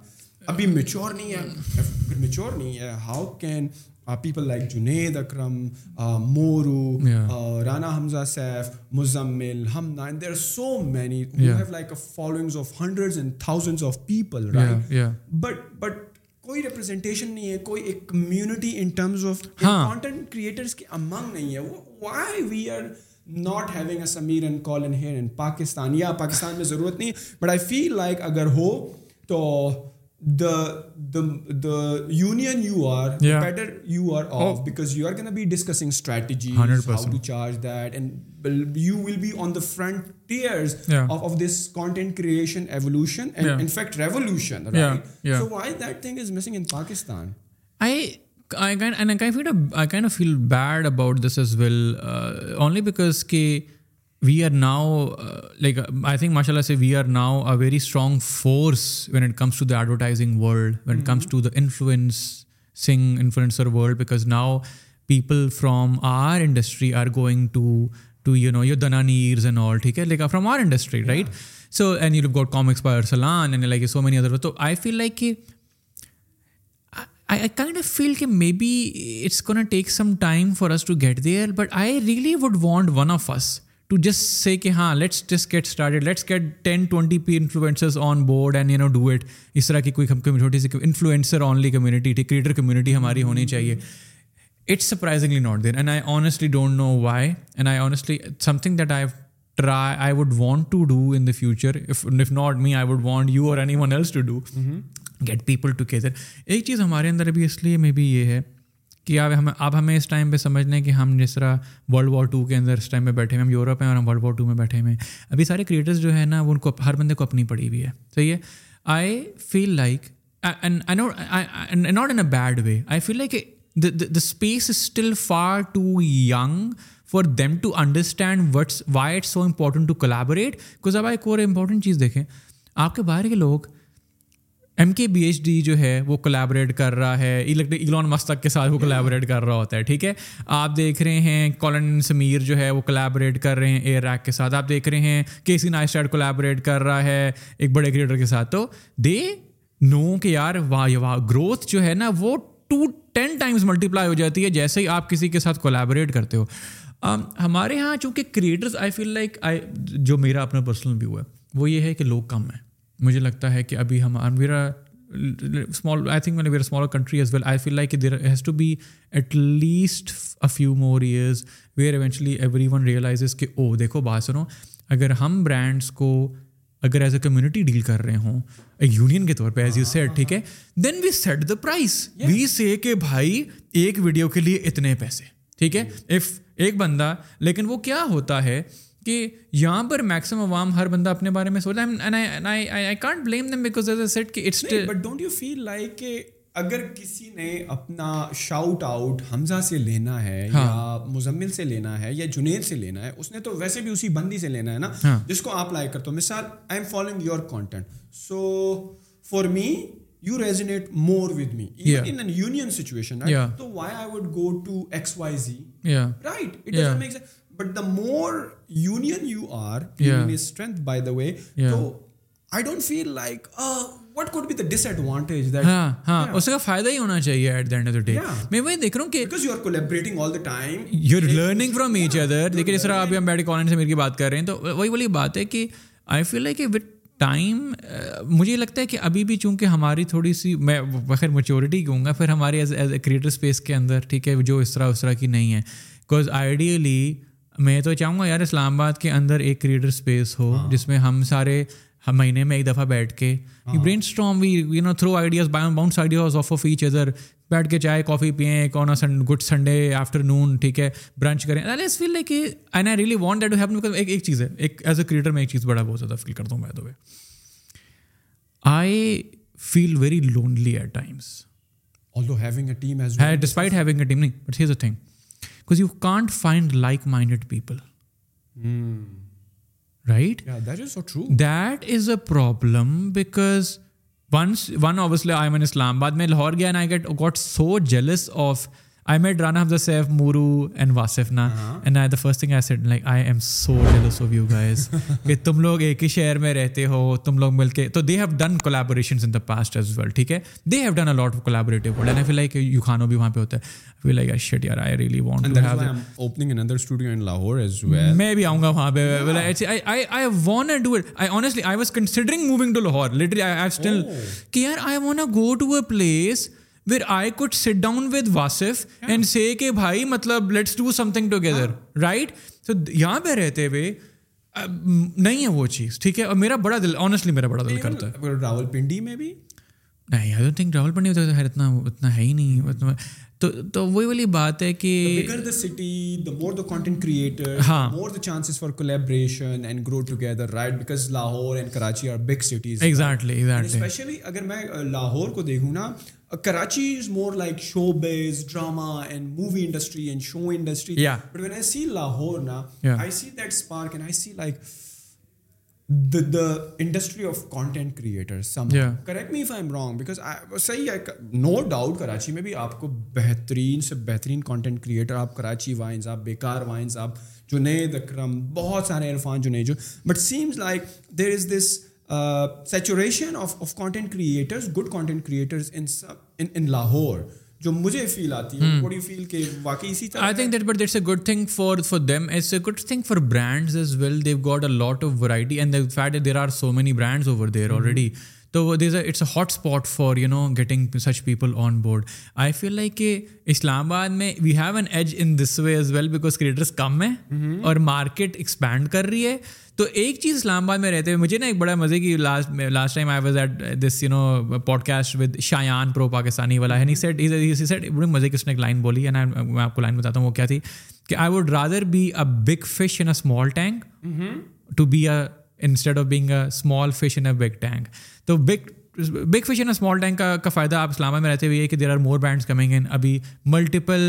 ابھی میچور نہیں ہے اگر میچور نہیں ہے how can people like Junaid Akram Mooro Rana Hamza Saif Muzamil Humna and there are so many have like following of hundred and thousand of people but but کوئی ریپرزینٹیشن نہیں ہے کوئی ایک community in terms of content creators کے امنگ نہیں ہے وہ why we are not having a summer and call in here in Pakistan یا پاکستان میں ضرورت نہیں بٹ آئی فیل لائک اگر ہو تو the the union you are better you are off because you are can be discussing strategy to charge that and you will be on the front feel bad about this is well only because کہ we are now like I think ماشاء اللہ سے we are now a very strong force when it comes to it comes to influencer world because now people from our industry are going to to you know you Dananeer from our industry right so and you love got comics and like so many other تو آئی فیل لائک کہ آئی فیل کہ maybe it's gonna take some time for us to get there but I really would want one of us to just say کہ ہاں let's just get start let's get ten twenty P influencers on board and you know do it اس طرح کی کوئی چھوٹی سی influencer only community creator community ہماری ہونی چاہیے it's surprisingly not there and I honestly don't know why and I honestly some thing that I try I would want to do in the future if not me I would want you or anyone else to do get people together ایک چیز ہمارے اندر ابھی اس لیے میں بھی یہ ہے کہ اب ہم اب ہمیں اس ٹائم پہ سمجھ لیں کہ ہم جس طرح ورلڈ وار ٹو کے اندر اس ٹائم پہ بیٹھے ہوئے ہم یورپ ہیں اور ہم ورلڈ وار ٹو میں بیٹھے ہوئے ہیں ابھی سارے کریٹرز جو ہیں نا وہ ان کو ہر بندے کو اپنی پڑی ہوئی ہے صحیح ہے I feel like not in a bad way I feel like the space is still far too young for them to understand what's why it so important to because اب ایک اور امپورٹنٹ چیز دیکھیں آپ کے باہر کے لوگ M K B H D جو ہے وہ کولیبوریٹ کر رہا ہے ایلون مستق کے ساتھ وہ کولیبریٹ کر رہا ہوتا ہے ٹھیک ہے آپ دیکھ رہے ہیں کالن سمیر جو ہے وہ کولیبریٹ کر رہے ہیں اے ریک کے ساتھ آپ دیکھ رہے ہیں کے سی نائسٹر کولیبوریٹ کر رہا ہے ایک بڑے کریٹر کے ساتھ تو دے نو کہ واہ گروتھ جو ہے نا وہ two ten times multiply ہو جاتی ہے جیسے ہی آپ کسی کے ساتھ کولیبریٹ کرتے ہو ہمارے یہاں چونکہ کریٹرز آئی فیل لائک جو میرا اپنا پرسنل ویو ہے وہ یہ ہے کہ لوگ کم ہیں مجھے لگتا ہے کہ ابھی ہم smaller country as well I feel like there has to be at least a few more years where eventually everyone realise کہ او oh, دیکھو بات سنو اگر ہم برانڈس کو اگر ایز اے کمیونٹی ڈیل کر رہے ہوں یونین کے طور پہ ایز یو سیٹ ٹھیک ہے then we we set the price سے کہ بھائی ایک ویڈیو کے لیے اتنے پیسے ٹھیک ہے اف ایک بندہ لیکن وہ کیا ہوتا ہے کہ یہاں پر میکسمم عوام ہر بندہ اپنے بارے میں ہے اگر کسی نے اپنا شاؤٹ آؤٹ حمزہ سے لینا ہے ہاں۔ یا مزمل سے لینا ہے یا جنید سے لینا ہے اس نے تو ویسے بھی اسی بندی سے لینا ہے نا ہاں۔ جس کو آپ لائک کرتے ہو مثال I am following your content so for me you resonate more with me in union situation تو why I would go to X Y Z right but the more union you are strength by the way تو آئی ڈونٹ فیل لائک ابھی بھی چونکہ ہماری تھوڑی سی میں بخیر میچورٹی کہوں گا پھر ہمارے اندر ٹھیک ہے جو اس طرح اس طرح کی نہیں ہے بیکاز آئیڈیلی میں تو چاہوں گا یار اسلام آباد کے اندر ایک کریٹر اسپیس ہو ہاں۔ جس میں ہم سارے ہم مہینے میں ایک دفعہ بیٹھ کے brainstorm we you know throw ideas bounce ideas off off each other بیٹھ کے چائے کافی پئیں کون گڈ سنڈے آفٹر نون ٹھیک ہے برنچ کریں لائس feel like I I really want that happen ایک ایک چیز ہے ایک ایز اے کریٹر میں ایک چیز بڑا بہت زیادہ فیل کرتا ہوں میں دو I feel very lonely at times despite having a team نہیں but has a thing because you can't find like minded people right that is a problem because once one obviously Islamabad میں lower get got so jealous of کہ تم لوگ ایک ہی شہر میں رہتے ہو تم لوگ مل کے تو they they have have done done in the past as well ٹھیک ہے ہے الاٹ آئی لائک یو خانو بھی بھی وہاں وہاں پہ پہ ہوتا میں آؤں گا where I could sit down with Wasif and say کہ بھائی مطلب let's do something together right تو یہاں پہ رہتے ہوئے نہیں ہے وہ چیز ٹھیک ہے اور میرا بڑا دل آنیسٹلی میرا بڑا دل کرتا ہے راول پنڈی میں بھی نہیں آئی تھنک راول پنڈی ہوتا ہے اتنا اتنا ہے ہی نہیں اتنا تو تو وہی والی بات ہے کہ city the more the content creator ہاں more the chances for collaboration and grow together right because Lahore and Karachi are big cities exactly exactly especially اگر میں لاہور کو دیکھوں نا Karachi is more like showbiz drama and movie industry and show industry but when I see Lahore نا I I see see that spark and like the the industry of content creator me I am wrong because صحیح ہے نو ڈاؤٹ کراچی میں بھی آپ کو بہترین سے بہترین کانٹینٹ کریئٹر آپ کراچی وائنز آپ بیکار وائنس آپ جنید اکرم بہت سارے عرفان جنید جو but seems like there is this saturation of of content content creators creators good in Lahore جو مجھے فیل فیل آتی ہے hmm. کہ واقعی اسی طرح I think that but that's a a a good good thing thing for for for them it's brands brands is well they've got lot of variety and there are so many over already تو these a it's a hot spot for you know getting such people on board I feel like کہ اسلام آباد میں we have an edge in this way as well because creators کم ہیں mm-hmm. اور مارکیٹ ایکسپینڈ کر رہی ہے تو ایک چیز اسلام آباد میں رہتے ہوئے مجھے نا ایک بڑا مزے کی last last time I was at this you know podcast with Shayan pro Pakistani والا سیٹ بڑے مزے کی اس نے ایک لائن بولی ہے نا میں آپ کو لائن بتاتا ہوں وہ کیا تھی کہ I would rather be a big fish in a small tank to be a instead of being a small fish in a big tank. The big big fish and small tank کا فائدہ آپ اسلامہ میں رہتے ہوئے کہ there are more brands coming in ابھی ملٹیپل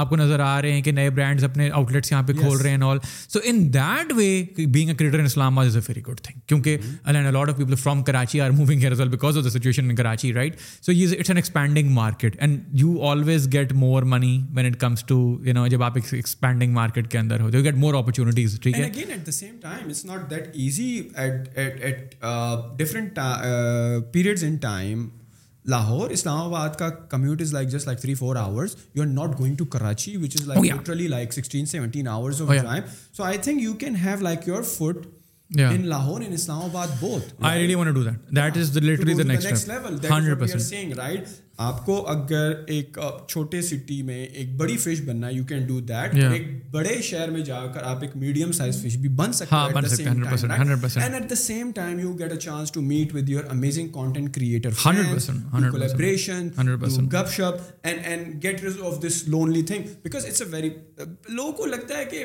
آپ کو نظر آ رہے ہیں کہ نئے برانڈس اپنے آؤٹ لیٹس یہاں پہ کھول رہے ہیں all so in that way being a creator in Islam is a very good thing کیونکہ lot of people from Karachi are moving here well because of the situation in Karachi right so یہ it's an expanding market and you always get more money when it comes to you know جب آپ ایکسپینڈنگ مارکیٹ کے اندر ہوتے ہو گیٹ مور اپرچونیٹیز ٹھیک ہے at the same time it's not that easy at different period periods in time Lahore Islamabad کا commute is like just like three four hours you are not going to Karachi is like literally like sixteen seventeen hours of time so I think you can have like your food Lahore Islamabad both doubt that is next level right آپ کو اگر ایک چھوٹے سٹی میں ایک بڑی فش بننا یو کین ڈو دیٹ ایک بڑے شہر میں جا کر آپ ایک میڈیم سائز فش بھی بن سکتے ہاں، ہیں لوگوں کو لگتا ہے کہ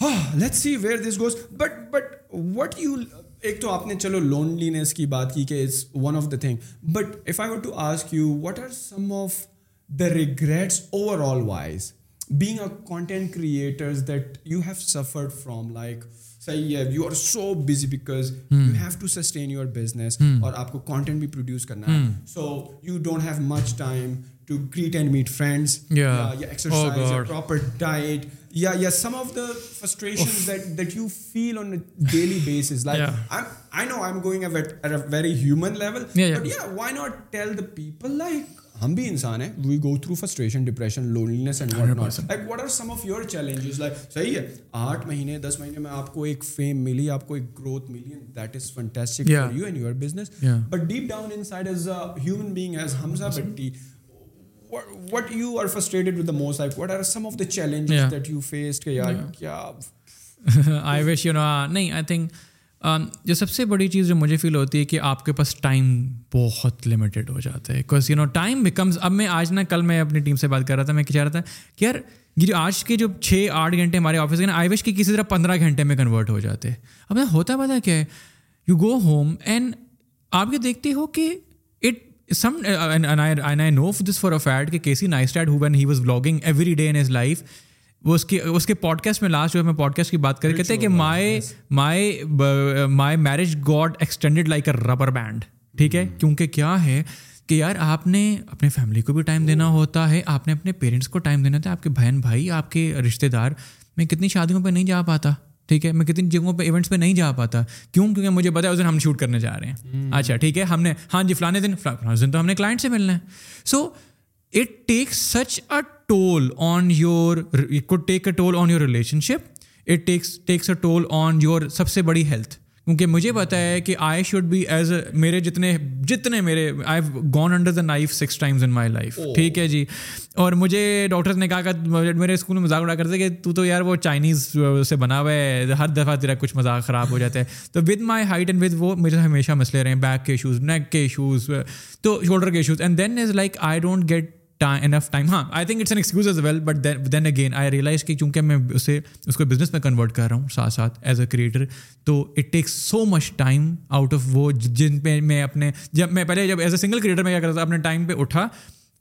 ہاں let see where this goes but but what you ایک تو آپ نے چلو لونلی نیس کی بات کی کہ it's one of the thing but if I what to ask you what are some of the regrets overall wise being a content creators that you have suffered from like صحیح ہے you are so busy because you have to sustain your business اور آپ کو کانٹینٹ بھی پروڈیوس کرنا ہے so you don't have much time to greet and meet friends proper diet some of like like not ہم بھی انسان ہیں we go through frustration depression loneliness and what what are your challenges صحیح ہے آٹھ مہینے دس مہینے میں آپ کو ایک فیم ملی آپ کو ایک گروتھ ملی that is fantastic for you and your business but deep down inside as as a human being but you یار کیا آئی وش نو نہیں آئی تھنک جو سب سے بڑی چیز جو مجھے فیل ہوتی ہے کہ آپ کے پاس ٹائم بہت لمیٹیڈ ہو جاتا ہے because you know time becomes اب میں آج نا کل میں اپنی ٹیم سے بات کر رہا تھا میں کہہ رہا تھا کہ یار یہ جو آج کے جو چھ آٹھ گھنٹے ہمارے آفس کے نا آئی وش کے کسی طرح پندرہ گھنٹے میں کنورٹ ہو جاتے ہیں اب ہوتا پتا کیا ہے یو گو ہوم اینڈ آپ یہ دیکھتے ہو کہ سم آئی نو دس اے فیڈ کہ کیسی نائسٹائڈ ہو when he was vlogging every day in انز life وہ اس کے اس کے پوڈ کاسٹ میں لاسٹ جو میں پوڈ کاسٹ کی بات کر کہتے ہیں کہ my my my marriage got extended like a rubber band ٹھیک ہے کیونکہ کیا ہے کہ یار آپ نے اپنے فیملی کو بھی ٹائم دینا ہوتا ہے آپ نے اپنے پیرنٹس کو ٹائم دینا ہوتا ہے آپ کے بہن بھائی آپ کے رشتے دار میں کتنی شادیوں پہ نہیں جا پاتا ٹھیک ہے میں کتنی جگہوں پہ ایونٹس پہ نہیں جا پاتا کیوں کیونکہ مجھے پتا ہے اس دن ہم شوٹ کرنے جا رہے ہیں اچھا ٹھیک ہے ہم نے ہاں جی فلانے دن فلاں دن تو ہم نے کلائنٹ سے ملنا ہے so it take such a toll on your take a toll on your relationship it takes takes a toll on your سب سے بڑی ہیلتھ کیونکہ مجھے پتا ہے کہ I should be as a میرے جتنے جتنے میرے I have gone under the knife six times in my life ٹھیک ہے جی اور مجھے ڈاکٹرس نے کہا کہ میرے اسکول میں مذاق اڑا کرتے کہ تو تو یار وہ چائنیز سے بنا ہوا ہے ہر دفعہ تیرا کچھ مذاق خراب ہو جاتا ہے تو with my height and with وہ مجھے ہمیشہ مسئلے رہے ہیں بیک کے ایشوز نیک کے ایشوز تو شولڈر کے issues and then is like I don't get enough time ہاں I think it's an excuse as well but then again I realize کہ چونکہ میں اسے اس کو بزنس میں کنورٹ کر رہا ہوں ساتھ ساتھ ایز اے کریٹر تو it takes so much time out of وہ جن پہ میں اپنے جب میں پہلے جب ایز اے سنگل کریٹر میں کیا کرتا تھا اپنے ٹائم پہ اٹھا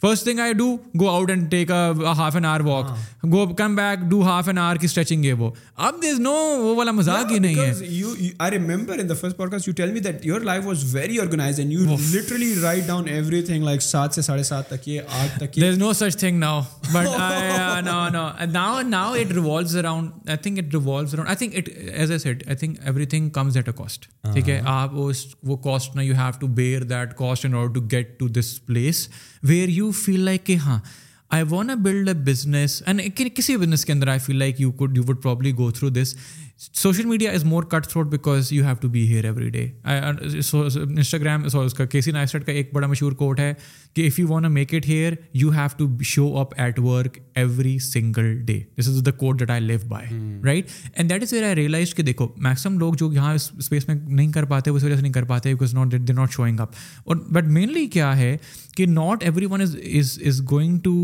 first thing I do go out and take half an hour walk go come back do half an hour کی اسٹریچنگ ہے وہ وہ اب نو والا مزاق place where you you feel like کہ ہاں I want a build a business and کسی بزنس کے اندر I feel like you could you would probably go through this social media is more cut throat because you have to be here every day Instagram کے سی نائسٹ کا ایک بڑا مشہور کوٹ ہے کہ if you want a make it here you have to show up at work every single day this is the quote that I live by right and that is where I realize کہ دیکھو میکسم لوگ جو یہاں اسپیس میں نہیں کر پاتے اس وجہ سے نہیں کر پاتے because not they not showing up اور بٹ مینلی کیا ہے کہ not everyone is is is going to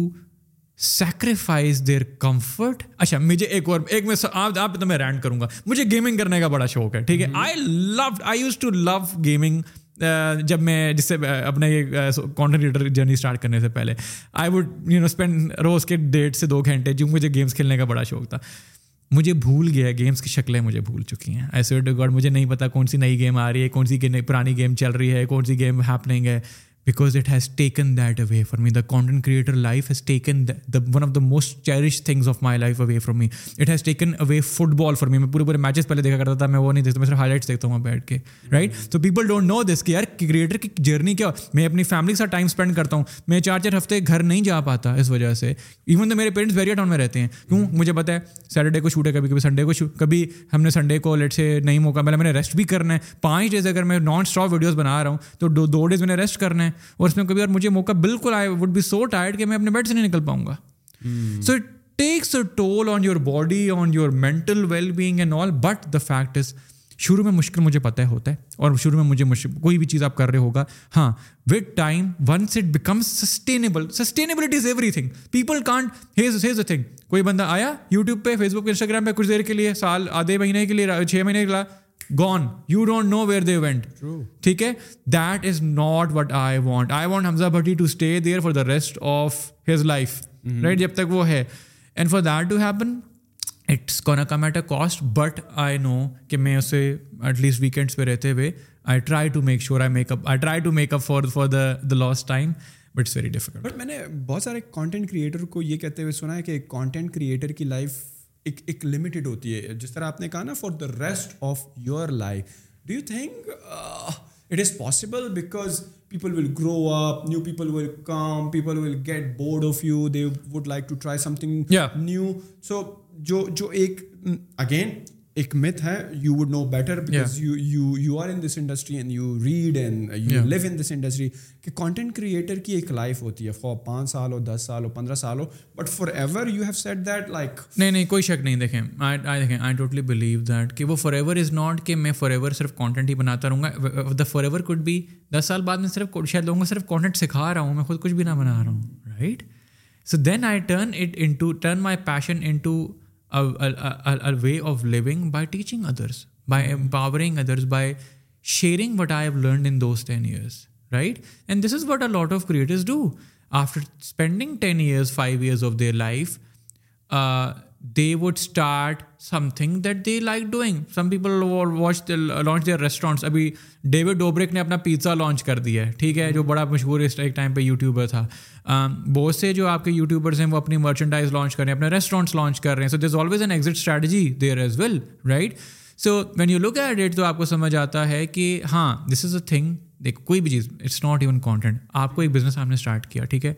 sacrifice their comfort اچھا مجھے ایک اور ایک میں آپ آپ تو میں رینڈ کروں گا مجھے گیمنگ کرنے کا بڑا شوق ہے ٹھیک ہے I love I use to love gaming جب میں جس سے اپنا یہ کانٹنٹر جرنی اسٹارٹ کرنے سے پہلے I would you know spend روز کے ڈیڑھ سے دو گھنٹے جو مجھے گیمس کھیلنے کا بڑا شوق تھا مجھے بھول گیا گیمس کی شکلیں مجھے بھول چکی ہیں ایسے ویڈیو مجھے نہیں پتا کون سی نئی گیم آ رہی ہے کون سی پرانی گیم چل رہی ہے کون سی گیم ہیپنگ ہے because it has taken that away for me the content creator life has taken one of the most cherish things of my life away from me it has taken away football for me میں پورے پورے میچز پہلے دیکھا کرتا تھا میں وہ نہیں دیکھتا میں صرف ہائی لائٹس دیکھتا ہوں بیٹھ کے رائٹ تو پیپل ڈونٹ نو دس کہ یار کریٹر کی جرنی کیا میں اپنی فیملی کے ساتھ ٹائم اسپینڈ کرتا ہوں میں چار چار ہفتے گھر نہیں جا پاتا اس وجہ سے ایون تو میرے پیرنٹس ویری ٹاؤن میں رہتے ہیں کیوں مجھے پتا ہے سیٹرڈے کو شوٹ ہے کبھی کبھی سنڈے کو کبھی ہم نے سنڈے کو لیٹ سے نہیں موقع ملا میں نے ریسٹ بھی کرنا ہے پانچ ڈیز اگر میں نان اسٹاپ ویڈیوز بنا رہا ہوں تو دو ڈیز میں نے ریسٹ کرنا ہے ہیں اور اس میں کبھی اور مجھے موقع بالکل I would be so tired کہ میں اپنے بیڈ سے نہیں نکل پاؤں گا so it takes a toll on your body on your mental well being and all but the fact is شروع میں مشکل مجھے پتہ ہوتا ہے اور شروع میں مجھے مشکل کوئی بھی چیز آپ کر رہے ہوگا ہاں with time once it become sustainable sustainability is everything people can't has has a thing کوئی بندہ آیا یوٹیوب پہ فیس بک انسٹاگرام پہ کچھ دیر کے لیے سال آدھے مہینے کے لیے چھ مہینے کے لیے gone you don't know where they went ٹھیک ہے that is not what I want I want Hamza Bhatti to stay there for the rest of his life right جب تک وہ ہے and for that to happen it's gonna come at a cost but I know کہ میں اسے ایٹ لیسٹ ویکینڈس پہ رہتے ہوئے I try to make sure I make up I try to make up for for the the last time but it's very difficult but میں نے بہت سارے کانٹینٹ کریٹر کو یہ کہتے ہوئے سنا ہے کہ کانٹینٹ کریٹر کی لائف ایک ایک لمیٹیڈ ہوتی ہے جس طرح آپ نے کہا نا for the rest of your life do you think it is possible because people will grow up new people will come people will get bored of you they would like to try something new so جو جو ایک اگین ایک myth in this industry industry and and you you read leave in this کہ کانٹینٹ کریئٹر کی ایک لائف ہوتی ہے خواہ پانچ سال ہو دس سال ہو پندرہ سال ہو but forever you have set that like نہیں نہیں کوئی شک نہیں دیکھیں آئی ٹوٹلی بلیو دیٹ کہ وہ فار ایور از ناٹ کہ میں فار ایور صرف کانٹینٹ ہی بناتا رہوں گا the forever could be دس سال بعد میں صرف شاید لوگوں کو صرف کانٹینٹ سکھا رہا ہوں میں خود کچھ بھی نہ بنا رہا ہوں right so then I turn it in turn my passion into way of living by teaching others by empowering others by sharing what I have learned in those ten years right and this is what a lot of creators do after spending ten years five years of their life they would start something that they like doing some people watch launch their restaurants ابھی ڈیوڈ ڈوبرک نے اپنا پیزا لانچ کر دیا ہے ٹھیک ہے جو بڑا مشہور اس ایک ٹائم پہ یوٹیوبر تھا بہت سے جو آپ کے یوٹیوبرس ہیں وہ اپنی مرچنڈائز لانچ کر رہے ہیں اپنے ریسٹورینٹس لانچ کر رہے ہیں so this always an exit strategy there as well right so when you look at that تو آپ کو سمجھ آتا ہے کہ ہاں دس از اے تھنگ دیکھ کوئی بھی چیز اٹس ناٹ ایون کانٹینٹ آپ کو ایک بزنس آپ نے اسٹارٹ کیا ٹھیک ہے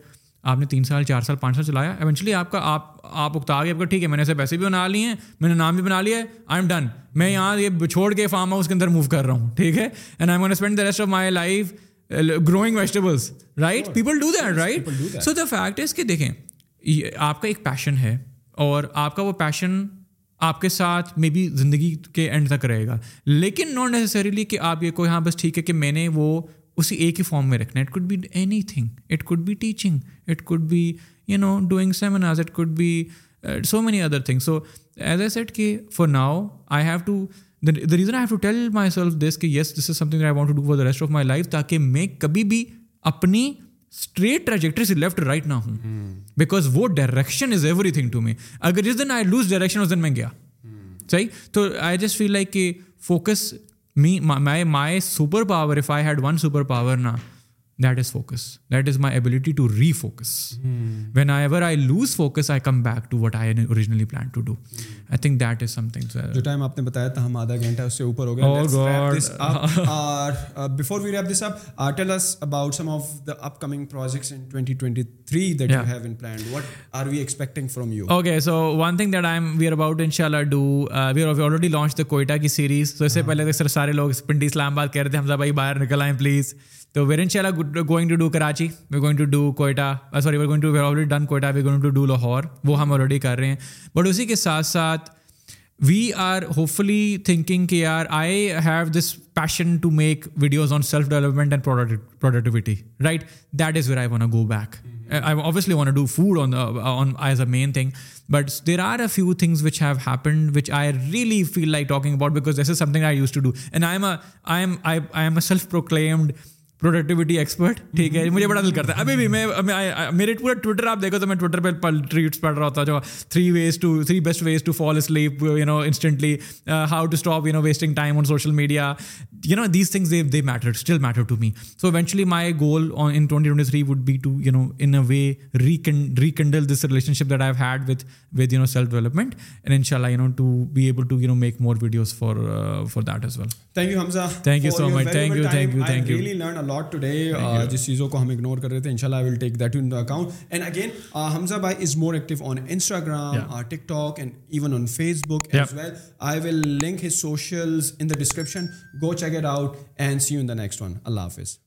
آپ نے تین سال چار سال پانچ سال چلایا ایونچولی آپ کا آپ آپ اکتا گیا آپ کا ٹھیک ہے میں نے ایسے پیسے بھی بنا لیے ہیں میں نے نام بھی بنا لیا ہے آئی ایم ڈن میں یہاں یہ چھوڑ کے فارم ہاؤس کے اندر موو کر رہا ہوں ٹھیک ہے and I spend the rest of my life growing right people do that right so the fact is کہ دیکھیں آپ کا ایک پیشن ہے اور آپ کا وہ پیشن آپ کے ساتھ مے بی زندگی کے اینڈ تک رہے گا لیکن ناٹ نیسسریلی کہ آپ یہ کو یہاں بس ٹھیک ہے کہ میں نے وہ اسی ایک ہی فارم میں رکھنا it could be anything it could be teaching it could be you know doing it could be so many other thing so as a set کہ for now I have to the reason I have to tell myself this کہ yes this is something I want to do the rest of my life تاکہ میں کبھی بھی اپنی اسٹریٹ ٹریجیکٹری سے لیفٹ رائٹ نہ ہوں بیکاز وہ direction is everything to me اگر جس دن آئی لوز ڈائریکشن اس دن میں گیا صحیح تو آئی جسٹ فیل لائک کہ focus me my my super power if I had one super power نا that is focus that is my ability to refocus when I ever I lose focus I come back to what I originally plan to do I think that is something جو ٹائم آپ نے بتایا تھا ہم آدھا گھنٹہ اس سے اوپر ہو گیا before we wrap this up tell us about some of the upcoming projects in 2023 that you have in planned what are we expecting from you okay so one thing that I am we are about انشاءاللہ do we are already launch the Quetta کی سیریز تو اس سے پہلے تک سر سارے لوگ پنڈی اسلام آباد کہہ رہے تھے حمزہ بھائی باہر نکل آئیں پلیز تو ویرین Sheila going to do Karachi we going to do Quetta sorry we're done Quetta we going to do Lahore وہ ہم آلریڈی کر رہے ہیں بٹ اسی کے ساتھ ساتھ we are hopefully thinking کہ یار I have this passion to make videos on self development and productivity right that is where I want go back I obviously want do food on on as a main thing but there are a few things which have happened which I really feel like talking about because this is something I use to do and I am I am I am a self proclaimed productivity expert ٹھیک ہے مجھے بڑا دل کرتا ہے ابھی بھی میں میرے پورا ٹویٹر آپ دیکھو تو میں ٹویٹر پہ ٹریٹس پڑھ رہا ہوتا جو three ways to three best ways to fall asleep you know instantly how to stop you know wasting time on social media you know these things they they matter still matter to me so eventually my goal in twenty twenty three would be to you know in a way rekindle this relationship that I had with with you know self development and ان شاء اللہ you know to be able to you know make more videos for for that is well thank you Hamza thank you so much thank you thank you thank you lot today جس چیزوں کو ہم اگنور کر رہے تھے ان شاء اللہ I will take that in account and again Hamza بھائی is more active on Instagram TikTok and even on Facebook as well I will link his socials in the description go check it out and see you in the next one اللہ حافظ